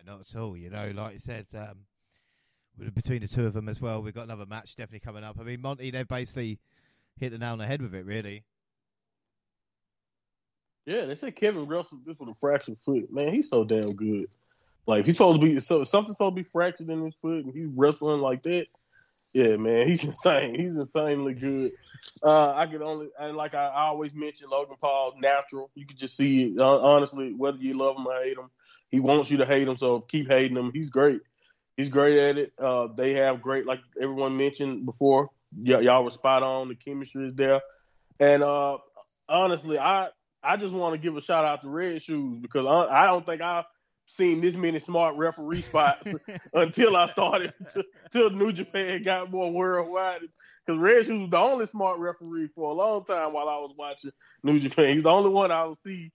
Not at all. You know, like I said, um, between the two of them as well, we've got another match definitely coming up. I mean, Monty, they've basically hit the nail on the head with it, really. Yeah, they said Kevin wrestled this with a fractured foot. Man, he's so damn good. Like he's supposed to be so something's supposed to be fractured in his foot, and he's wrestling like that. Yeah, man, he's insane. He's insanely good. Uh, I could only and like I, always mention Logan Paul, natural. You could just see it. Honestly, whether you love him or hate him, he wants you to hate him, so keep hating him. He's great. He's great at it. Uh, they have great, like everyone mentioned before. Y- y'all were spot on. The chemistry is there, and uh, honestly, I I just want to give a shout out to Red Shoes because I, I don't think I've seen this many smart referee spots until I started till New Japan got more worldwide. Because Red Shoes was the only smart referee for a long time while I was watching New Japan. He's the only one I would see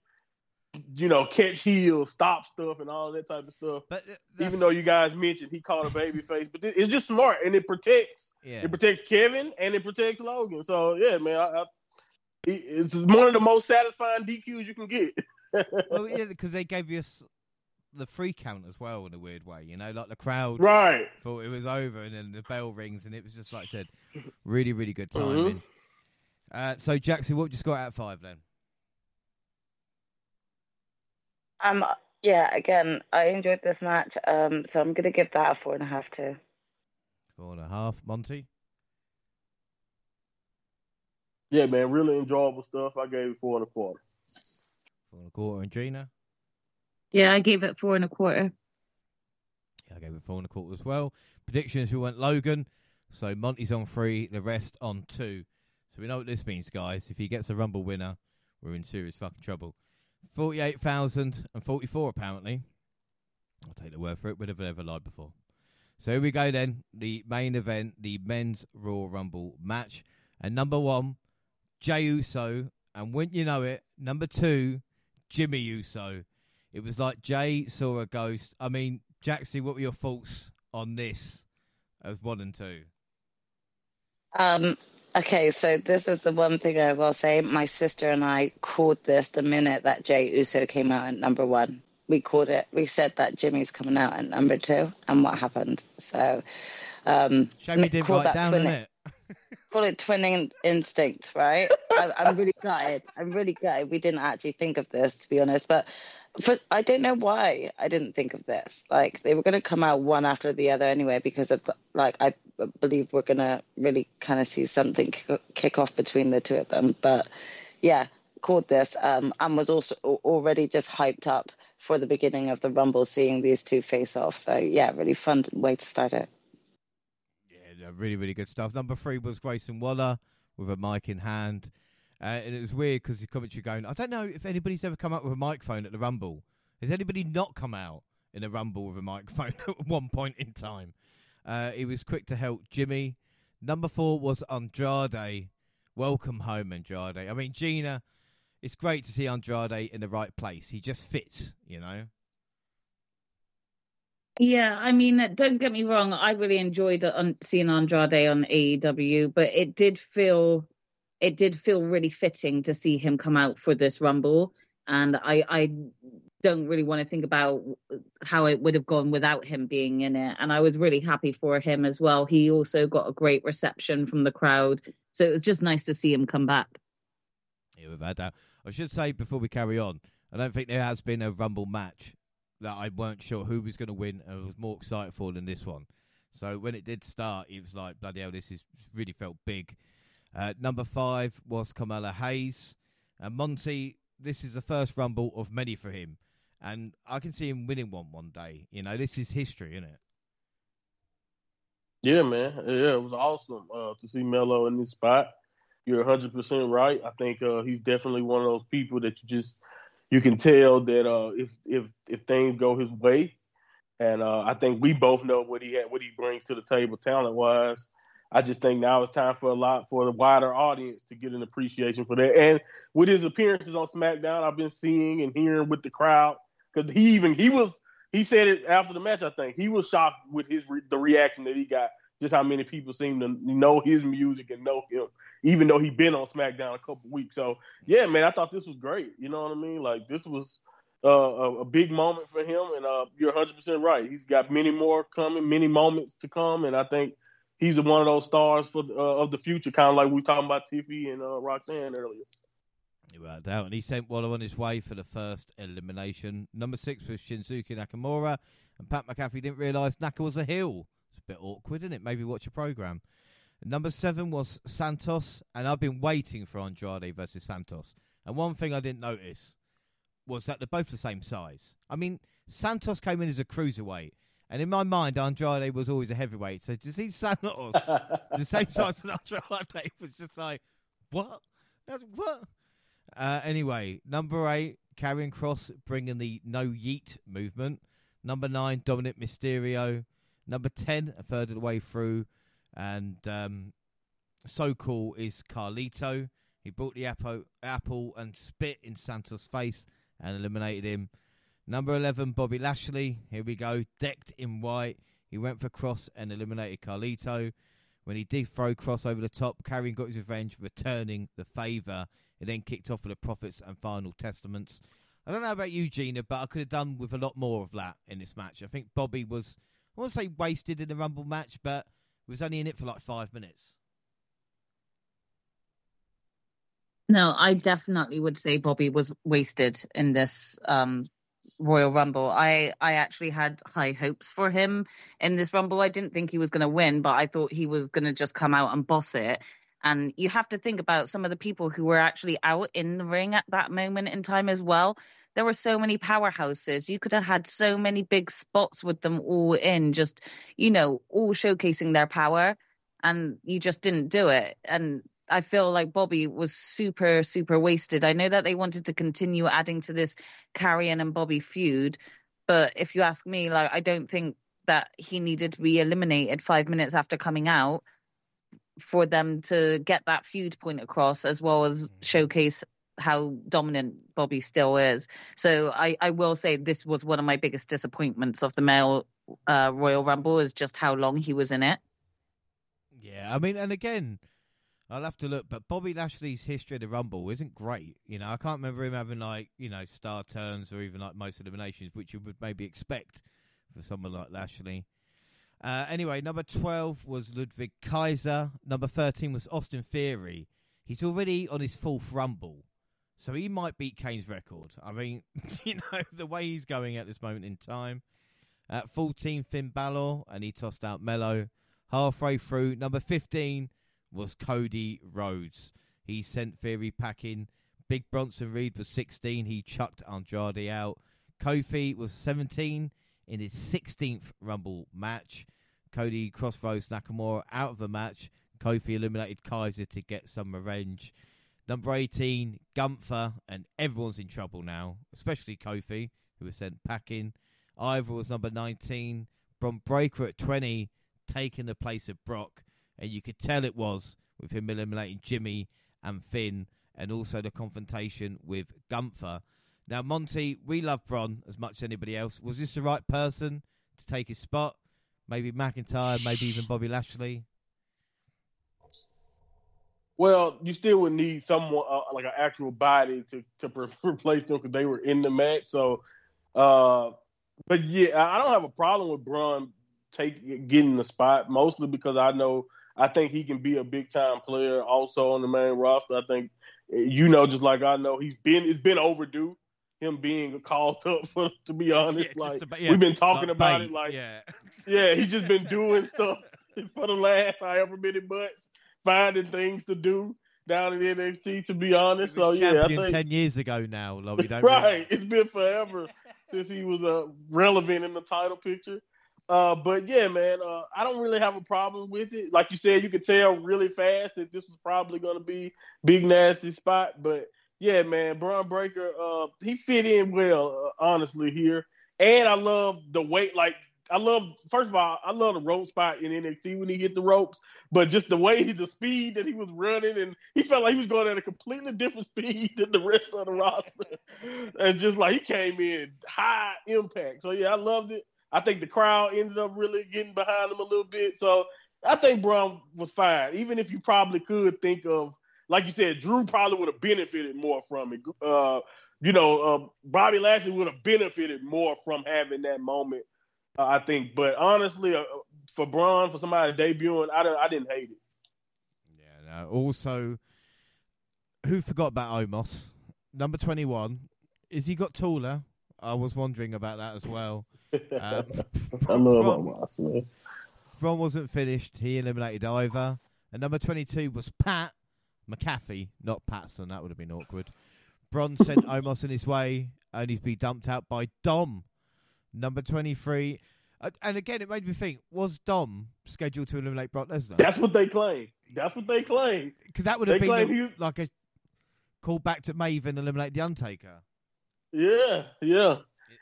you know, catch heels, stop stuff, and all that type of stuff. But even though you guys mentioned he caught a baby face, but it's just smart and it protects. Yeah. It protects Kevin and it protects Logan. So yeah, man, I, I, it's one of the most satisfying DQs you can get. well, yeah, because they gave you the free count as well in a weird way. You know, like the crowd right thought it was over, and then the bell rings, and it was just like I said, really, really good timing. Mm-hmm. Uh, so Jackson, what you score out of five then? Um, yeah, again, I enjoyed this match. Um, so I'm gonna give that a four and a half too. Four and a half, Monty. Yeah, man, really enjoyable stuff. I gave it four and a quarter. Four and a quarter, and Gina. Yeah, I gave it four and a quarter. Yeah, I gave it four and a quarter as well. Predictions: we went Logan. So Monty's on three, the rest on two. So we know what this means, guys. If he gets a Rumble winner, we're in serious fucking trouble. 48,044 apparently. I'll take the word for it. We've never ever lied before. So here we go then. The main event, the men's Raw Rumble match. And number one, Jey Uso. And wouldn't you know it, number two, Jimmy Uso. It was like Jey saw a ghost. I mean, Jaxie, what were your thoughts on this as one and two? Um, okay, so this is the one thing I will say. My sister and I called this the minute that Jey Uso came out at number one. We called it. We said that Jimmy's coming out at number two, and what happened? So, um, Shame we didn't write down, twin, it? call it twinning instinct, right? I, I'm really gutted. I'm really gutted. We didn't actually think of this, to be honest, but for, I don't know why I didn't think of this. Like they were going to come out one after the other anyway, because of like I believe we're going to really kind of see something kick off between the two of them. But yeah, called this um, and was also already just hyped up for the beginning of the Rumble, seeing these two face off. So yeah, really fun way to start it. Yeah, really, really good stuff. Number three was Grayson Waller with a mic in hand. Uh, and it was weird because the commentary going, I don't know if anybody's ever come up with a microphone at the Rumble. Has anybody not come out in a Rumble with a microphone at one point in time? Uh, he was quick to help Jimmy. Number four was Andrade. Welcome home, Andrade. I mean, Gina, it's great to see Andrade in the right place. He just fits, you know. Yeah, I mean, don't get me wrong. I really enjoyed seeing Andrade on AEW, but it did feel it did feel really fitting to see him come out for this Rumble. And I, I don't really want to think about how it would have gone without him being in it. And I was really happy for him as well. He also got a great reception from the crowd. So it was just nice to see him come back. Yeah, without doubt. I should say before we carry on, I don't think there has been a Rumble match that I weren't sure who was going to win and was more excited for than this one. So when it did start, it was like, bloody hell, this is really felt big. Uh, number five was Carmelo Hayes. And Monty, this is the first rumble of many for him. And I can see him winning one one day. You know, this is history, isn't it? Yeah, man. Yeah, it was awesome uh, to see Melo in this spot. You're 100% right. I think uh, he's definitely one of those people that you just you can tell that uh, if if if things go his way, and uh, I think we both know what he had, what he brings to the table talent wise. I just think now it's time for a lot for the wider audience to get an appreciation for that. And with his appearances on SmackDown, I've been seeing and hearing with the crowd because he even he was he said it after the match. I think he was shocked with his the reaction that he got. Just how many people seem to know his music and know him, even though he been on SmackDown a couple weeks. So yeah, man, I thought this was great. You know what I mean? Like this was uh, a, a, big moment for him, and uh, you're 100 percent right. He's got many more coming, many moments to come, and I think he's one of those stars for uh, of the future, kind of like we were talking about Tiffy and uh, Roxanne earlier. Without doubt, and he sent Waller on his way for the first elimination. Number six was Shinsuke Nakamura, and Pat McAfee didn't realise Naka was a heel. It's a bit awkward, isn't it? Maybe watch a program. Number seven was Santos, and I've been waiting for Andrade versus Santos. And one thing I didn't notice was that they're both the same size. I mean, Santos came in as a cruiserweight, and in my mind, Andrade was always a heavyweight. So to see Santos the same size as Andrade was just like, what? That's what? Uh, anyway, number eight, Karrion Kross bringing the no yeet movement. Number nine, Dominik Mysterio. Number ten, a third of the way through, and um, so cool is Carlito. He brought the apple, apple and spit in Santos' face and eliminated him. Number 11, Bobby Lashley. Here we go. Decked in white. He went for Kross and eliminated Carlito. When he did throw Kross over the top, Karrion got his revenge, returning the favour. It then kicked off with the Prophets and Final Testaments. I don't know about you, Gina, but I could have done with a lot more of that in this match. I think Bobby was, I want to say wasted in the Rumble match, but was only in it for like five minutes. No, I definitely would say Bobby was wasted in this um, Royal Rumble. I I actually had high hopes for him in this Rumble. I didn't think he was going to win, but I thought he was going to just come out and boss it. And you have to think about some of the people who were actually out in the ring at that moment in time as well. There were so many powerhouses. You could have had so many big spots with them all in, just, you know, all showcasing their power. And you just didn't do it. And I feel like Bobby was super, super wasted. I know that they wanted to continue adding to this Karrion and Bobby feud, but if you ask me, like I don't think that he needed to be eliminated five minutes after coming out for them to get that feud point across, as well as Mm-hmm. showcase how dominant Bobby still is. So I, I will say this was one of my biggest disappointments of the male uh, Royal Rumble is just how long he was in it. Yeah, I mean, and again, I'll have to look, but Bobby Lashley's history of the Rumble isn't great. You know, I can't remember him having like you know star turns or even like most eliminations, which you would maybe expect for someone like Lashley. Uh, anyway, number twelve was Ludwig Kaiser. Number thirteen was Austin Theory. He's already on his fourth Rumble, so he might beat Kane's record. I mean, you know, the way he's going at this moment in time. At 14, Finn Balor, and he tossed out Melo. Halfway through, number 15 was Cody Rhodes. He sent Theory packing. Big Bronson Reed was 16. He chucked Andrade out. Kofi was 17 in his 16th Rumble match. Cody Cross Rhodes Nakamura out of the match. Kofi eliminated Kaiser to get some revenge. Number 18, Gunther, and everyone's in trouble now, especially Kofi, who was sent packing. Ivor was number 19. Bron Breakker at 20, taking the place of Brock. And you could tell it was with him eliminating Jimmy and Finn, and also the confrontation with Gunther. Now, Monty, we love Bron as much as anybody else. Was this the right person to take his spot? Maybe McIntyre, maybe even Bobby Lashley. Well, you still would need someone uh, like an actual body to to pre- replace them because they were in the match. So, uh, but yeah, I don't have a problem with Bron take getting the spot, mostly because I know I think he can be a big time player also on the main roster. I think you know, just like I know, he's been it's been overdue him being called up for. To be honest, Yeah, like about- yeah, we've been talking about bait, it, like yeah. yeah, he's just been doing stuff for the last however many months, finding things to do down in NXT. To be honest, so yeah, I think ten years ago now. Like right. It's been forever since he was uh, relevant in the title picture. Uh, but yeah, man, uh, I don't really have a problem with it. Like you said, you could tell really fast that this was probably going to be big nasty spot. But yeah, man, Bron Breakker, uh, he fit in well, uh, honestly here. And I love the weight. Like I love, first of all, I love the rope spot in NXT when he hit the ropes. But just the way, the speed that he was running, and he felt like he was going at a completely different speed than the rest of the roster. And just like he came in high impact. So yeah, I loved it. I think the crowd ended up really getting behind him a little bit. So I think Bron was fine, even if you probably could think of, like you said, Drew probably would have benefited more from it. Uh, you know, uh, Bobby Lashley would have benefited more from having that moment. Uh, I think, but honestly, uh, for Bron, for somebody debuting, I don't, I didn't hate it. Yeah. No. Also, who forgot about Omos? Number twenty-one. Is he got taller? I was wondering about that as well. Um, I love Bron- Omos, man. Bron wasn't finished. He eliminated Ivor. And number 22 was Pat McAfee, not Patson. That would have been awkward. Bron sent Omos in his way, only to be dumped out by Dom. Number 23. Uh, and again, it made me think was Dom scheduled to eliminate Brock Lesnar? That's what they claim. That's what they claim. Because that would have they been claim a- he like a call back to Maven eliminate The Undertaker. Yeah, yeah.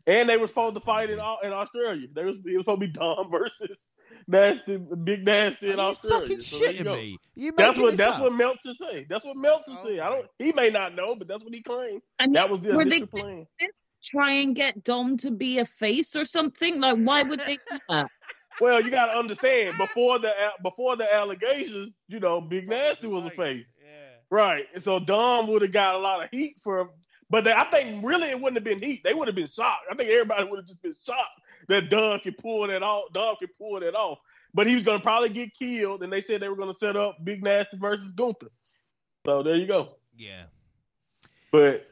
And they were supposed to fight in in Australia. They was, it was supposed to be Dom versus Nasty, Big Nasty in Are you Australia. fucking So there you shitting me? You That's what this that's up? what Meltzer say. That's what Meltzer Oh, say. I don't. He may not know, but that's what he claimed. And That was the were they initial plan. try and get Dom to be a face or something? Like, why would they do that? Well, you got to understand before the before the allegations, you know, Big Nasty was a face, right? And so Dom would have got a lot of heat for. But they, I think really it wouldn't have been heat. They would have been shocked. I think everybody would have just been shocked that Doug could pull that off. Doug could pull that off. But he was going to probably get killed, and they said they were going to set up Big Nasty versus Gunther. So there you go. Yeah. But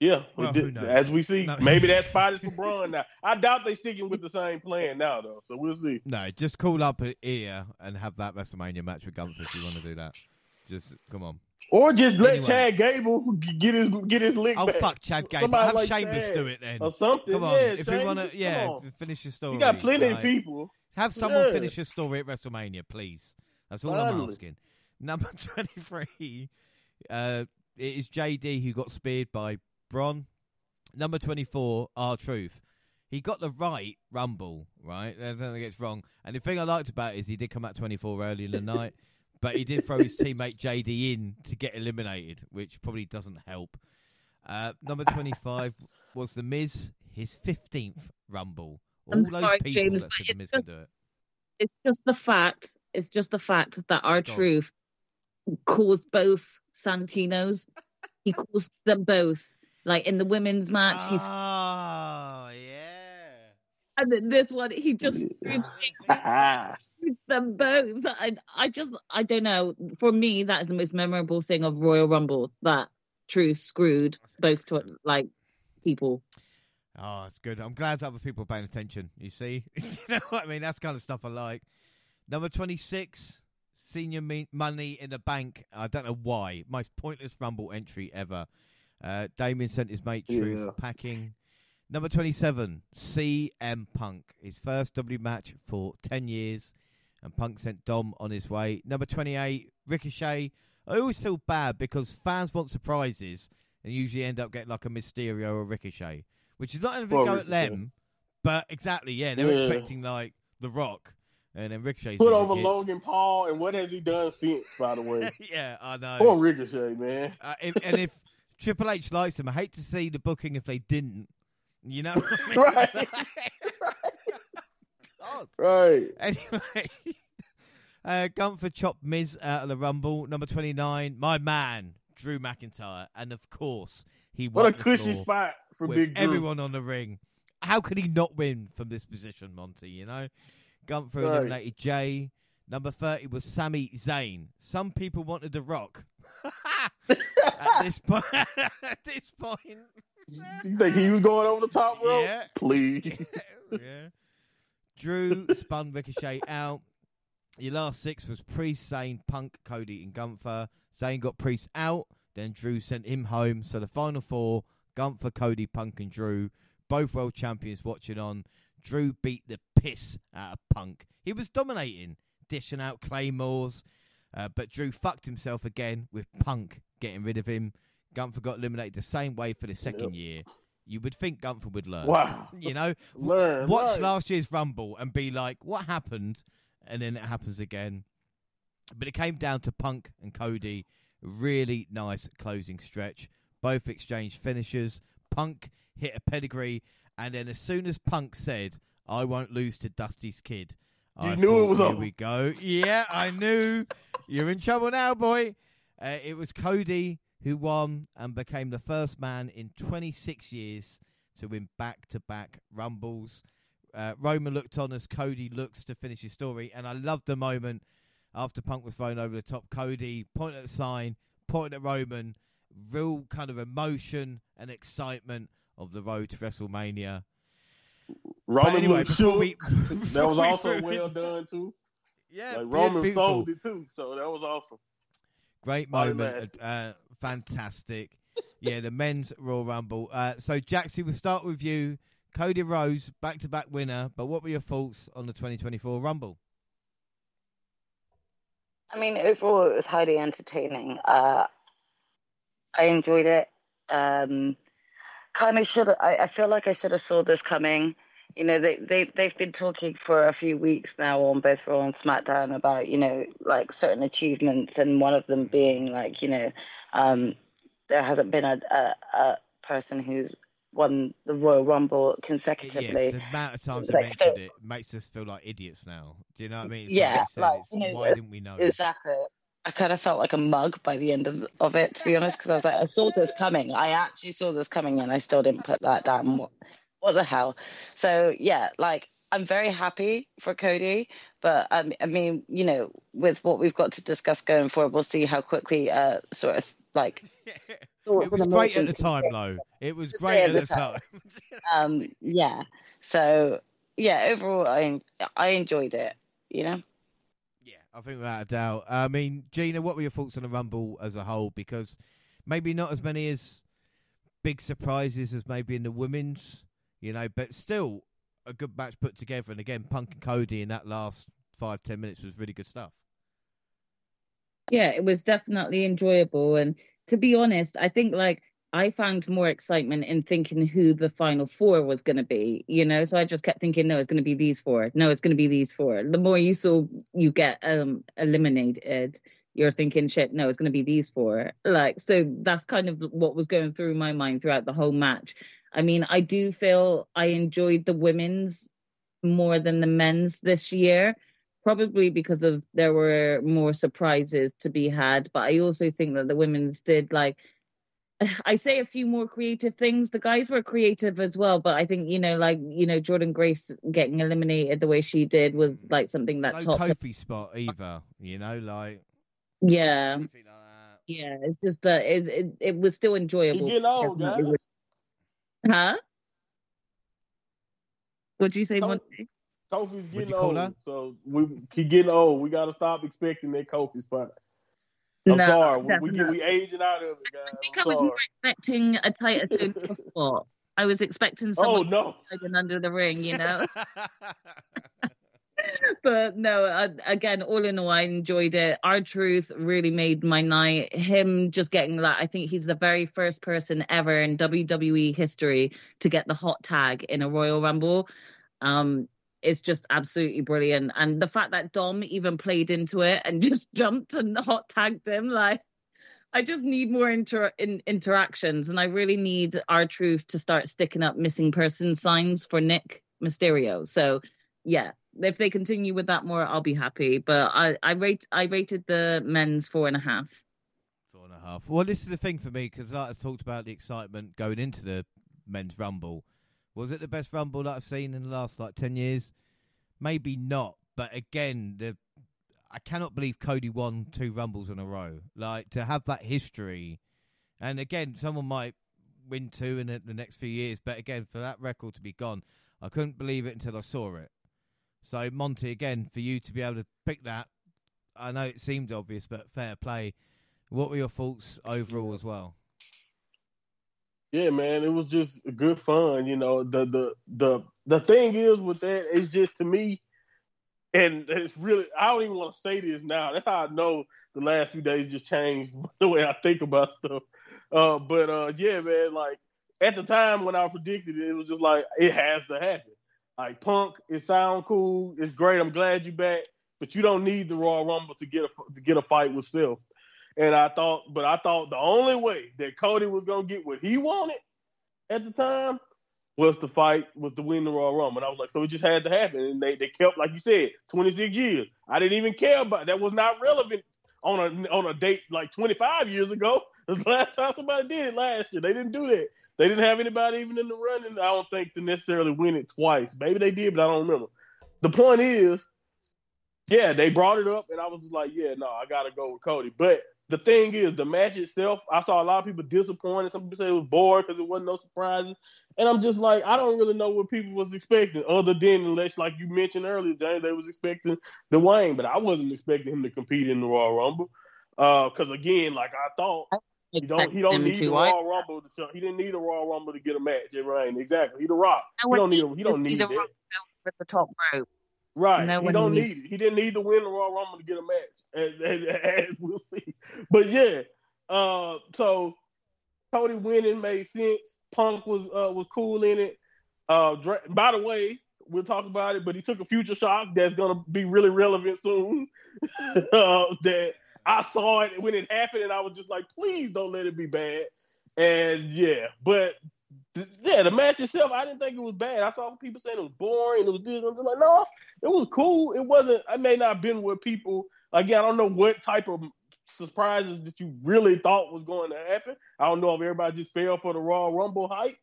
yeah, Well, did- as we see, No. maybe that spot is for Bron now. I doubt they're sticking with the same plan now, though. So we'll see. No, just call up here and have that WrestleMania match with Gunther if you want to do that. Just come on. Or just let Anyway. Chad Gable get his get his lick Oh back. fuck, Chad Gable. Somebody Have like Sheamus that. do it then. or something. Come on, yeah, if we want to, yeah, finish your story. You got plenty like, of people. Have someone Yeah. finish your story at WrestleMania, please. That's all I'm asking. Number twenty-three, uh, it is JD who got speared by Bron. Number twenty-four, R-Truth. he got the right Rumble, right? It gets wrong. And the thing I liked about it is he did come out 24 early in the night, but he did throw his teammate JD in to get eliminated, which probably doesn't help. Uh, number 25 was The Miz, his 15th Rumble. All I'm those sorry, people James, that said The it's Miz just- can do it. It's just the fact. It's just the fact that R-Truth caused both Santinos. he caused them both. Like in the women's match, he's yeah. And then this one he just screwed them both. I, I just, I don't know. For me, that is the most memorable thing of Royal Rumble. That Truth screwed both to like people. Oh, it's good. I'm glad other people are paying attention. You see, you know what I mean. That's kind of stuff I like. Number twenty-six, senior me- money in the bank. I don't know why. Most pointless Rumble entry ever. Uh, Damian sent his mate Truth Yeah. packing. Number twenty-seven, CM Punk. His first W match for ten years, and Punk sent Dom on his way. Number twenty-eight, Ricochet. I always feel bad because fans want surprises and usually end up getting like a Mysterio or Ricochet which is not anything Well, go at them, but exactly, yeah, they're Yeah. expecting like The Rock, and then Ricochet put over Logan Paul, and what has he done since? By the way, yeah, I know. poor Ricochet, man. Uh, if, and if Triple H likes him, I hate to see the booking if they didn't. You know, what I mean? Right. God. Right. Anyway, uh, Gunther chopped Miz out of the Rumble. Number twenty-nine, my man Drew McIntyre, and of course he won. What a cushy spot for Big Drew. everyone on the ring. How could he not win from this position, Monty? You know, Gunther Right. eliminated Jey. Number thirty was Sami Zayn. Some people wanted The Rock. at this point, at this point, You think he was going over the top rope? Yeah. Please. yeah. Drew spun Ricochet out. Your last six was Priest, Zayn, Punk, Cody, and Gunther. Zayn got Priest out. Then Drew sent him home. So the final four: Gunther, Cody, Punk, and Drew. Both world champions watching on. Drew beat the piss out of Punk. He was dominating, dishing out claymores. Uh, but Drew fucked himself again with Punk getting rid of him. Gunther got eliminated the same way for the second Yep. year. You would think Gunther would learn. Wow. You know, Learn. watch last year's Rumble and be like, what happened? And then it happens again. But it came down to Punk and Cody. Really nice closing stretch. Both exchanged finishes. Punk hit a pedigree. And then as soon as Punk said, I won't lose to Dusty's kid, You I knew it was Here over." we go. Yeah, I knew. You're in trouble now, boy. Uh, it was Cody who won and became the first man in 26 years to win back to back Rumbles. Uh, Roman looked on as Cody looks to finish his story, and I loved the moment after Punk was thrown over the top. Cody pointed at the sign, pointing at Roman, real kind of emotion and excitement of the road to WrestleMania. Roman but anyway, looked before shook. we, that was also well done too. Yeah, Like Roman beautiful. sold it too, so that was awesome. Great moment. Uh, fantastic. yeah, the men's Royal Rumble. Uh, so, Jaxie, we'll start with you. Cody Rhodes, back to back winner. But what were your thoughts on the 2024 Rumble? I mean, overall, it was highly entertaining. Uh, I enjoyed it. Um, kind of should. I, I feel like I should have saw this coming. You know, they they they've been talking for a few weeks now on both Raw and SmackDown about you know like certain achievements, and one of them being like you know, um, there hasn't been a, a a person who's won the Royal Rumble consecutively. Yes, the amount of times like mentioned it makes us feel like idiots now. Do you know what I mean? It's Yeah, like, you said, like, it's- you know, why uh, didn't we know? Exactly. I kind of felt like a mug by the end of of it, to be honest, because I was like, I saw this coming. I actually saw this coming, and I still didn't put that down. What, the hell? So yeah, like I'm very happy for Cody, but um, I mean, you know, with what we've got to discuss going forward, we'll see how quickly, uh, sort of like. it was great at the time, though. It was Just great at the time. Um, yeah. So yeah, overall, I I enjoyed it. You know. Yeah, I think without a doubt. I mean, Gina, what were your thoughts on the Rumble as a whole? Because maybe not as many as big surprises as maybe in the women's, you know, but still a good match put together. And again, Punk and Cody in that last five ten minutes was really good stuff. Yeah, it was definitely enjoyable. And to be honest, I think like I found more excitement in thinking who the final four was going to be, you know. So I just kept thinking, no, it's going to be these four. No, it's going to be these four. The more you saw you get um eliminated, you're thinking, shit, no, it's going to be these four. Like, so that's kind of what was going through my mind throughout the whole match. I mean, I do feel I enjoyed the women's more than the men's this year probably because of there were more surprises to be had but i also think that the women's did like I say a few more creative things. The guys were creative as well, but I think you know, like you know, Jordynne Grace getting eliminated the way she did was like something that no topped. Kofi spot either. You know, like yeah, like yeah. It's just uh, it, it it was still enjoyable. You getting old, guys. Huh? What'd you say, Monty? Kofi's getting old, so we he getting old. We got to stop expecting that Kofi spot. I'm no, sorry. We, we, get we aging out of it, guys. I think I'm i was sorry. more expecting a tighter super spot. I was expecting someone oh, no. under the ring, you know. but no, uh, again, all in all, I enjoyed it. R-Truth really made my night. Him just getting that, I think he's the very first person ever in WWE history to get the hot tag in a Royal Rumble. Um, is just absolutely brilliant. And the fact that Dom even played into it and just jumped and hot tagged him, like, I just need more inter- in- interactions. And I really need R-Truth to start sticking up missing person signs for Nick Mysterio. So, yeah, if they continue with that more, I'll be happy. But I, I rate I rated the men's four and a half. Four and a half. Well, this is the thing for me because like I talked about the excitement going into the men's rumble was it the best Rumble that I've seen in the last like ten years? Maybe not, but again, the I cannot believe Cody won two Rumbles in a row. Like to have that history, and again, someone might win two in the, the next few years, but again, for that record to be gone, I couldn't believe it until I saw it. So Monty, again, for you to be able to pick that, I know it seemed obvious, but fair play. What were your thoughts overall as well? Yeah, man, it was just good fun. You know, the the the the thing is with that, it's just to me, and it's really I don't even want to say this now. That's how I know the last few days just changed the way I think about stuff. Uh, but uh, yeah, man, like at the time when I predicted it, it was just like it has to happen. Like Punk, it sound cool, it's great. I'm glad you back, but you don't need the Royal Rumble to get a to get a fight with Seth. And I thought, but I thought the only way that Cody was gonna get what he wanted at the time was to fight, was to win the Royal Rumble. And I was like, so it just had to happen. And they, they kept, like you said, 26 years. I didn't even care about that. Was not relevant on a on a date like 25 years ago. The last time somebody did it last year. They didn't do that. They didn't have anybody even in the running. I don't think to necessarily win it twice. Maybe they did, but I don't remember. The point is, yeah, they brought it up, and I was just like, yeah, no, I gotta go with Cody. But the thing is, the match itself, I saw a lot of people disappointed. Some people say it was bored because it wasn't no surprises. And I'm just like, I don't really know what people was expecting, other than unless, like you mentioned earlier, James, they was expecting Dwayne, but I wasn't expecting him to compete in the Royal Rumble. Because uh, again, like I thought, he don't he don't need the Royal Rumble to show. He didn't need a Royal Rumble to get a match at Reign. Exactly, he the Rock. he don't need. A, he don't need it. At the top rope. Right. No he don't need it. He didn't need to win the Royal Rumble to get a match, as, as, as we'll see. But yeah, uh, so Cody winning made sense. Punk was uh, was cool in it. Uh, by the way, we'll talk about it, but he took a future shock that's gonna be really relevant soon. uh, that I saw it when it happened, and I was just like, please don't let it be bad. And yeah, but yeah, the match itself, I didn't think it was bad. I saw people saying it was boring. It was this. I'm like, no, it was cool. It wasn't. I may not have been with people. Again, I don't know what type of surprises that you really thought was going to happen. I don't know if everybody just fell for the Raw Rumble hype,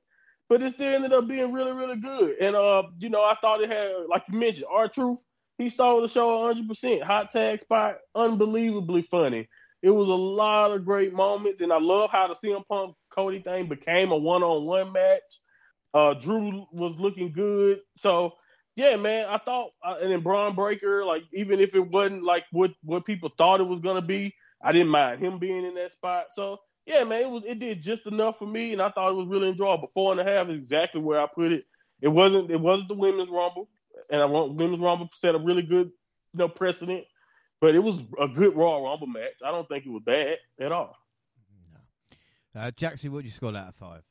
but it still ended up being really, really good. And uh, you know, I thought it had, like you mentioned, R-Truth. He stole the show 100. percent Hot tag spot, unbelievably funny. It was a lot of great moments, and I love how the CM Punk Cody thing became a one-on-one match. Uh, Drew was looking good, so yeah, man, I thought, uh, and then Bron Breakker, like even if it wasn't like what what people thought it was gonna be, I didn't mind him being in that spot. So yeah, man, it was it did just enough for me, and I thought it was really enjoyable. Four and a half is exactly where I put it. It wasn't it wasn't the women's rumble, and I want women's rumble set a really good you know precedent, but it was a good Raw Rumble match. I don't think it was bad at all. Uh, Jackson, what would you score out of five?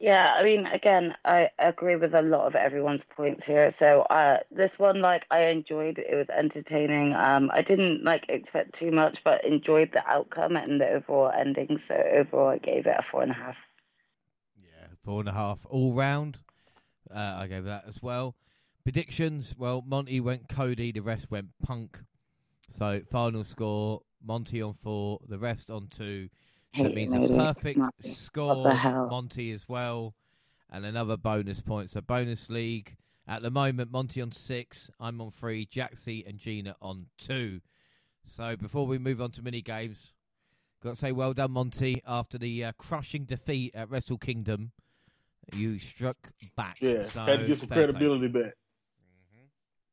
Yeah, I mean, again, I agree with a lot of everyone's points here. So, uh, this one, like, I enjoyed. It was entertaining. Um, I didn't like expect too much, but enjoyed the outcome and the overall ending. So, overall, I gave it a four and a half. Four and a half all round. Uh, I gave that as well. Predictions. Well, Monty went Cody. The rest went Punk. So final score: Monty on four, the rest on two. So it means a perfect the score. Monty as well, and another bonus point. So bonus league at the moment, Monty on six, I'm on three, Jaxie and Gina on two. So before we move on to mini games, got to say well done, Monty. After the uh, crushing defeat at Wrestle Kingdom, you struck back. Yeah, so had to get some fair play. credibility back.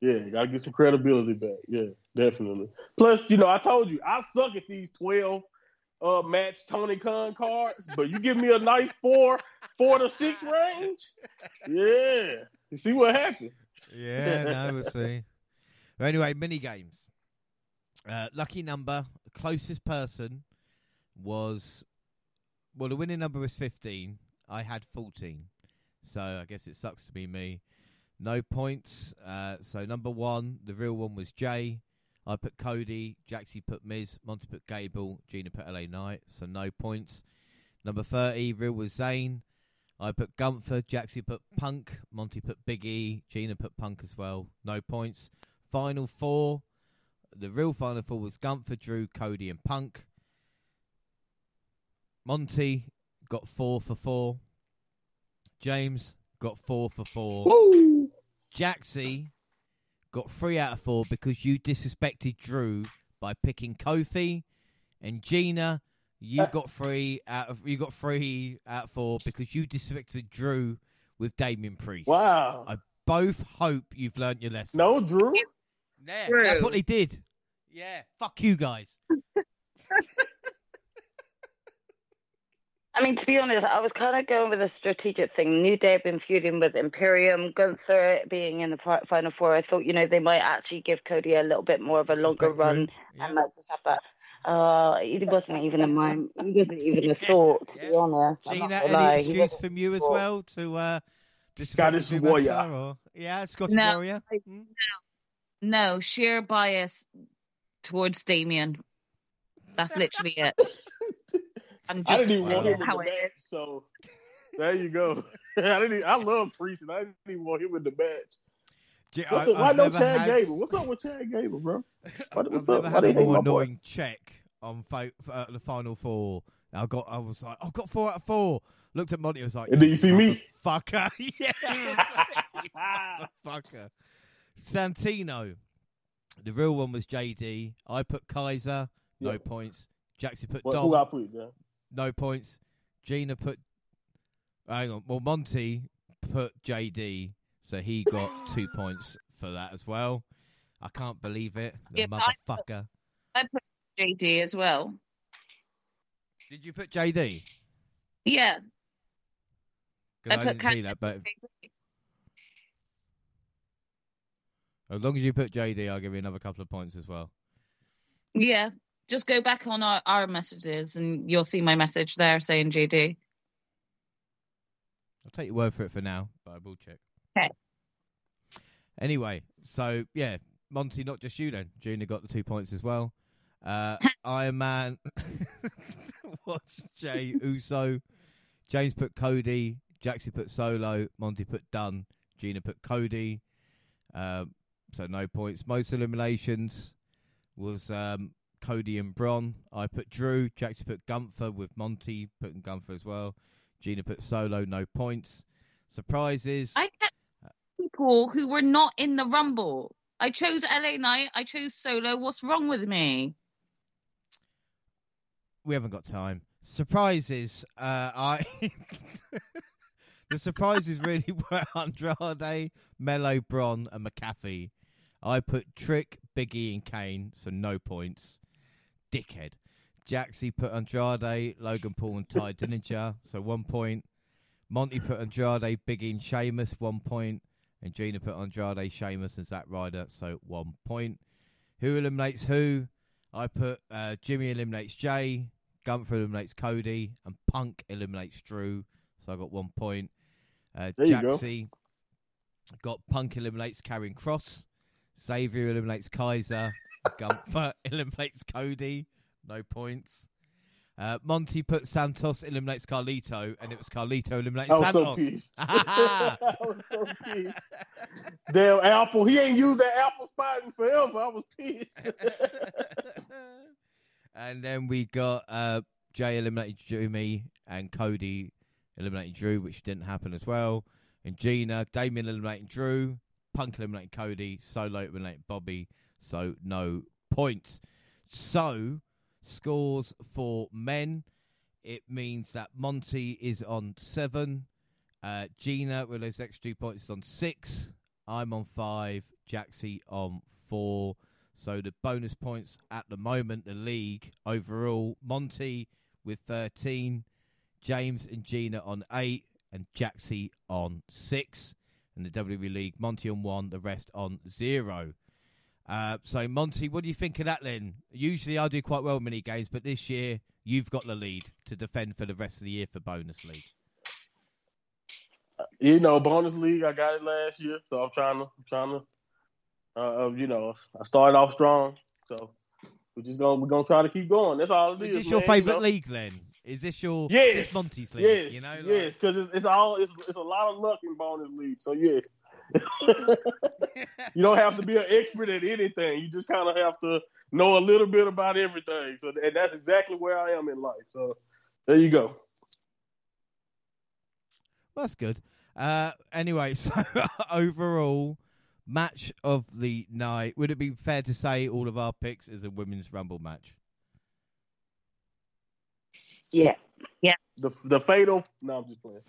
Yeah, gotta get some credibility back. Yeah, definitely. Plus, you know, I told you I suck at these twelve uh match Tony Khan cards, but you give me a nice four, four to six range. Yeah, you see what happened. Yeah, no, we'll see. But anyway, mini games. Uh, lucky number, closest person was well, the winning number was fifteen. I had fourteen, so I guess it sucks to be me. No points. Uh, so number one, the real one was Jey. I put Cody, Jaxie put Miz, Monty put Gable, Gina put LA Knight, so no points. Number 30, real was Zayn. I put Gunther, Jaxie put Punk, Monty put Big E, Gina put Punk as well, no points. Final four, the real final four was Gunther, Drew, Cody, and Punk. Monty got four for four. James got four for four. Woo! Jaxie got three out of four because you disrespected Drew by picking Kofi, and Gina, you Uh, got three out of you got three out of four because you disrespected Drew with Damian Priest. Wow. I both hope you've learned your lesson. No, Drew. yeah, Drew. that's what they did. Yeah, fuck you guys. I mean, to be honest, I was kind of going with a strategic thing. New Day have been feuding with Imperium, Gunther being in the final four. I thought, you know, they might actually give Cody a little bit more of a longer run Yeah. and like just have that. Uh, it wasn't even a mind. It wasn't even a thought, to be honest. I'm Gina, any lie. Excuse from you as well to uh, Scottish disrespect warrior. Matter, Or, yeah, Scottish No, warrior. I- Hmm? No, sheer bias towards Damian. That's literally it. I'm I didn't even want him in how the it match, so there you go. I didn't. Even, I love Priest, and I didn't even want him in the match. G- What's I- up? Why I've no Chad had- Gable? What's up with Chad Gable, bro? What- I've what's never up? Why had they a hate more my boy? annoying check on fo- f- uh, the final four. I got, I was like, I've got four out of four. Looked at Monty, I was like, And then you see me. fucker, yeah, you motherfucker. Santino, the real one was JD. I put Kaiser, no Yeah. points. Jackson put What, Dom, who I put, man? No points. Gina put, hang on, well Monty put JD, so he got two points for that as well. I can't believe it, the Yeah, but I put- motherfucker. I put JD as well. Did you put JD? Yeah. I I, put didn't that, but as long as you put JD, I'll give you another couple of points as well. Yeah, just go back on our, our messages and you'll see my message there saying JD. I'll take your word for it for now, but I will check. Okay. Anyway, so yeah, Monty, not just you then. Junior got the two points as well. Uh, Iron Man was Jey Uso. James put Cody. Jaxie put Solo. Monty put Dunn. Gina put Cody. Um, so no points. Most eliminations was um, Cody and Bron. I put Drew. Jaxie put Gunther with Monty putting Gunther as well. Gina put Solo. No points. Surprises. I kept people who were not in the Rumble. I chose LA Knight. I chose Solo. What's wrong with me? we haven't got time. Surprises. Uh, I the surprises really were Andrade, Melo, Bron, and McAfee. I put Trick, Biggie, and Kane, so no points. Dickhead. Jaxie put Andrade, Logan Paul, and Tye Dillinger, so one point. Monty put Andrade, Biggie, and Sheamus, one point. And Gina put Andrade, Sheamus, and Zack Ryder, so one point. Who eliminates who? I put uh, Jimmy eliminates Jey, Gunther eliminates Cody, and Punk eliminates Drew. So I got one point. Uh, you go. Jaxie got Punk eliminates Karrion Kross. Xavier eliminates Kaiser. Gunther eliminates Cody. No points. Uh, Monty put Santos eliminates Carlito, and it was Carlito eliminates I was so Santos. pissed. I was so pissed. Damn Apple. He ain't used that Apple spot in forever. I was pissed. and then we got uh, Jey eliminated Jimmy and Cody eliminated Drew, which didn't happen as well. And Gina, Damian eliminating Drew, Punk eliminating Cody, Solo eliminating Bobby, so no points. So, scores for men. It means that Monty is on seven. Uh, Gina, with those extra two points, is on six. I'm on five. Jaxie on four. So the bonus points at the moment, the league overall, Monty with 13, James and Gina on 8, and Jaxie on 6. And the WWE League, Monty on 1, the rest on 0. Uh, so, Monty, what do you think of that then? Usually I do quite well in mini games, but this year you've got the lead to defend for the rest of the year for bonus league. you know, bonus league. I got it last year, so I'm trying to, I'm trying to, uh, you know, I started off strong, so we're just gonna, we're gonna try to keep going. That's all it Is is. this your man, you favourite know? leave then? Is this your Yes. is this Monty's league? Yes, you know, like- yes, because it's, it's all it's, it's a lot of luck in bonus league. So yeah, you don't have to be an expert at anything. You just kind of have to know a little bit about everything. So and that's exactly where I am in life. So there you go. Well, that's good. Uh, anyway, so overall match of the night. Would it be fair to say all of our picks is a women's rumble match? Yeah. Yeah. The the fatal. No, I'm just playing.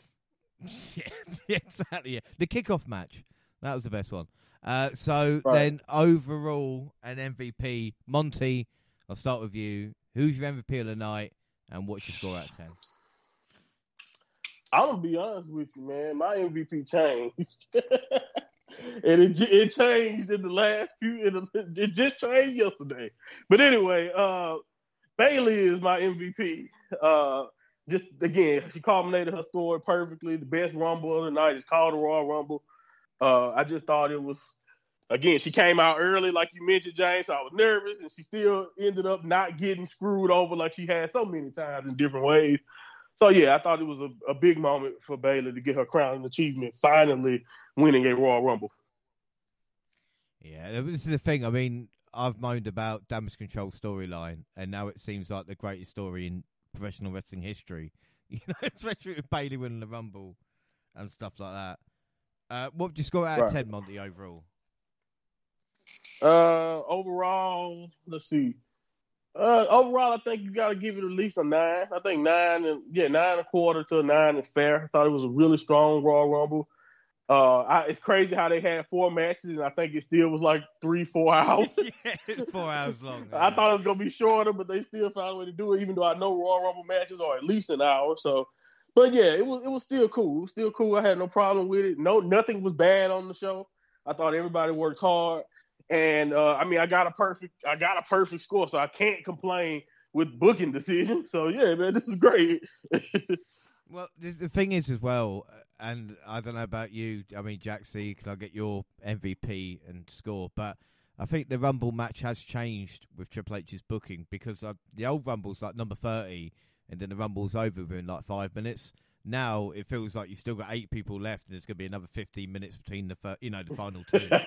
Yeah, exactly. Yeah. The kickoff match. That was the best one. Uh, so Right. then overall an MVP. Monty, I'll start with you. Who's your MVP of the night, and what's your score out of ten? I'm gonna be honest with you, man. My MVP changed, and it it changed in the last few. The, it just changed yesterday. But anyway, uh, Bayley is my MVP. Uh, just again, she culminated her story perfectly. The best Rumble of the night is called the Royal Rumble. Uh, I just thought it was. Again, she came out early, like you mentioned, James. So I was nervous, and she still ended up not getting screwed over like she had so many times in different ways. So yeah, I thought it was a, a big moment for Bayley to get her crowning achievement, finally winning a Royal Rumble. Yeah, this is the thing. I mean, I've moaned about damage control storyline, and now it seems like the greatest story in professional wrestling history. You know, especially with Bayley winning the Rumble and stuff like that. Uh, what would you score out of Right. ten, Monty? Overall, Uh, overall, let's see. Uh, overall, I think you got to give it at least a nine. I think nine and yeah, nine and a quarter to a nine is fair. I thought it was a really strong Raw Rumble. Uh, I, it's crazy how they had four matches, and I think it still was like three, four hours. yeah, it's four hours long. I thought it was gonna be shorter, but they still found a way to do it. Even though I know Royal Rumble matches are at least an hour, so. But yeah, it was it was still cool. It was still cool. I had no problem with it. No, nothing was bad on the show. I thought everybody worked hard, and uh, I mean, I got a perfect I got a perfect score, so I can't complain with booking decision. So yeah, man, this is great. Well, the, the thing is as well, and I don't know about you. I mean, Jack C, can I get your MVP and score? But I think the Rumble match has changed with Triple H's booking because uh, the old Rumble's like number thirty, and then the Rumble's over within like five minutes. Now it feels like you've still got eight people left, and there's going to be another fifteen minutes between the fir- you know the final two.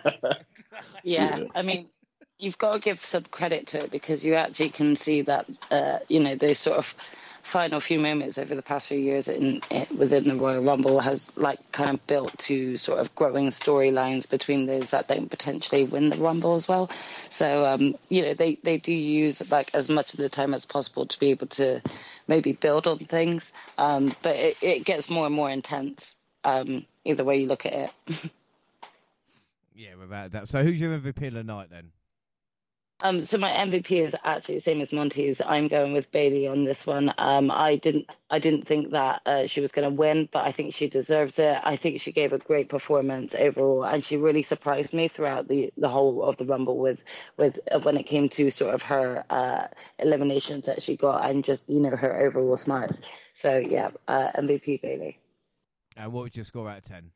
Yeah, I mean, you've got to give some credit to it because you actually can see that, uh, you know, those sort of final few moments over the past few years in, in within the Royal Rumble has like kind of built to sort of growing storylines between those that don't potentially win the Rumble as well. So, um, you know, they, they do use like as much of the time as possible to be able to maybe build on things, um, but it, it gets more and more intense. Um, either way you look at it. yeah, without that. So who's your MVP of the night then? Um, so my MVP is actually the same as Monty's. I'm going with Bayley on this one. Um, I didn't, I didn't think that uh, she was going to win, but I think she deserves it. I think she gave a great performance overall, and she really surprised me throughout the, the whole of the Rumble with, with uh, when it came to sort of her uh, eliminations that she got and just you know her overall smarts. So yeah, uh, MVP Bayley. And what would your score out of ten?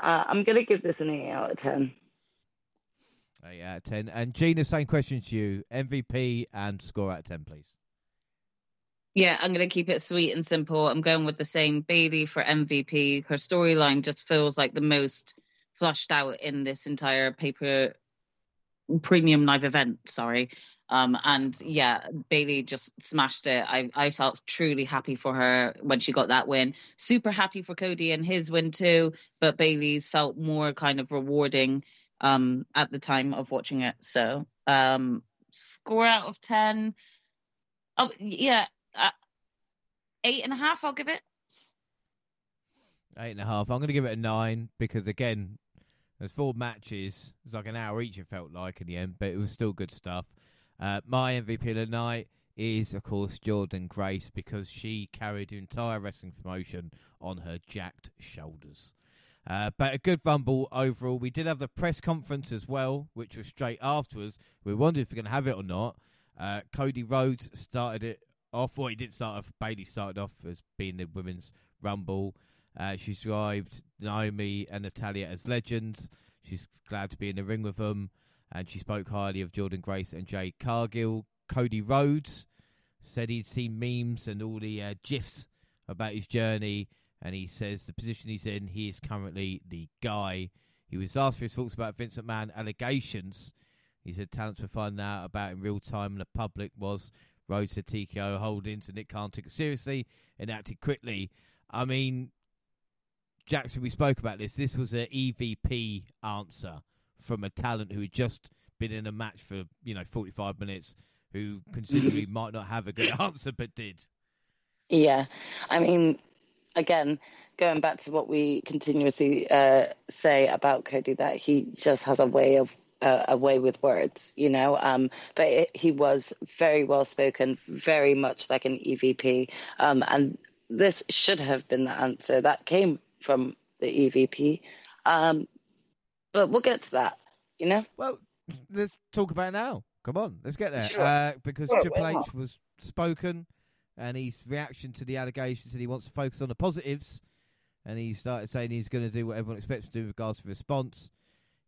Uh, I'm gonna give this an eight out of ten. Eight out of ten. And Gina, same question to you: MVP and score out of ten, please. Yeah, I'm going to keep it sweet and simple. I'm going with the same Bayley for MVP. Her storyline just feels like the most flushed out in this entire paper premium live event. Sorry, um, and yeah, Bayley just smashed it. I I felt truly happy for her when she got that win. Super happy for Cody and his win too, but Bayley's felt more kind of rewarding um, at the time of watching it. So, um, score out of 10. Oh, yeah, uh, eight and a half, I'll give it. Eight and a half. I'm going to give it a nine because, again, there's four matches. It's like an hour each, it felt like in the end, but it was still good stuff. Uh, my MVP of the night is, of course, Jordynne Grace because she carried the entire wrestling promotion on her jacked shoulders. Uh, but a good rumble overall. We did have the press conference as well, which was straight afterwards. We wondered if we are going to have it or not. Uh, Cody Rhodes started it off. Well, he didn't start off. Bayley started off as being the women's rumble. Uh, she described Naomi and Natalya as legends. She's glad to be in the ring with them, and she spoke highly of Jordynne Grace and Jade Cargill. Cody Rhodes said he'd seen memes and all the uh, gifs about his journey and he says the position he's in, he is currently the guy. He was asked for his thoughts about Vince McMahon allegations. He said talents were finding out about in real time, and the public was. Rhodes said TKO holdings, and Nick Khan took it seriously and acted quickly. I mean, Jackson, we spoke about this. This was an EVP answer from a talent who had just been in a match for you know 45 minutes, who considerably might not have a good answer, but did. Yeah, I mean, again, going back to what we continuously uh, say about Cody, that he just has a way of uh, a way with words, you know. Um, but it, he was very well spoken, very much like an EVP, um, and this should have been the answer that came from the EVP. Um, but we'll get to that, you know. Well, let's talk about it now. Come on, let's get there. Sure. Uh, because Triple H was spoken, and his reaction to the allegations that he wants to focus on the positives, and he started saying he's going to do what everyone expects to do with regards to response.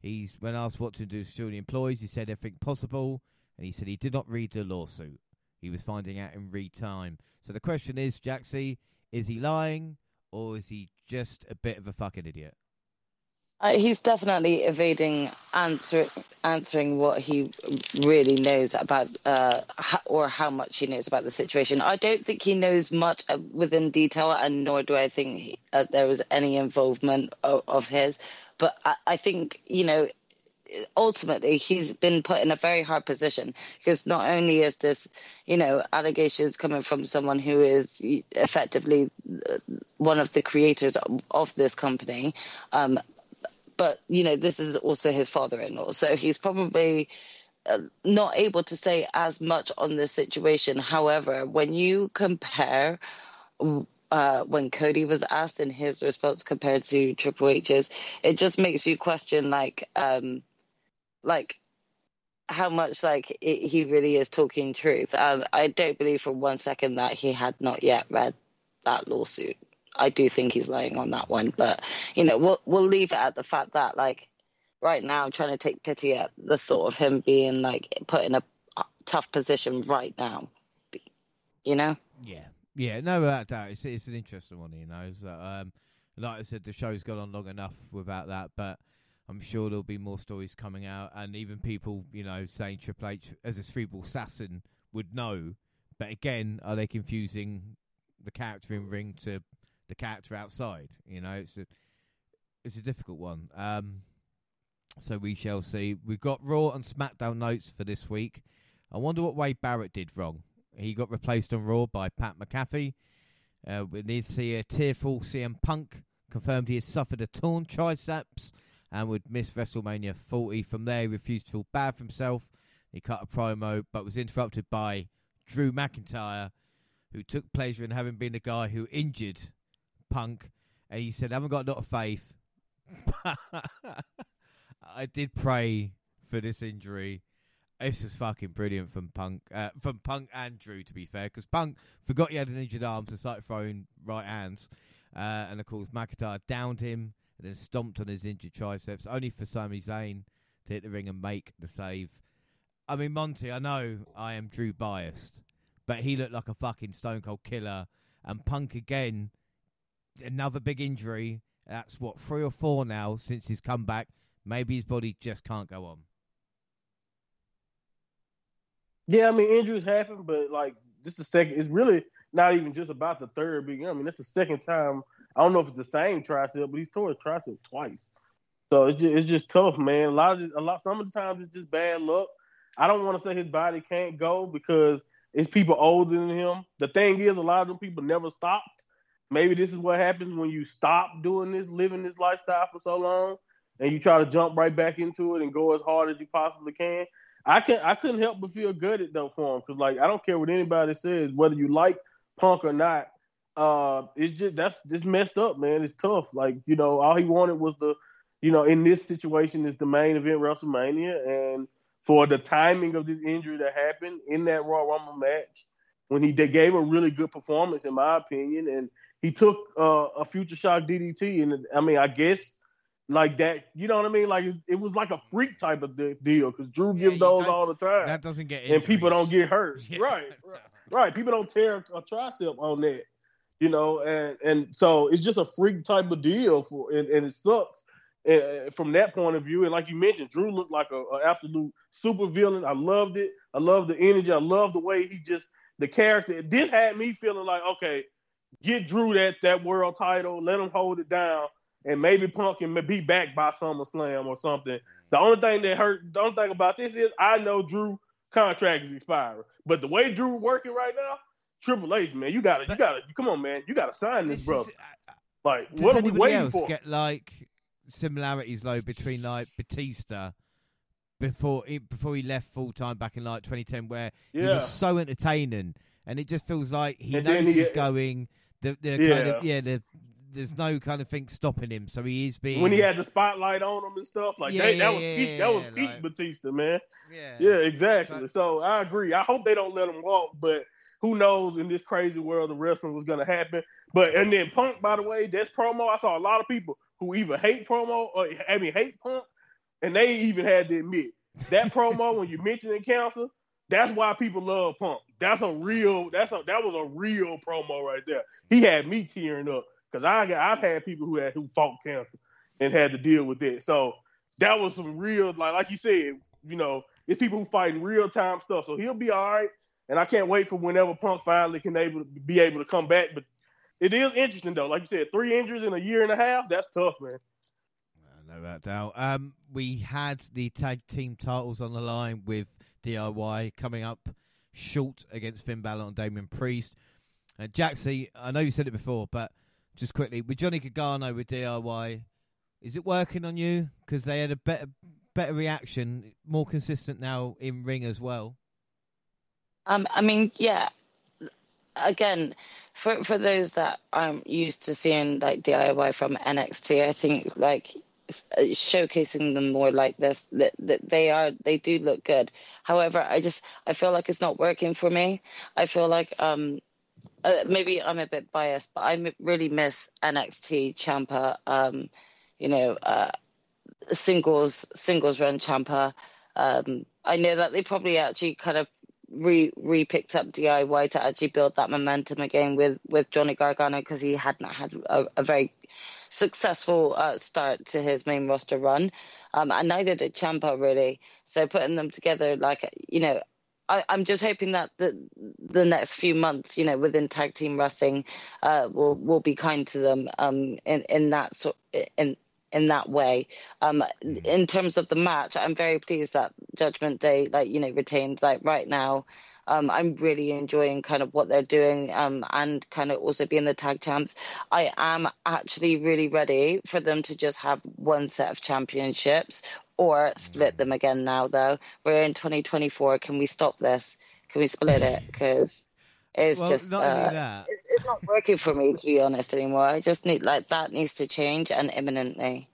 He's when asked what to do to the employees, he said everything possible, and he said he did not read the lawsuit. He was finding out in real time. So the question is, Jaxie, is he lying or is he just a bit of a fucking idiot? Uh, he's definitely evading answer, answering what he really knows about, uh, ho- or how much he knows about the situation. I don't think he knows much uh, within detail, and nor do I think he, uh, there was any involvement of, of his. But I, I think you know, ultimately, he's been put in a very hard position because not only is this, you know, allegations coming from someone who is effectively uh, one of the creators of, of this company. Um, but you know this is also his father-in-law so he's probably uh, not able to say as much on this situation however when you compare uh, when Cody was asked in his response compared to Triple H's, it just makes you question like um like how much like it, he really is talking truth. Um, I don't believe for one second that he had not yet read that lawsuit. I do think he's lying on that one, but you know, we'll we'll leave it at the fact that like right now, I'm trying to take pity at the thought of him being like put in a tough position right now. You know? Yeah, yeah, no without doubt. It's it's an interesting one, you know. So, um, like I said, the show's gone on long enough without that, but I'm sure there'll be more stories coming out, and even people, you know, saying Triple H as a cerebral assassin would know. But again, are they confusing the character in ring to the character outside? You know, it's a it's a difficult one. Um, so we shall see. We've got Raw and SmackDown notes for this week. I wonder what Wade Barrett did wrong. He got replaced on Raw by Pat McAfee. Uh, we need to see a tearful CM Punk confirmed he had suffered a torn triceps and would miss WrestleMania 40. From there, he refused to feel bad for himself He cut a promo, but was interrupted by Drew McIntyre, who took pleasure in having been the guy who injured Punk, and he said, "I haven't got a lot of faith." I did pray for this injury. This was fucking brilliant from Punk, uh, from Punk and Drew, to be fair, because Punk forgot he had an injured arm, so started throwing right hands, uh, and of course McIntyre downed him and then stomped on his injured triceps, only for Sami Zayn to hit the ring and make the save. I mean, Monty, I know I am Drew biased, but he looked like a fucking stone cold killer, and Punk again, another big injury. That's what three or four now since his comeback. Maybe his body just can't go on. Yeah, I mean injuries happen, but like just the second, it's really not even just about the third big. I mean, that's the second time. I don't know if it's the same tricep, but he's tore his tricep twice. So it's just, it's just tough, man. A lot of a lot. Some of the times it's just bad luck. I don't want to say his body can't go because it's people older than him. The thing is, a lot of them people never stopped. Maybe this is what happens when you stop doing this, living this lifestyle for so long, and you try to jump right back into it and go as hard as you possibly can. I can I couldn't help but feel good though for him because like I don't care what anybody says, whether you like Punk or not. Uh, it's just that's just messed up, man. It's tough. Like you know, all he wanted was the, you know, in this situation is the main event WrestleMania, and for the timing of this injury that happened in that Royal Rumble match, when he they gave a really good performance in my opinion, and he took uh, a future shock DDT, and I mean, I guess like that. You know what I mean? Like it, was like a freak type of deal because Drew Yeah, gives those all the time, That doesn't get and people don't get hurt. Yeah. Right, right, right. People don't tear a tricep on that. You know, and and so it's just a freak type of deal for, and, and it sucks. uh, from that point of view, and like you mentioned, Drew looked like a, a absolute super villain. I loved it. I loved the energy. I loved the way he just the character. This had me feeling like, okay, get Drew that that world title, let him hold it down, and maybe Punk can be back by SummerSlam or something. The only thing that hurt, the only thing about this is I know Drew contract is expiring, but the way Drew working right now, Triple H, man, you gotta, you gotta, come on, man, you gotta sign this, This bro. is- Like, Does what are we waiting else for? get like similarities though between like Batista before he, before he left full time back in like 2010, where he yeah, was so entertaining, and it just feels like he And knows he- he's going. The the kind of yeah the. There's no kind of thing stopping him, so he is being when he had the spotlight on him and stuff, like Yeah, they, yeah, that was yeah, peak, that was yeah, peak like- Batista, man. yeah Yeah, exactly. So- So I agree. I hope they don't let him walk, but who knows in this crazy world of wrestling was gonna happen. But and then Punk, by the way, that's promo. I saw a lot of people who either hate promo or I mean hate Punk, and they even had to admit that promo when you mentioning cancer, that's why people love Punk. That's a real that's a that was a real promo right there. He had me tearing up because I got I've had people who had who fought cancer and had to deal with it. So that was some real like like you said, you know, it's people who fighting real time stuff. So he'll be all right. And I can't wait for whenever Punk finally can able to be able to come back. But it is interesting though. Like you said, three injuries in a year and a half, that's tough, man. No doubt. Um, we had the tag team titles on the line with DIY coming up short against Finn Balor and Damian Priest. Uh, Jaxie, I know you said it before, but just quickly with Johnny Gargano with DIY, is it working on you? Because they had a better better reaction, more consistent now in ring as well. Um, I mean, yeah. Again, for for those that I'm used to seeing like DIY from NXT, I think like showcasing them more like this, that, they are they do look good. However, I just I feel like it's not working for me. I feel like um uh, maybe I'm a bit biased, but i really miss NXT Ciampa. Um, you know, uh, singles singles run Ciampa. Um, I know that they probably actually kind of re re picked up DIY to actually build that momentum again with with Johnny Gargano because he hadn't had a, a very successful uh, start to his main roster run, um, and neither did Ciampa really. So putting them together, like you know, I, I'm just hoping that the the next few months, you know, within tag team wrestling, uh, will will be kind to them um, in in that sort in in that way. Um, in terms of the match, I'm very pleased that Judgment Day, like you know, retained. Like right now, um, I'm really enjoying kind of what they're doing, um, and kind of also being the tag champs. I am actually really ready for them to just have one set of championships or split them again now, though. We're in 2024. Can we stop this? Can we split it? Because it's well, just not uh, it's, it's not working for me to be honest anymore. I just need like that needs to change and imminently.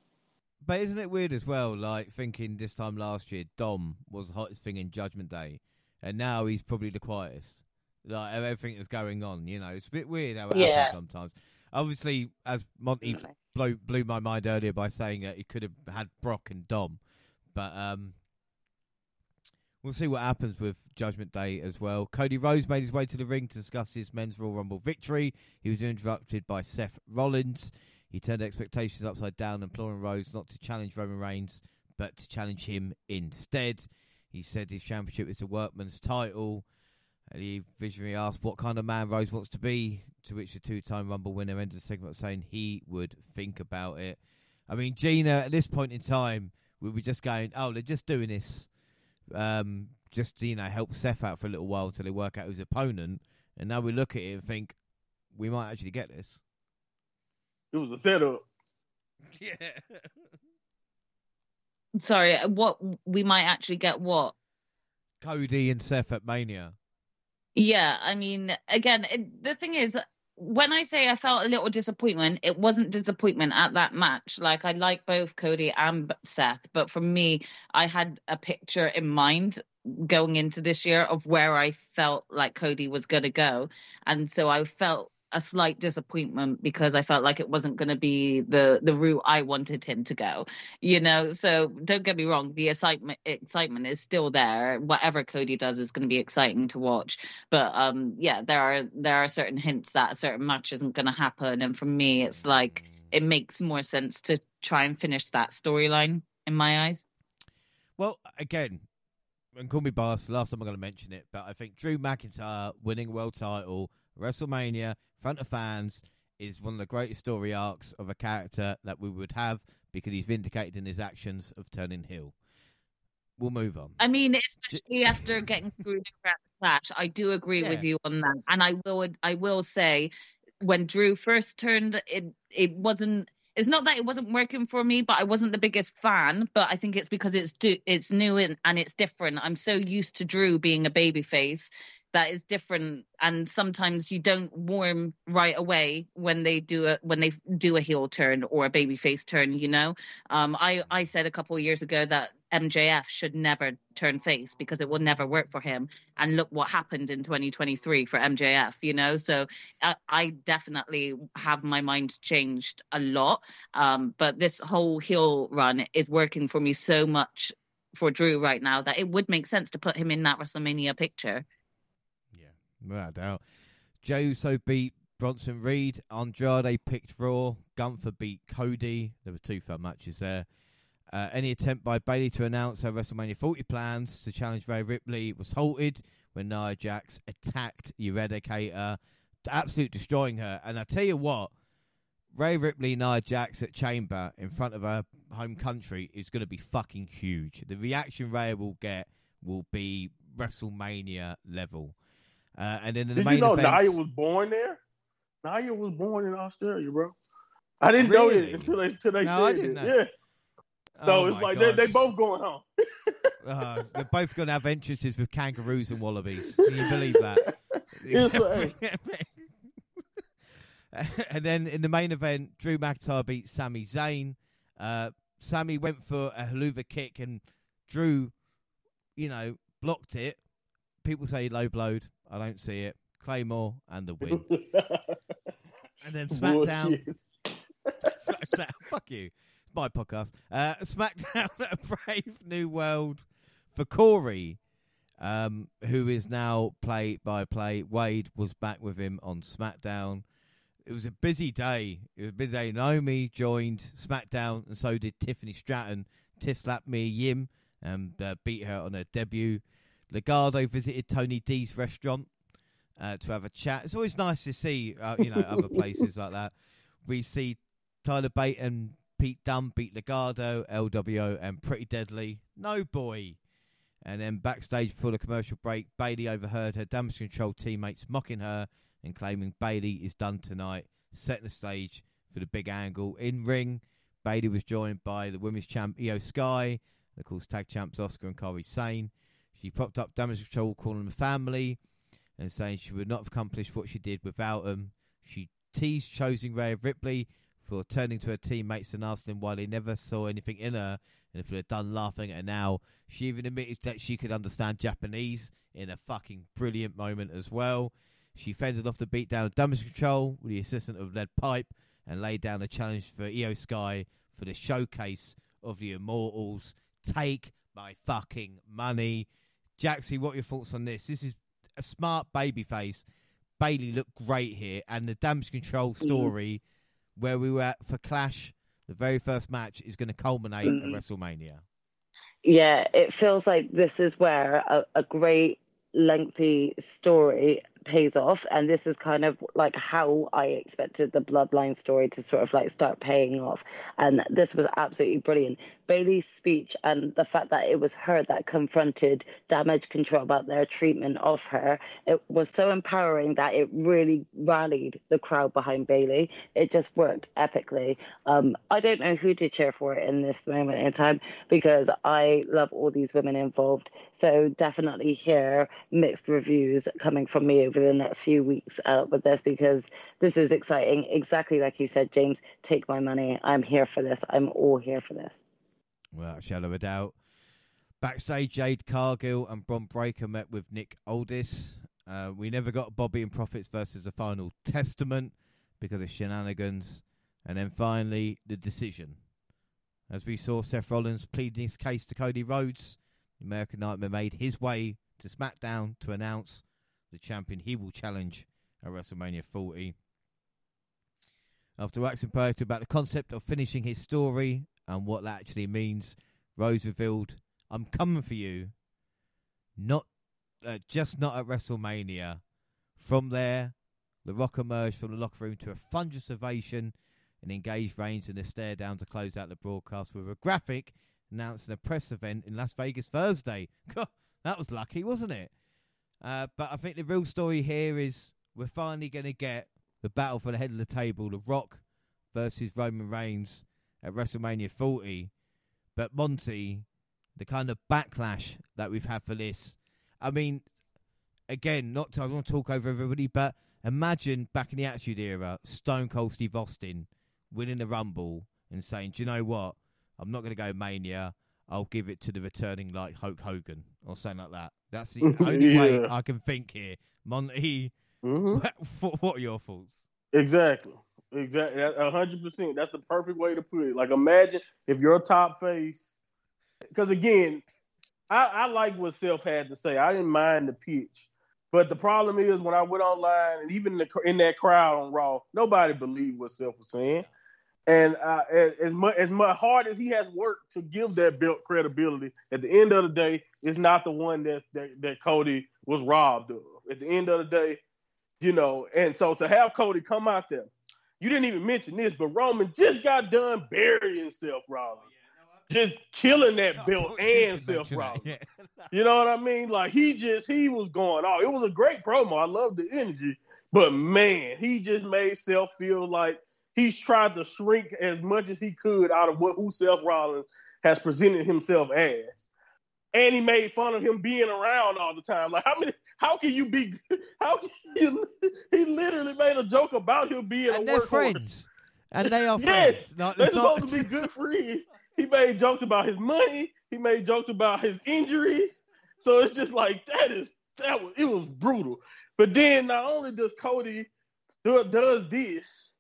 But isn't it weird as well? Like thinking this time last year, Dom was the hottest thing in Judgment Day, and now he's probably the quietest. Like everything that's going on, you know, it's a bit weird how it Yeah. happens sometimes. Obviously, as Monty blew, blew my mind earlier by saying that he could have had Brock and Dom, but um, we'll see what happens with Judgment Day as well. Cody Rhodes made his way to the ring to discuss his men's Royal Rumble victory. He was interrupted by Seth Rollins. He turned expectations upside down, imploring Rhodes not to challenge Roman Reigns, but to challenge him instead. He said his championship is the workman's title. And he visionary asked what kind of man Rhodes wants to be, to which the two-time Rumble winner ended the segment saying he would think about it. I mean, Gina, at this point in time, we were just going, oh, they're just doing this, um, just you know, help Seth out for a little while until they work out his opponent. And now we look at it and think, we might actually get this. It was a setup. Yeah. Sorry, what we might actually get what? Cody and Seth at Mania. Yeah, I mean, again, it, the thing is, when I say I felt a little disappointment, it wasn't disappointment at that match. Like I like both Cody and Seth, but for me, I had a picture in mind going into this year of where I felt like Cody was going to go, and so I felt a slight disappointment because I felt like it wasn't going to be the the route I wanted him to go. You know, so don't get me wrong, the excitement excitement is still there. Whatever Cody does is going to be exciting to watch. But um yeah, there are there are certain hints that a certain match isn't going to happen and for me it's like it makes more sense to try and finish that storyline in my eyes. Well, again, and call me boss. Last time I'm going to mention it, but I think Drew McIntyre winning world title, WrestleMania, front of fans, is one of the greatest story arcs of a character that we would have because he's vindicated in his actions of turning heel. We'll move on. I mean, especially after getting through the clash, I do agree with you on that. And I will, I will say, when Drew first turned, it it wasn't. It's not that it wasn't working for me, but I wasn't the biggest fan. But I think it's because it's do, it's new and, and it's different. I'm so used to Drew being a babyface that is different, and sometimes you don't warm right away when they do a when they do a heel turn or a baby face turn. You know, um, I I said a couple of years ago that MJF should never turn face because it will never work for him. And look what happened in 2023 for MJF, you know? So I, I definitely have my mind changed a lot. Um, but this whole heel run is working for me so much for Drew right now that it would make sense to put him in that WrestleMania picture. Without doubt. Jey Uso beat Bronson Reed. Andrade picked Raw. Gunther beat Cody. There were two fun matches there. Uh, any attempt by Bayley to announce her WrestleMania 40 plans to challenge Rhea Ripley was halted when Nia Jax attacked Eradicator, absolute destroying her. And I tell you what, Rhea Ripley, Nia Jax at Chamber in front of her home country is going to be fucking huge. The reaction Rhea will get will be WrestleMania level. Uh, and then in the Did main you know event, Nia was born there? Nia was born in Australia, bro. I didn't know Really? that until they until they No, I said didn't it. know. Yeah. So Oh it's like they they gosh. both going home. Uh, they're both going to have entrances with kangaroos and wallabies. Can you believe that? It's and then in the main event, Drew McIntyre beat Sami Zayn. Uh, Sami went for a Helluva kick and Drew, you know, blocked it. People say he low blowed. I don't see it. Claymore and the win. And then SmackDown. SmackDown. Fuck you. It's my podcast. Uh, SmackDown a Brave New World for Corey, um, who is now play by play. Wade was back with him on SmackDown. It was a busy day. It was a busy day. Naomi joined SmackDown, and so did Tiffany Stratton. Tiff slapped Mia Yim and uh, beat her on her debut. Legado visited Tony D's restaurant uh, to have a chat. It's always nice to see, uh, you know, other places like that. We see Tyler Bate and Pete Dunne beat Legado, LWO, and Pretty Deadly. No boy. And then backstage before the commercial break, Bayley overheard her damage control teammates mocking her and claiming Bayley is done tonight, setting the stage for the big angle. In ring, Bayley was joined by the women's champ IYO SKY, of course, tag champs Asuka and Kairi Sane. She popped up damage control, calling them family, and saying she would not have accomplished what she did without them. She teased choosing Rhea Ripley for turning to her teammates and asking why they never saw anything in her, and if they're done laughing at her now. She even admitted that she could understand Japanese in a fucking brilliant moment as well. She fended off the beatdown of damage control with the assistance of Lead Pipe and laid down a challenge for IYO SKY for the showcase of the Immortals. Take my fucking money. Jaxie, what are your thoughts on this? This is a smart baby face. Bayley looked great here, and the damage control story mm. where we were at for Clash, the very first match, is going to culminate mm. at WrestleMania. Yeah, it feels like this is where a, a great lengthy story pays off and this is kind of like how i expected the bloodline story to sort of like start paying off and this was absolutely brilliant. Bayley's speech and the fact that it was her that confronted damage control about their treatment of her it was so empowering that it really rallied the crowd behind bayley it just worked epically. Um, i don't know who to cheer for in this moment in time because i love all these women involved so definitely hear mixed reviews coming from me over the next few weeks uh, with this because this is exciting. Exactly like you said, James. Take my money. I'm here for this. I'm all here for this. Well, shadow of a doubt. Backstage, Jade Cargill and Bron Breakker met with Nick Aldis. Uh, we never got Bobby and Profits versus the final testament because of shenanigans. And then finally, the decision. As we saw Seth Rollins pleading his case to Cody Rhodes, the American Nightmare made his way to SmackDown to announce the champion he will challenge at WrestleMania 40. After waxing poetic about the concept of finishing his story and what that actually means, Rhodes revealed, "I'm coming for you, not uh, just not at WrestleMania." From there, The Rock emerged from the locker room to a thunderous ovation and engaged Reigns in a stare down to close out the broadcast with a graphic announcing a press event in Las Vegas Thursday. that was lucky, wasn't it? Uh, but I think the real story here is we're finally going to get the battle for the head of the table, The Rock versus Roman Reigns at WrestleMania 40. But Monty, the kind of backlash that we've had for this, I mean, again, not to, I want to talk over everybody, but imagine back in the Attitude Era, Stone Cold Steve Austin winning the Rumble and saying, "Do you know what? I'm not going to go Mania. I'll give it to the returning like Hulk Hogan or something like that. That's the only yeah. way I can think here. Monty, mm-hmm. what, what are your thoughts? Exactly. Exactly. A hundred percent. That's the perfect way to put it. Like imagine if you're a top face. Because again, I, I like what Seth had to say. I didn't mind the pitch. But the problem is when I went online and even in, the, in that crowd on Raw, nobody believed what Seth was saying. And uh, as much as much hard as he has worked to give that belt credibility, at the end of the day, it's not the one that, that that Cody was robbed of. At the end of the day, you know, and so to have Cody come out there, you didn't even mention this, but Roman just got done burying Seth Rollins, just killing that belt and Seth Rollins. Yeah. you know what I mean? Like he just he was going off. It was a great promo. I love the energy, but man, he just made Seth feel like he's tried to shrink as much as he could out of what who Seth Rollins has presented himself as. And he made fun of him being around all the time. Like how many how can you be how can you he literally made a joke about him being and a they're friends. And they are friends. yes, they're supposed not... to be good friends. He made jokes about his money. He made jokes about his injuries. So it's just like that is that was it was brutal. But then not only does Cody do, does this,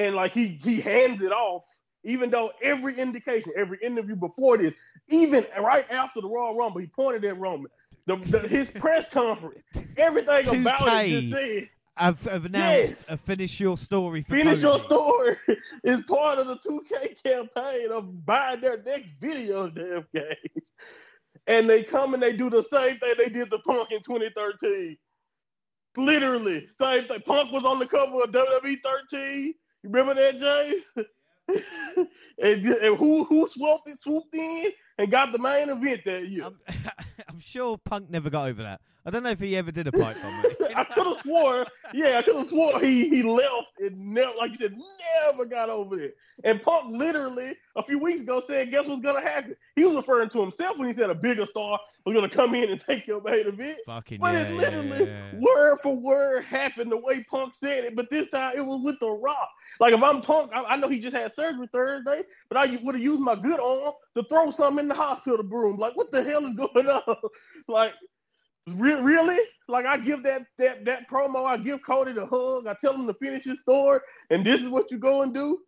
and like he he hands it off, even though every indication, every interview before this, even right after the Royal Rumble, he pointed at Roman. The, the, his press conference, everything about it just said. I've, I've announced yes. Uh, finish your story. finish Cody. your story is part of the 2K campaign of buying their next video damn games. And they come and they do the same thing they did the Punk in 2013. Literally, same thing. Punk was on the cover of WWE 13. You remember that, James? and, and, who who swooped in, swooped in and got the main event that year? I'm, I'm, sure Punk never got over that. I don't know if he ever did a pipe bomb. I could have swore, yeah, I could have swore he he left and never, like you said, never got over it. And Punk literally a few weeks ago said, "Guess what's gonna happen?" He was referring to himself when he said a bigger star was gonna come in and take your main event. Fucking But yeah, it literally yeah, yeah. word for word happened the way Punk said it. But this time it was with the Rock. Like if I'm Punk, I, I know he just had surgery Thursday, but I would have used my good arm to throw something in the hospital broom. Like what the hell is going on? like re- really? Like I give that that that promo, I give Cody the hug, I tell him to finish his story, and this is what you go and do.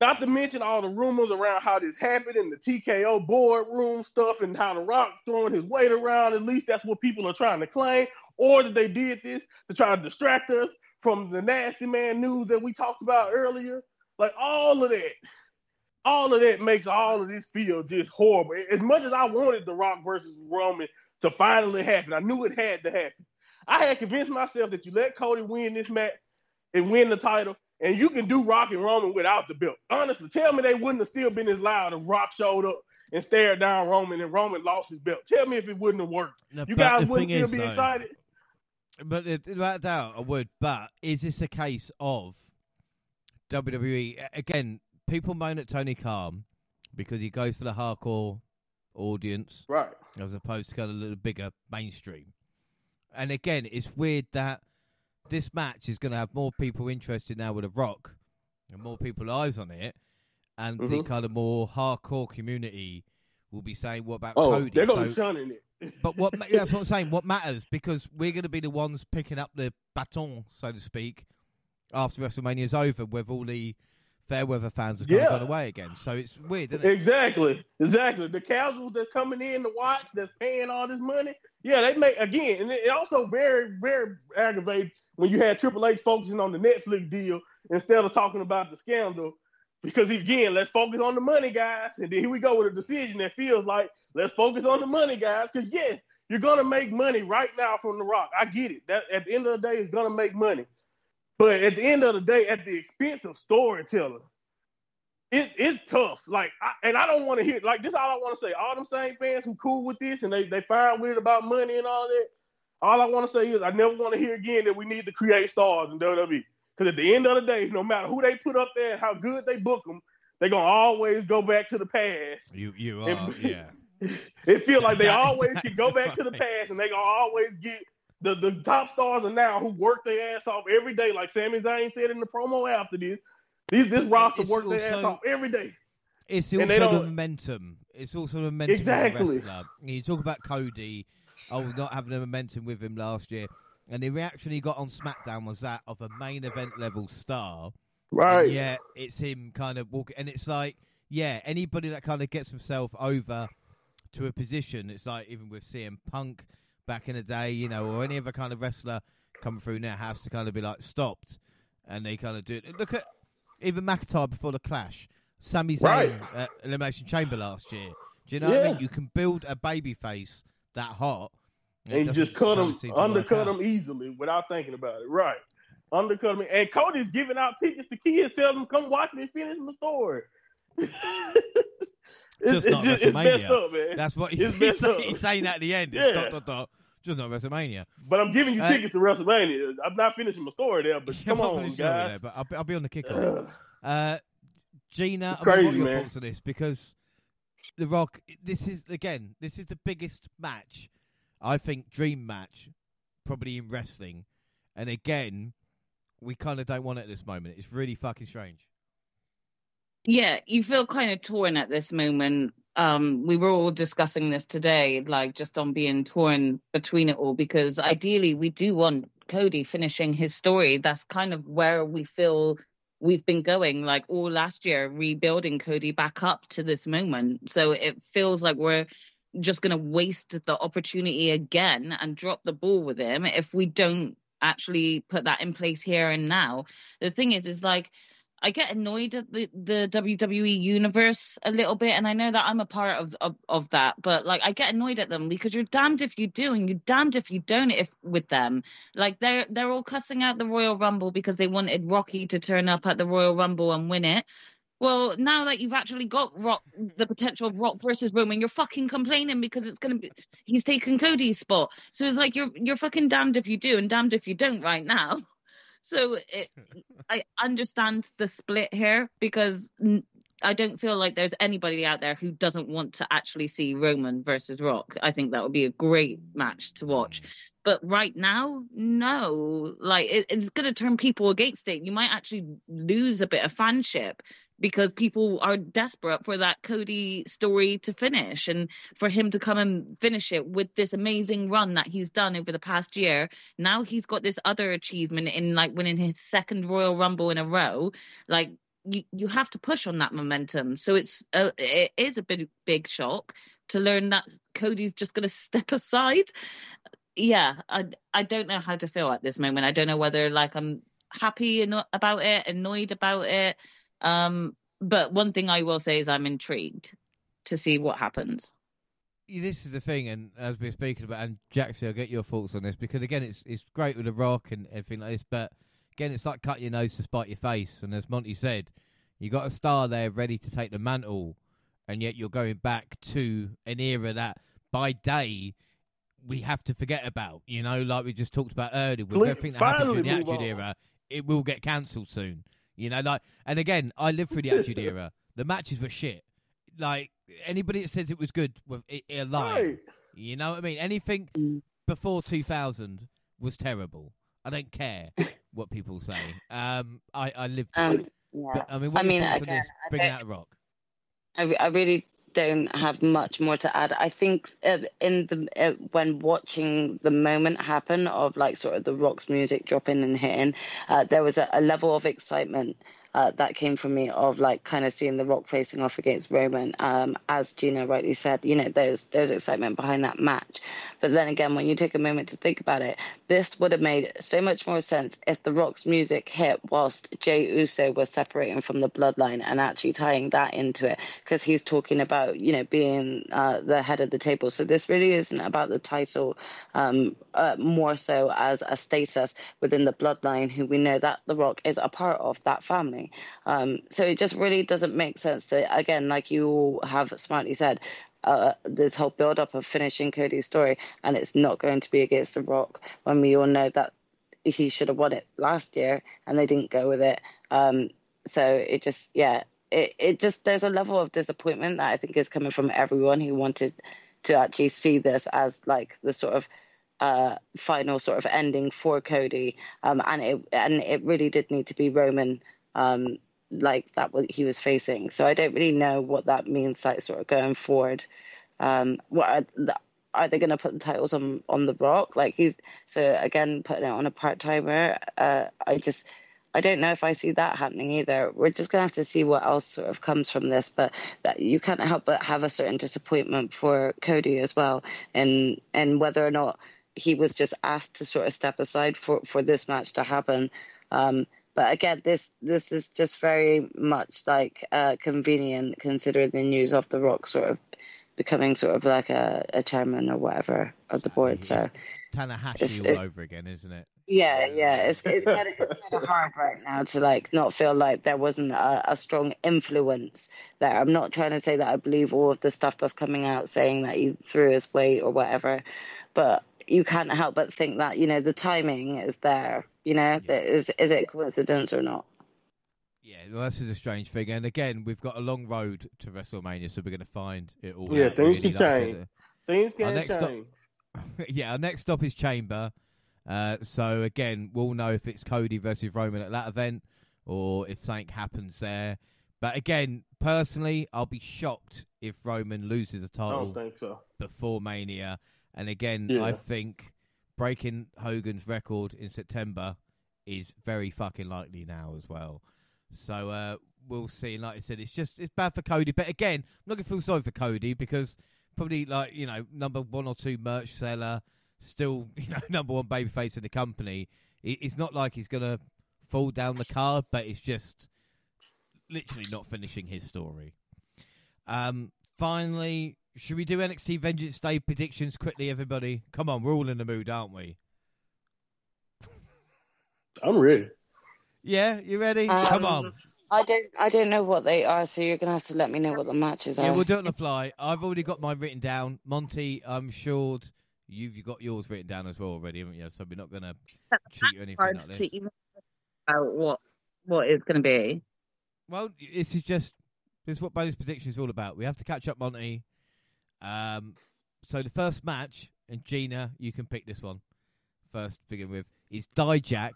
Not to mention all the rumors around how this happened and the TKO boardroom stuff and how The Rock throwing his weight around. At least that's what people are trying to claim. Or that they did this to try to distract us from the nasty man news that we talked about earlier. Like all of that, all of that makes all of this feel just horrible. As much as I wanted The Rock versus Roman to finally happen, I knew it had to happen. I had convinced myself that you let Cody win this match and win the title, and you can do Rock and Roman without the belt. Honestly, tell me they wouldn't have still been as loud if Rock showed up and stared down Roman and Roman lost his belt. Tell me if it wouldn't have worked. You guys wouldn't still is, be excited. But it- without doubt, I would. But is this a case of WWE again? People moan at Tony Khan because he goes for the hardcore audience Right. as opposed to kind of a little bigger mainstream. And again, it's weird that this match is going to have more people interested now with a Rock and more people eyes on it, and the Mhm. kind of more hardcore community will be saying, "What about Oh, Cody?" they're gonna So- shunning it. But what that's what I'm saying. What matters because we're going to be the ones picking up the baton, so to speak, after WrestleMania's over, with all the Fairweather fans have Yeah. gone away again. So it's weird, isn't it? Exactly, exactly. The casuals that's coming in to watch, that's paying all this money, yeah, they make again, and it also very, very aggravating when you had Triple H focusing on the Netflix deal instead of talking about the scandal. Because again, let's focus on the money, guys, and then here we go with a decision that feels like let's focus on the money, guys. Because yes, you're gonna make money right now from The Rock. I get it. That at the end of the day, it's gonna make money, but at the end of the day, at the expense of storytelling it, it's tough. Like, I, and I don't want to hear like this. All I want to say, all them same fans who cool with this and they they fine with it about money and all that. All I want to say is I never want to hear again that we need to create stars in WWE. Because at the end of the day, no matter who they put up there and how good they book them, they're gonna always go back to the past. You you And- yeah. It feels like they always can go back to the past and they gonna always get the, the top stars are now who work their ass off every day, like Sami Zayn said in the promo after this. These this roster it's work their ass off every day. It's also the momentum. It's also the momentum Exactly. of the wrestler. You talk about Cody, oh, not having the momentum with him last year, and the reaction he got on SmackDown was that of a main event level star. Right. Yeah, it's him kind of walking, and it's like, yeah, anybody that kind of gets himself over to a position, it's like even with CM Punk back in the day, you know, or any other kind of wrestler coming through now has to kind of be like stopped, and they kind of do it. Look at even McIntyre before the Clash, Sami Zayn Right. at Elimination Chamber last year. Do you know what I mean? You can build a baby face that hot, and just cut kinda them, seem to work undercut them easily without thinking about it. Right. Undercut them. And Cody's giving out tickets to kids, telling them, come watch me finish my story. it's, Just it's not just, it's messed WrestleMania. up, man. That's what he's, he's, up. he's saying at the end. Yeah. dot, dot, dot. Just not WrestleMania. But I'm giving you Uh, tickets to WrestleMania. I'm not finishing my story there, but I'm come on, guys. there, but I'll be, I'll be on the kickoff. Uh, Gina, It's I mean, what crazy, are your man. thoughts on this? Because The Rock, this is again, this is the biggest match, I think, dream match, probably in wrestling, and again, we kind of don't want it at this moment. It's really fucking strange. Yeah, you feel kind of torn at this moment. Um, we were all discussing this today, like just on being torn between it all, because ideally we do want Cody finishing his story. That's kind of where we feel we've been going, like all last year, rebuilding Cody back up to this moment. So it feels like we're just going to waste the opportunity again and drop the ball with him if we don't actually put that in place here and now. The thing is, is like, I get annoyed at the, the WWE universe a little bit, and I know that I'm a part of, of of that. But like, I get annoyed at them because you're damned if you do, and you're damned if you don't. If with them, like they're they're all cussing out the Royal Rumble because they wanted Rocky to turn up at the Royal Rumble and win it. Well, now that you've actually got Rock, the potential of Rock versus Roman, you're fucking complaining because it's gonna be he's taking Cody's spot. So it's like you're you're fucking damned if you do and damned if you don't right now. So it, I understand the split here because I don't feel like there's anybody out there who doesn't want to actually see Roman versus Rock. I think that would be a great match to watch. Mm. But right now, no. Like it, it's going to turn people against it. You might actually lose a bit of fanship because people are desperate for that Cody story to finish and for him to come and finish it with this amazing run that he's done over the past year. Now he's got this other achievement in like winning his second Royal Rumble in a row. Like you, have to push on that momentum. So it's a, it is a big big shock to learn that Cody's just going to step aside. Yeah, I I don't know how to feel at this moment. I don't know whether like I'm happy about it, annoyed about it um, but one thing I will say is I'm intrigued to see what happens. This is the thing, and as we're speaking about, and Jaxie, I'll get your thoughts on this because again, it's it's great with the rock and everything like this, but again, it's like cut your nose to spite your face. And as Monty said, you got a star there ready to take the mantle, and yet you're going back to an era that by day we have to forget about. You know, like we just talked about earlier, with everything that happened in the Attitude Era, it will get cancelled soon. You know, like, and again, I lived through the Attitude Era. The matches were shit. Like anybody that says it was good, was it, it Right. You know what I mean? Anything before 2000 was terrible. I don't care what people say. Um, I I lived. Um, yeah. But, I mean, what I mean, again, this? Bringing out the rock. I, I really don't have much more to add. I think uh, in the uh, when watching the moment happen of like sort of the rocks music dropping and hitting, uh, there was a, a, level of excitement uh, that came from me of like kind of seeing the Rock facing off against Roman. Um, as Gina rightly said, you know, there's there's excitement behind that match. But then again, when you take a moment to think about it, this would have made so much more sense if the Rock's music hit whilst Jey Uso was separating from the bloodline and actually tying that into it, because he's talking about you know being uh, the head of the table. So this really isn't about the title, um, uh, more so as a status within the bloodline, who we know that the Rock is a part of that family. Um, so it just really doesn't make sense to, again, like you all have smartly said, uh, this whole build up of finishing Cody's story, and it's not going to be against The Rock when we all know that he should have won it last year and they didn't go with it. Um, so it just, yeah, it, it just, there's a level of disappointment that I think is coming from everyone who wanted to actually see this as like the sort of uh, final sort of ending for Cody. Um, and it, and it really did need to be Roman um, like that what he was facing. So I don't really know what that means, like sort of going forward. Um, what are, are they going to put the titles on on the Rock? Like he's so again putting it on a part timer. Uh, I just I don't know if I see that happening either. We're just gonna have to see what else sort of comes from this, but that you can't help but have a certain disappointment for Cody as well, and and whether or not he was just asked to sort of step aside for for this match to happen. Um, but again, this this is just very much like uh, convenient considering the news of the Rock sort of becoming sort of like a, a chairman or whatever of the board. So Tanahashi it's, all it's, over again, isn't it? Yeah, yeah. It's it's kind of it's kind of hard right now to like not feel like there wasn't a, a strong influence there. I'm not trying to say that I believe all of the stuff that's coming out saying that he threw his weight or whatever, but you can't help but think that you know the timing is there. You know, yeah. is is it coincidence or not? Yeah, well, this is a strange thing, and again, we've got a long road to WrestleMania, so we're going to find it all. Yeah, things really. can change. Things can change. Stop, yeah, our next stop is Chamber. Uh, so again, we'll know if it's Cody versus Roman at that event, or if something happens there. But again, personally, I'll be shocked if Roman loses a title so. before Mania. And again, yeah. I think breaking Hogan's record in September is very fucking likely now as well. So uh, we'll see. Like I said, it's just it's bad for Cody. But again, I'm not gonna feel sorry for Cody because probably like you know number one or two merch seller, still you know number one babyface in the company. It's not like he's gonna fall down the card, but it's just literally not finishing his story. Um, finally, should we do NXT Vengeance Day predictions quickly, everybody? Come on, we're all in the mood, aren't we? I'm ready. Yeah, you ready? Um, Come on. I don't I don't know what they are, so you're gonna have to let me know what the matches are. Yeah, we'll do it on the fly. I've already got mine written down. Monty, I'm sure you've got yours written down as well already, haven't you? So we're not going to cheat or anything Hard like this. to even about what what it's going to be. Well, this is just this is what bonus prediction is all about. We have to catch up, Monty. Um, so the first match, and Gina, you can pick this one first. To begin with, is Dijak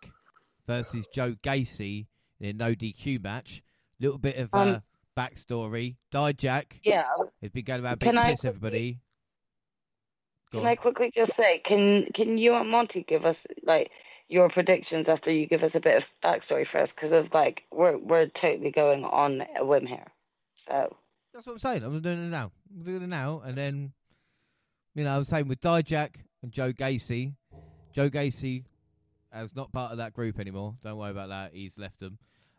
versus Joe Gacy in a no DQ match. Little bit of uh, Um, backstory. Dijak yeah. has been going around Can beating piss everybody. Go Can on. I quickly just say, can can you and Monty give us like your predictions after you give us a bit of backstory first? Because of like we're we're totally going on a whim here. So That's what I'm saying. I'm doing it now. I'm doing it now, and then you know I'm saying with Dijak and Joe Gacy. Joe Gacy is not part of that group anymore. Don't worry about that. He's left them.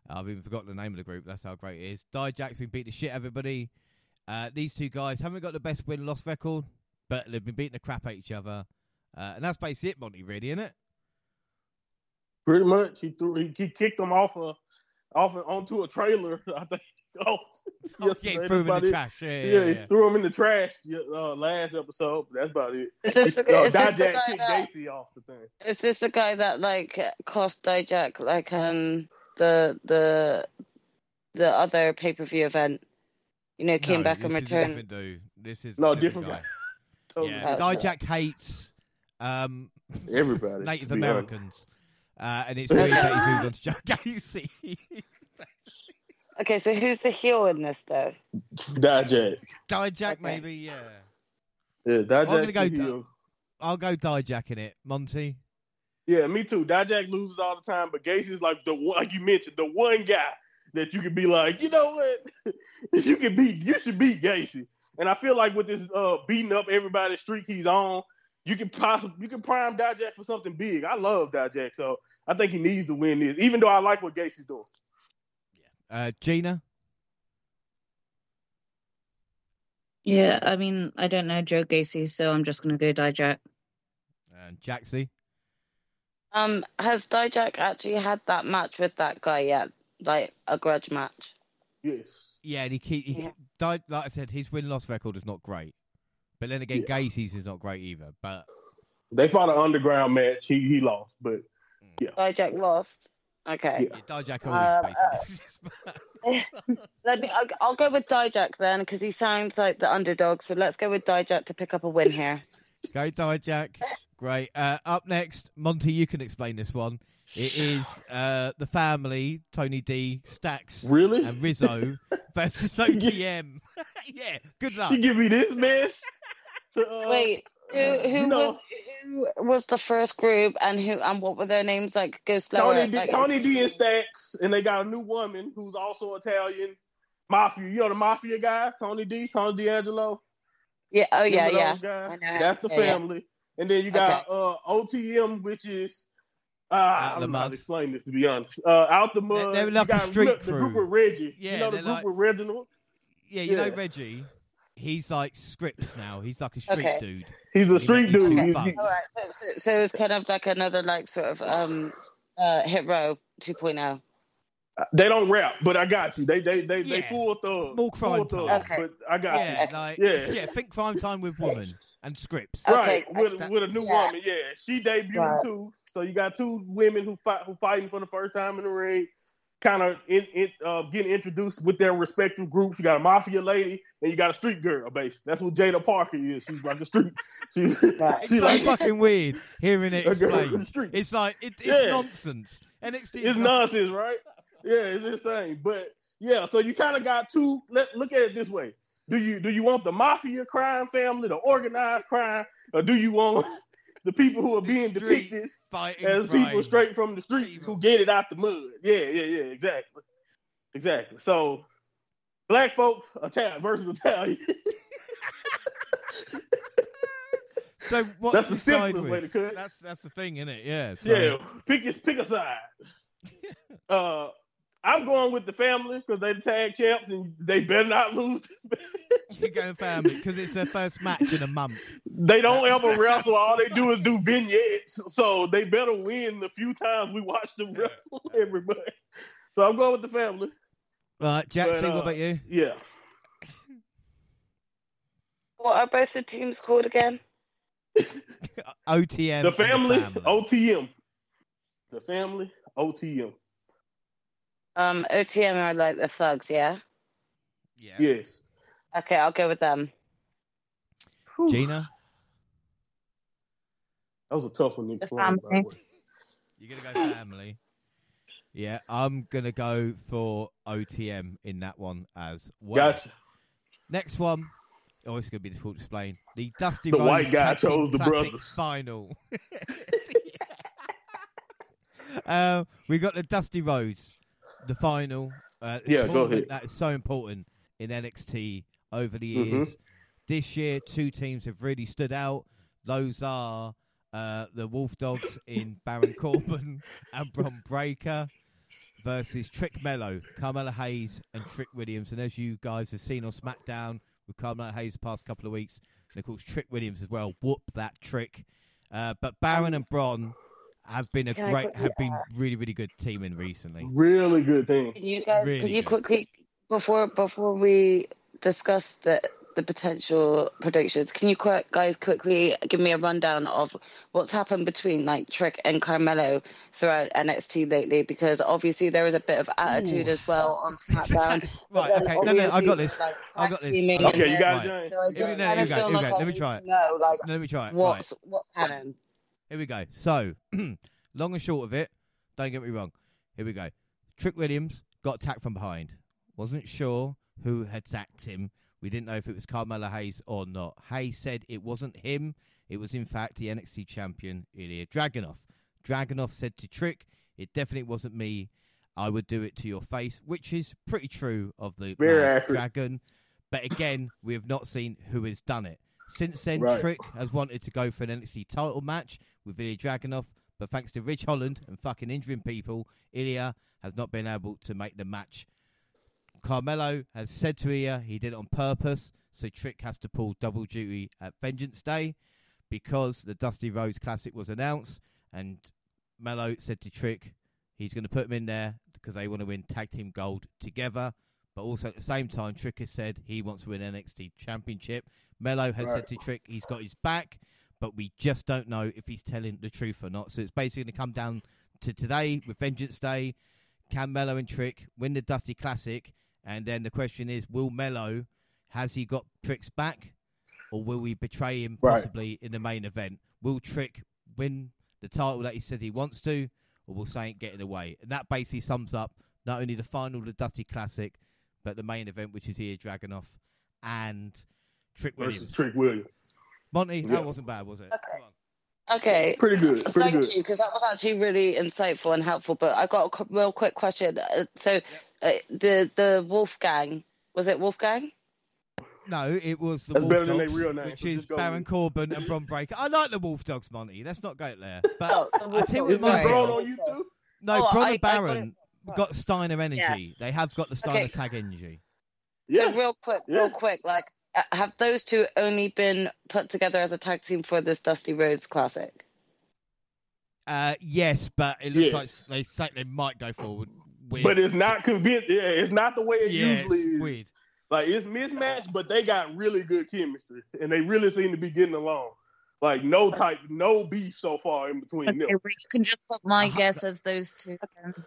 I've even forgotten the name of the group. That's how great it is. Dijak's been beating the shit everybody. Uh, these two guys haven't got the best win loss record, but they've been beating the crap out of each other. Uh, and that's basically it, Monty. Really, isn't it? Pretty much, he threw he, kicked them off a off onto a trailer. I think. Oh, Oh, yesterday. yeah, threw him in the trash. Yeah, Yeah, yeah, he threw him in the trash uh, last episode. But that's about it. is this the, Uh, is this the Dijak guy kicked that Gacy off the thing. is this the guy that like cost Dijak like um the the the other pay per view event? You know, came No, back and this is returned. different dude. This is No, a different guy. guy. Totally. Yeah, Dijak hates um, Everybody, Native to honest. Americans, uh, and it's weird that he's moved on to Joe Gacy. Okay, so who's the heel in this though? Dijak. Dijak, Okay. maybe, yeah. Yeah, Dijak's gonna the go heel. I'll go Dijak in it. Monty. Yeah, me too. Dijak loses all the time, but Gacy's like the one, like you mentioned, the one guy that you could be like, you know what, you can beat, you should beat Gacy. And I feel like with this uh beating up everybody streak he's on, you can possibly you can prime Dijak for something big. I love Dijak, so I think he needs to win this, even though I like what Gacy's doing. Uh, Gina. Yeah, I mean, I don't know Joe Gacy, so I'm just going to go Dijak. And Jaxie. Um, has Dijak actually had that match with that guy yet? Like a grudge match? Yes. Yeah, and he, keep, he Yeah. died. Like I said, his win loss record is not great. But then again, Yeah. Gacy's is not great either. But They fought an underground match. He he lost, but yeah. Dijak lost. Okay. Yeah. yeah, Dijak Uh, always basically. Let me. I'll, I'll go with Dijak then, because he sounds like the underdog. So let's go with Dijak to pick up a win here. Go Dijak. Great. Uh, up next, Monty, you can explain this one. It is uh, the family, Tony D, Stacks, really, and Rizzo versus OTM. yeah, good luck. you give me this mess. to, uh, Wait, who who you know- was who was the first group, and who and what were their names? Like go slower. Tony D, like- Tony D and Stacks, and they got a new woman who's also Italian. Mafia, you know the Mafia guys, Tony D, Tony D'Angelo. Yeah. Oh yeah, Remember yeah. those? I know. That's the Yeah, yeah. family. And then you got uh, OTM, which is uh, I the don't know how mud. to explain this to be honest. Uh, out the mud. they're you like a street the group with Reggie. Yeah, you know the group like- with Reginald. Yeah, you know Reggie. He's like Scrypts now. He's like a street Okay. dude. He's a street he's dude. too He's- All right. So, so, so it's kind of like another like sort of um uh hit row 2.0. they don't rap, but I got you. They they they they Yeah. full thug. More crime full thug, time. Okay. But I got Yeah, Okay. like Yeah. yeah. Think Cryme Tyme with woman and Scrypts. Okay, Right, with that- with a new yeah. woman, yeah. She debuted Right. too. So you got two women who fight who fighting for the first time in the ring, kind of in, in uh, getting introduced with their respective groups. You got a mafia lady and you got a street girl, basically. That's what Jaida Parker is. She's like a street. She's, Right. It's she's so like fucking weird hearing it a girl in the explained. It's like it, it's Yeah. nonsense. NXT is it's nonsense, right? Yeah, it's insane. But yeah, so you kind of got two. Let look at it this way: do you do you want the mafia crime family, the organized crime, or do you want the people who are being depicted as crime. people straight from the streets who get it out the mud? Yeah, yeah, yeah, exactly, exactly. So black folks Italian versus Italian. So what? That's the simplest way to cut. That's that's the thing, isn't it? Yeah. So, Yeah, pick your pick a side. uh, I'm going with the family because they the tag champs and they better not lose this match. You're going family because it's their first match in a month. They don't That's- ever wrestle. All they do is do vignettes. So they better win the few times we watch them wrestle everybody. So I'm going with the family. Right, Jackson, But, uh, what about you? Yeah. What are both the teams called again? OTM. the and family, family. OTM. The family, OTM. Um, OTM are like the thugs, yeah. Yeah. Yes. Okay, I'll go with them. Gina, That was a tough one. to The by family. you're gonna go family. Yeah, I'm gonna go for OTM in that one as well. Gotcha. Next one. Oh, it's gonna be difficult to explain. The Dusty The Rhodes white guy Tag Team chose the Classic brothers. final. um, we got the Dusty Rhodes, the final. Uh, Yeah, go ahead. That is so important in NXT over the Mhm. years. This year, two teams have really stood out. Those are uh, the Wolf Dogs in Baron Corbin and Bron Breakker versus Trick Melo, Carmelo Hayes, and Trick Williams. And as you guys have seen on SmackDown with Carmelo Hayes the past couple of weeks, and of course Trick Williams as well. Whoop that trick! Uh, but Baron and Bron have been a Can great, quickly have been uh, really, really good teaming recently. Really good team. Can you guys? Really can you good. quickly before before we discuss the the potential predictions? Can you quick, guys quickly give me a rundown of what's happened between like Trick and Carmelo throughout NXT lately? Because obviously there was a bit of attitude Ooh. as well on SmackDown. right, okay, no, no, I got this. like, I got this. teaming Okay, you then- got Right. it, James. So I just go, kind here of we go, feel here we like Let me try to it. know like Let me try it. Right. what's what's canon. Here we go. So, long and short of it, don't get me wrong. Here we go. Trick Williams got attacked from behind. Wasn't sure who had attacked him. We didn't know if it was Carmelo Hayes or not. Hayes said it wasn't him. It was, in fact, the NXT champion, Ilya Dragunov. Dragunov said to Trick, it definitely wasn't me. I would do it to your face, which is pretty true of the Dragon. But again, we have not seen who has done it. Since then, Right. Trick has wanted to go for an NXT title match with Ilya Dragunov, but thanks to Ridge Holland and fucking injuring people, Ilya has not been able to make the match. Carmelo has said to Ilya he did it on purpose, so Trick has to pull double duty at Vengeance Day because the Dusty Rhodes Classic was announced, and Melo said to Trick he's going to put him in there because they want to win tag team gold together. But also at the same time, Trick has said he wants to win NXT Championship. Melo has Right. said to Trick he's got his back, but we just don't know if he's telling the truth or not. So it's basically going to come down to today with Vengeance Day. Can Melo and Trick win the Dusty Classic? And then the question is, will Melo, has he got Trick's back? Or will we betray him Right. possibly in the main event? Will Trick win the title that he said he wants to? Or will Saint get in the way? And that basically sums up not only the final of the Dusty Classic, but the main event, which is here Dragunov and Trick Versus Williams. Trick Williams. Monty, Yeah. that wasn't bad, was it? Okay. Okay. Pretty good. Pretty Thank good. you, because that was actually really insightful and helpful. But I got a qu- real quick question. Uh, so, uh, the the Wolfgang was it Wolfgang? No, it was the That's Wolf Dogs, real name, which so is Baron with. Corbin and Bron Breakker. I like the Wolf Dogs, Monty. Let's not go there. But Oh, the I think Dogs, it Is might this be sorry. Braun wrong. on YouTube? no, Oh, Bron I- and I got Baron it. got Steiner energy. They have got the Steiner Okay. tag energy. Yeah. So real quick, Yeah. real quick, like have those two only been put together as a tag team for this Dusty Rhodes Classic? Uh, yes, but it looks Yes. like they say they might go forward with. But it's not convinced. Yeah, it's not the way it yeah, usually it's is. weird. Like it's mismatched, but they got really good chemistry, and they really seem to be getting along. Like no type, no beef so far in between Okay, them. you can just put my Uh-huh. guess as those two.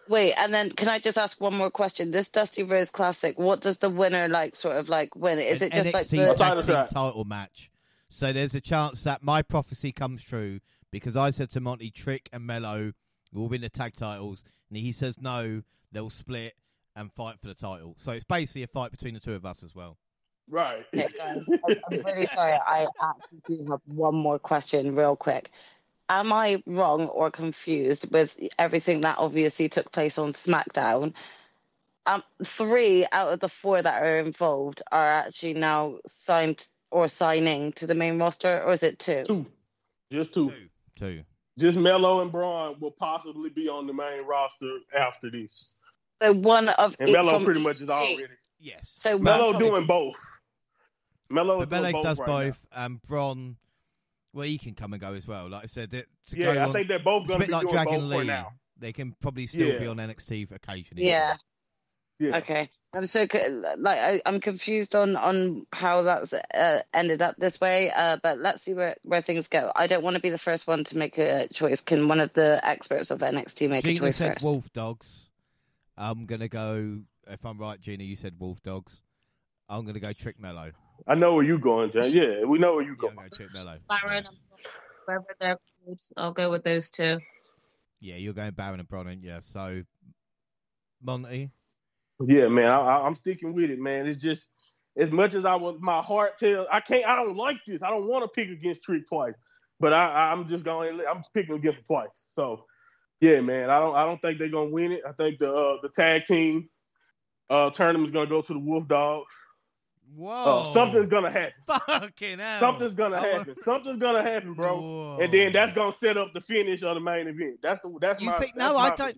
Wait, and then can I just ask one more question? This Dusty Rhodes Classic, what does the winner like sort of like win? Is An it just like the Title tag team shot. title match? So there's a chance that my prophecy comes true because I said to Monty, Trick and Melo will win the tag titles, and he says no, they'll split and fight for the title. So it's basically a fight between the two of us as well. Right. Okay, guys, I- I'm really sorry. I actually do have one more question, real quick. Am I wrong or confused with everything that obviously took place on SmackDown? Um, three out of the four that are involved are actually now signed or signing to the main roster, or is it two? two, just two. Two. Two. Just Melo and Bron will possibly be on the main roster after this, So one of and each Melo pretty much is already. Yes. So Melo doing both. Melo is But doing Melo both does right now. both, and Bron, well, he can come and go as well. Like I said, that to Yeah, go I on, think they're both going to be like doing Dragon both for Lee. now. They can probably still be on NXT occasionally. Yeah. Yeah. Okay. I'm so like I, am confused on on how that's uh, ended up this way. Uh, but let's see where where things go. I don't want to be the first one to make a choice. Can one of the experts of NXT make Gina a choice said first? Wolf Dogs. I'm gonna go. If I'm right, Gina, you said Wolf Dogs. I'm gonna go Trick Melo. I know where you going, Jay. Yeah, we know where you Yeah, going. I'm go Trick Melo. Baron, wherever they're called, I'll go with those two. Yeah, you're going Baron and Bron, yeah. So Monty. Yeah, man, I, I, I'm sticking with it, man. It's just as much as I was, my heart tells I can't. I don't like this. I don't want to pick against Trick twice, but I, I'm just going. I'm picking against him twice. So, yeah, man, I don't. I don't think they're gonna win it. I think the uh, the tag team uh, tournament's gonna go to the Wolf Dogs. Whoa! Uh, something's gonna happen. fucking hell. Something's gonna happen. Something's gonna happen, bro. Whoa. And then that's gonna set up the finish of the main event. That's the. That's You my. think- that's no, my I don't-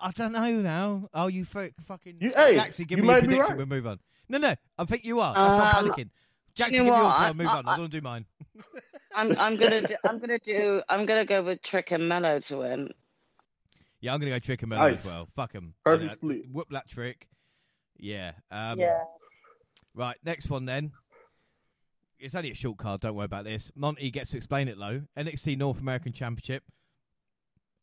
I don't know now. Oh, you fuck- fucking You- hey, Jackson, give you me a prediction. right. We'll move on. No, no, I think you are. That's I'm Um, panicking. Jackson, you know give yours. what? I'll I- move on. I I- don't want to do mine. I'm I'm gonna do, I'm gonna do I'm gonna go with Trick and Melo to win. Yeah, I'm gonna go Trick and Melo Nice. as well. Fuck him. Perfect split. Whoop that trick. Yeah. Um, yeah. Right, next one then. It's only a short card. Don't worry about this. Monty gets to explain it though. NXT North American Championship.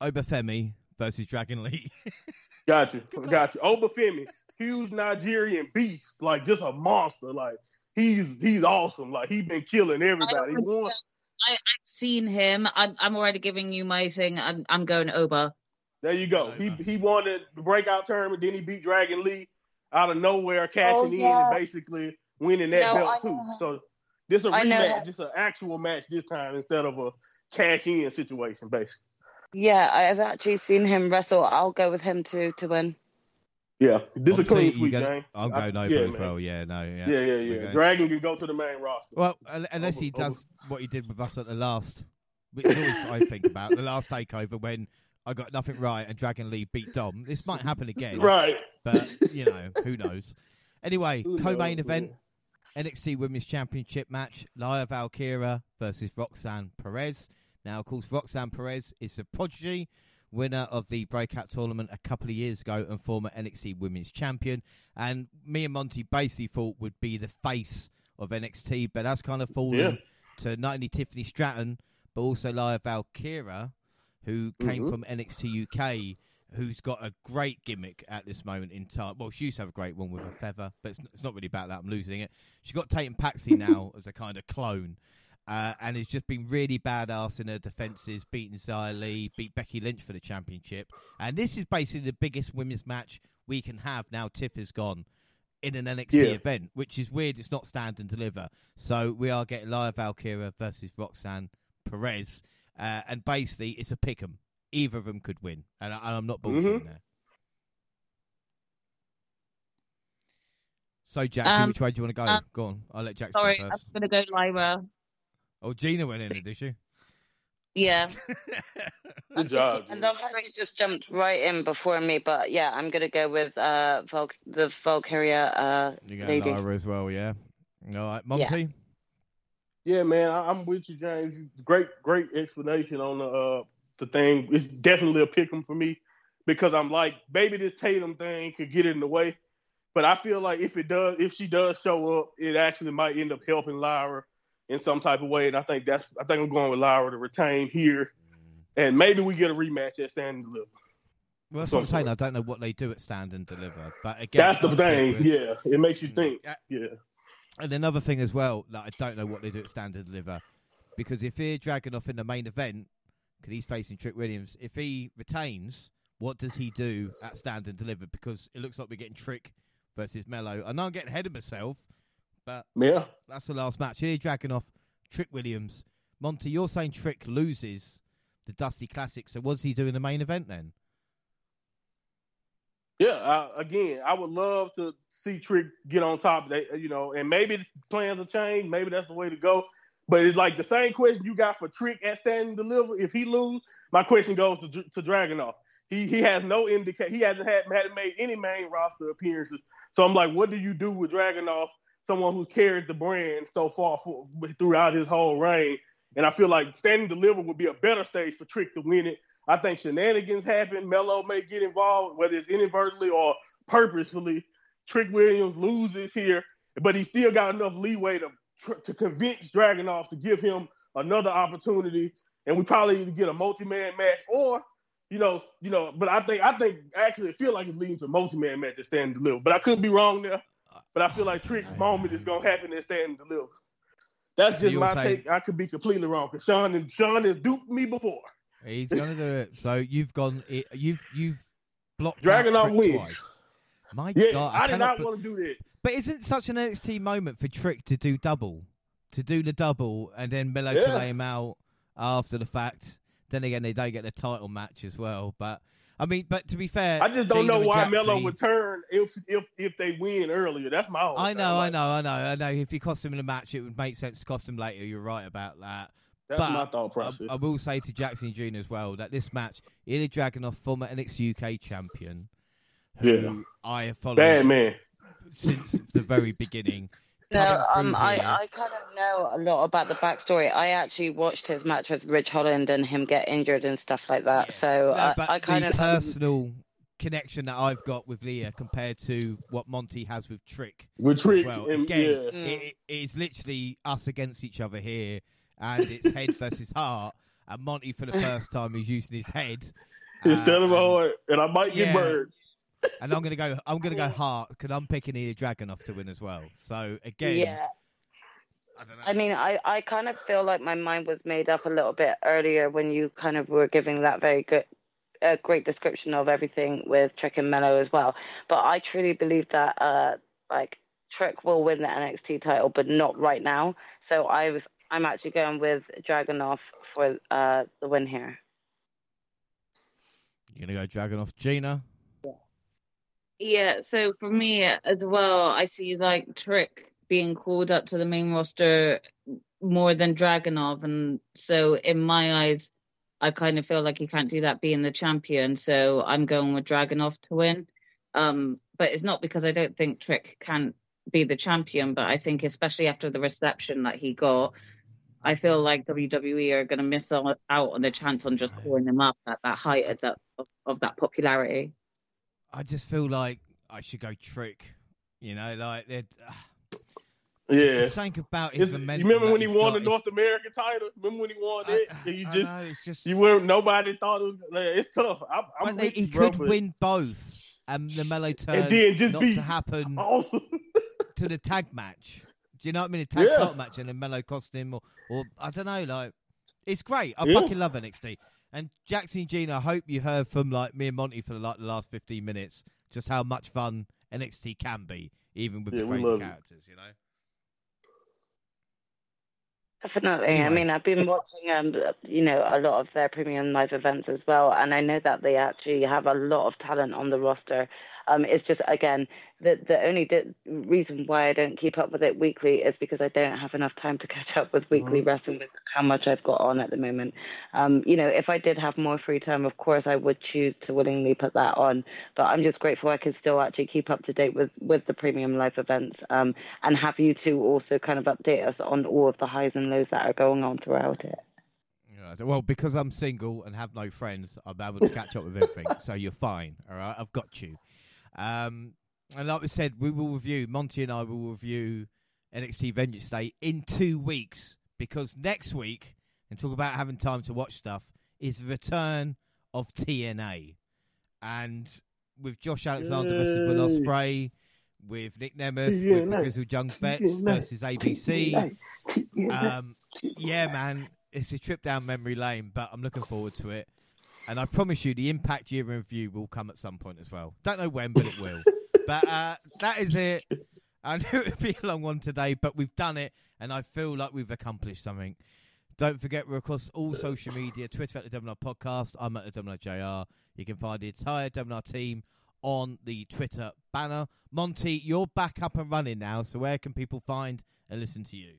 Oba Femi versus Dragon Lee. Got you. Good Got you. Oba Femi, huge Nigerian beast, like just a monster. Like he's he's awesome. Like he's been killing everybody. He won. I, I've seen him. I'm, I'm already giving you my thing. I'm, I'm going Oba. There you go. He he won the breakout tournament. Then he beat Dragon Lee out of nowhere, oh, cashing Oh, in and basically winning that No, belt too. So this a I know rematch, that. just an actual match this time instead of a cash in situation, basically. Yeah, I've actually seen him wrestle. I'll go with him to to win. Yeah, this is a Obviously, clean you sweep, gonna- James. I'm I- going Oba yeah, as man. well. Yeah, no, yeah. Yeah, yeah, yeah. Okay. Dragon can go to the main roster. Well, un- unless he Over- over. does what he did with us at the last, which is always I think about the last takeover when I got nothing right and Dragon Lee beat Dom. This might happen again, Right. but you know who knows. Anyway, co-main event: NXT Women's Championship match: Lyra Valkyria versus Roxanne Perez. Now, of course, Roxanne Perez is the prodigy, winner of the breakout tournament a couple of years ago, and former NXT Women's Champion. And me and Monty basically thought would be the face of NXT, but that's kind of fallen Yeah. to not only Tiffany Stratton but also Lyra Valkyria, who came Mhm. from NXT UK, who's got a great gimmick at this moment in time. Well, she used to have a great one with a feather, but it's, it's not really about that. I'm losing it. She's got Tatum Paxley now as a kind of clone. Uh, and has just been really badass in her defences, beating Xia Li, beat Becky Lynch for the championship. And this is basically the biggest women's match we can have now Tiff is gone in an NXT Yeah. event, which is weird. It's not stand and deliver. So we are getting Lyra Valkyria versus Roxanne Perez. Uh, and basically, it's a pick 'em. Either of them could win. And, I, I'm not bullshitting Mhm. there. So, Jackson, Um, which way do you want to go? um, go on. I'll let Jackson go. Sorry, go I'm going to go Lyra. Oh, Gina went in it, did she? Yeah. Good job. And Jay. I've actually just jumped right in before me, but yeah, I'm gonna go with uh Val- the Valkyria uh You got lady. Lyra as well, yeah. All right, Monty. Yeah, man, I, I'm with you, James. Great, great explanation on the uh, the thing. It's definitely a pick 'em for me because I'm like, maybe this Tatum thing could get in the way, but I feel like if it does, if she does show up, it actually might end up helping Lyra in some type of way. And I think that's, I think I'm going with Lyra to retain here, and maybe we get a rematch at Stand and Deliver. Well, that's what I'm saying. I don't know what they do at stand and deliver, but again, That's the thing. saying- Yeah, it makes you Mm. think. Yeah, Yeah, And another thing as well, that I don't know what they do at stand and deliver, because if they're Dragunov in the main event, because he's facing Trick Williams, if he retains, what does he do at stand and deliver? Because it looks like we're getting Trick versus Melo. I know I'm getting ahead of myself, but yeah. that's the last match. Here, Dragunov Trick Williams. Monty, you're saying Trick loses the Dusty Classic, so what does he do in the main event then? Yeah, uh, again, I would love to see Trick get on top. They, you know, and maybe the plans will change. Maybe that's the way to go. But it's like the same question you got for Trick at Standing and Deliver. If he lose, my question goes to to Dragunov. He he has no indicate. He hasn't had hadn't made any main roster appearances. So I'm like, what do you do with Dragunov? Someone who's carried the brand so far for, throughout his whole reign. And I feel like Standing and Deliver would be a better stage for Trick to win it. I think shenanigans happen. Melo may get involved, whether it's inadvertently or purposefully. Trick Williams loses here, but he still got enough leeway to to convince Dragunov to give him another opportunity, and we probably either get a multi-man match or you know, you know, but I think I think actually it feel like it's leading to multi-man match at Stand and Deliver. But I could be wrong there. But I feel like Trick's moment is gonna happen at Stand and Deliver. That's just my take. I could be completely wrong because Sean and Sean has duped me before. He's gonna do it. So you've gone. You've you've blocked Dragunov out wins. twice. My Yeah, God, I, did not be- want to do that. But isn't such an NXT moment for Trick to do double, to do the double, and then Melo to lay him out after the fact? Then again, they don't get the title match as well. But I mean, but to be fair, I just don't Gina know why Melo would turn if if if they win earlier. That's my I know, I know, I know, I know. If you cost him in a match, it would make sense to cost him later. You're right about that. That's but my thought process. I, I will say to Jackson Jr. as well that this match, Ilya Dragunov, former NXT UK champion, who Yeah. I have followed Bad man. since the very beginning. No, um, I, I kind of know a lot about the backstory. I actually watched his match with Ridge Holland and him get injured and stuff like that. Yeah. So No, I, I kind the of personal connection that I've got with Leah compared to what Monty has with Trick. With Trick well. and Again, yeah. Mm. it, it is literally us against each other here, and it's head versus heart. And Monty, for the first time, is using his head Instead of uh, a heart, and I might yeah. get burned. And I'm gonna go. I'm gonna go heart because I'm picking Ilya Dragunov to win as well. So again, yeah. I don't know. I mean, I, I kind of feel like my mind was made up a little bit earlier when you kind of were giving that very good, a great description of everything with Trick and Melo as well. But I truly believe that, uh, like Trick will win the NXT title, but not right now. So I was, I'm actually going with Dragunov for uh the win here. You're gonna go Dragunov, Gina. Yeah, so for me as well, I see like Trick being called up to the main roster more than Dragunov, and so in my eyes, I kind of feel like he can't do that being the champion. So I'm going with Dragunov to win. Um, but it's not because I don't think Trick can be the champion, but I think especially after the reception that he got, I feel like WWE are going to miss out on the chance on just calling them up at that height of that of, of that popularity. I just feel like I should go Trick. You know, like they're. Uh, Yeah. There's something about his It's- you remember when he won got. the North American title? Remember when he won I- it? And you just know, it's just. you weren't. Nobody thought it was. Like, it's tough. I'm, I'm but they, he bro, could but win both, and the Melo turn and then just not be to happen awesome. to the tag match. Do you know what I mean? A tag Yeah. title match and a Melo costume, or, or I don't know. Like, it's great. I Yeah. fucking love NXT. And Jackson Gina, I hope you heard from like me and Monty for like the last fifteen minutes just how much fun NXT can be, even with Yeah, the crazy love it. characters. You know. Definitely. I mean, I've been watching, um, you know, a lot of their premium live events as well, and I know that they actually have a lot of talent on the roster. Um, it's just again the the only di- reason why I don't keep up with it weekly is because I don't have enough time to catch up with weekly Mhm. wrestling with how much I've got on at the moment. Um, you know, if I did have more free time, of course I would choose to willingly put that on. But I'm just grateful I can still actually keep up to date with with the premium live events. Um, and have you two also kind of update us on all of the highs and lows that are going on throughout it. Yeah, well, because I'm single and have no friends, I'm able to catch up with everything. So you're fine. All right, I've got you. Um, and like we said, we will review. Monty and I will review NXT Vengeance Day in two weeks because next week, and talk about having time to watch stuff, is the return of TNA, and with Josh Alexander versus Will Yay. Ospreay, with Nick Nemeth, with the TNA. Grizzled Young Vets TNA. versus ABC. Um, yeah, man, it's a trip down memory lane, but I'm looking forward to it. And I promise you, the Impact Year in Review will come at some point as well. Don't know when, but it will. but uh, that is it. I knew it would be a long one today, but we've done it, and I feel like we've accomplished something. Don't forget, we're across all social media Twitter at the WNR Podcast. I'm at the WNR JR. You can find the entire WNR team on the Twitter banner. Monty, you're back up and running now, so where can people find and listen to you?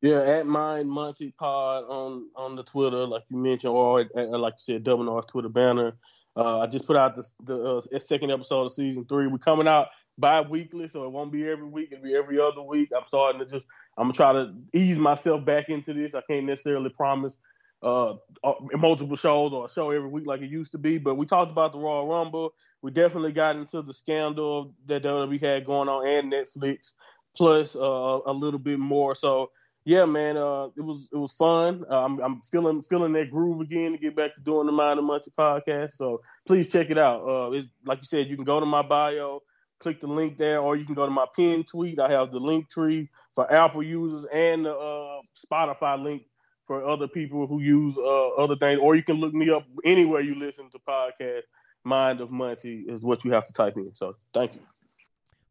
Yeah, at mine Monty Pod on on the Twitter, like you mentioned, or at- like you said, Double R's Twitter banner. Uh, I just put out the the uh, second episode of season three. We're coming out bi-weekly, so it won't be every week. It'll be every other week. I'm starting to just I'm gonna try to ease myself back into this. I can't necessarily promise uh, uh, multiple shows or a show every week like it used to be. But we talked about the Royal Rumble. We definitely got into the scandal that WWE had going on and Netflix, plus uh, a little bit more. So yeah, man, uh, it was it was fun. Uh, I'm I'm feeling feeling that groove again to get back to doing the Mind of Monty podcast. So please check it out. Uh, like you said, you can go to my bio, click the link there, or you can go to my pin tweet. I have the link tree for Apple users and the uh, Spotify link for other people who use uh, other things. Or you can look me up anywhere you listen to podcast. Mind of Monty is what you have to type in. So thank you.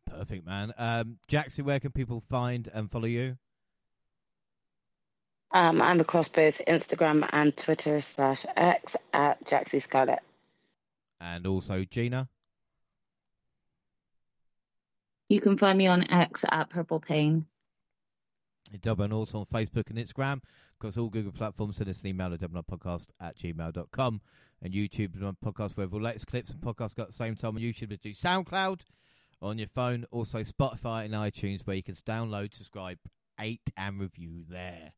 Perfect, man. Um, Jackson, where can people find and follow you? Um, I'm across both Instagram and Twitter slash X at Jaxie Scarlett. And also Gina. You can find me on X at Purple Pain. Double and also on Facebook and Instagram. Across all Google platforms, send us an email at podcast at gmail.com. And YouTube and podcast where the latest clips and podcasts got at the same time on YouTube to do SoundCloud on your phone, also Spotify and iTunes where you can download, subscribe, rate and review there.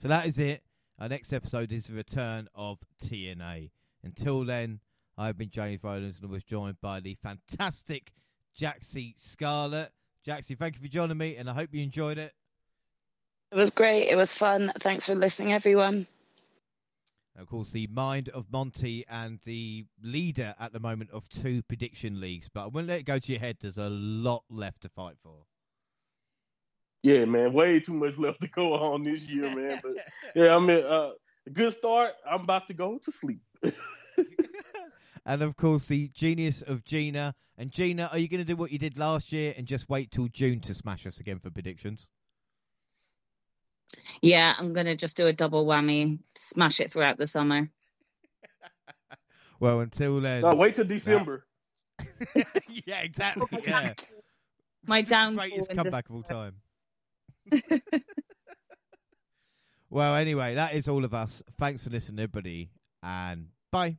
So that is it. Our next episode is the return of TNA. Until then, I've been James Rowlands and I was joined by the fantastic Jaxie Scarlett. Jaxie, thank you for joining me and I hope you enjoyed it. It was great. It was fun. Thanks for listening, everyone. And of course, the mind of Monty and the leader at the moment of two prediction leagues. But I won't let it go to your head. There's a lot left to fight for yeah, man, way too much left to go on this year, man. But yeah, I mean, uh, good start. I'm about to go to sleep. and of course, the genius of Gina. And Gina, are you going to do what you did last year and just wait till June to smash us again for predictions? Yeah, I'm going to just do a double whammy, smash it throughout the summer. well, until then. No, wait till December. yeah, exactly. Yeah. My downfall. Greatest comeback of all time. well, anyway, that is all of us. Thanks for listening, everybody, and bye.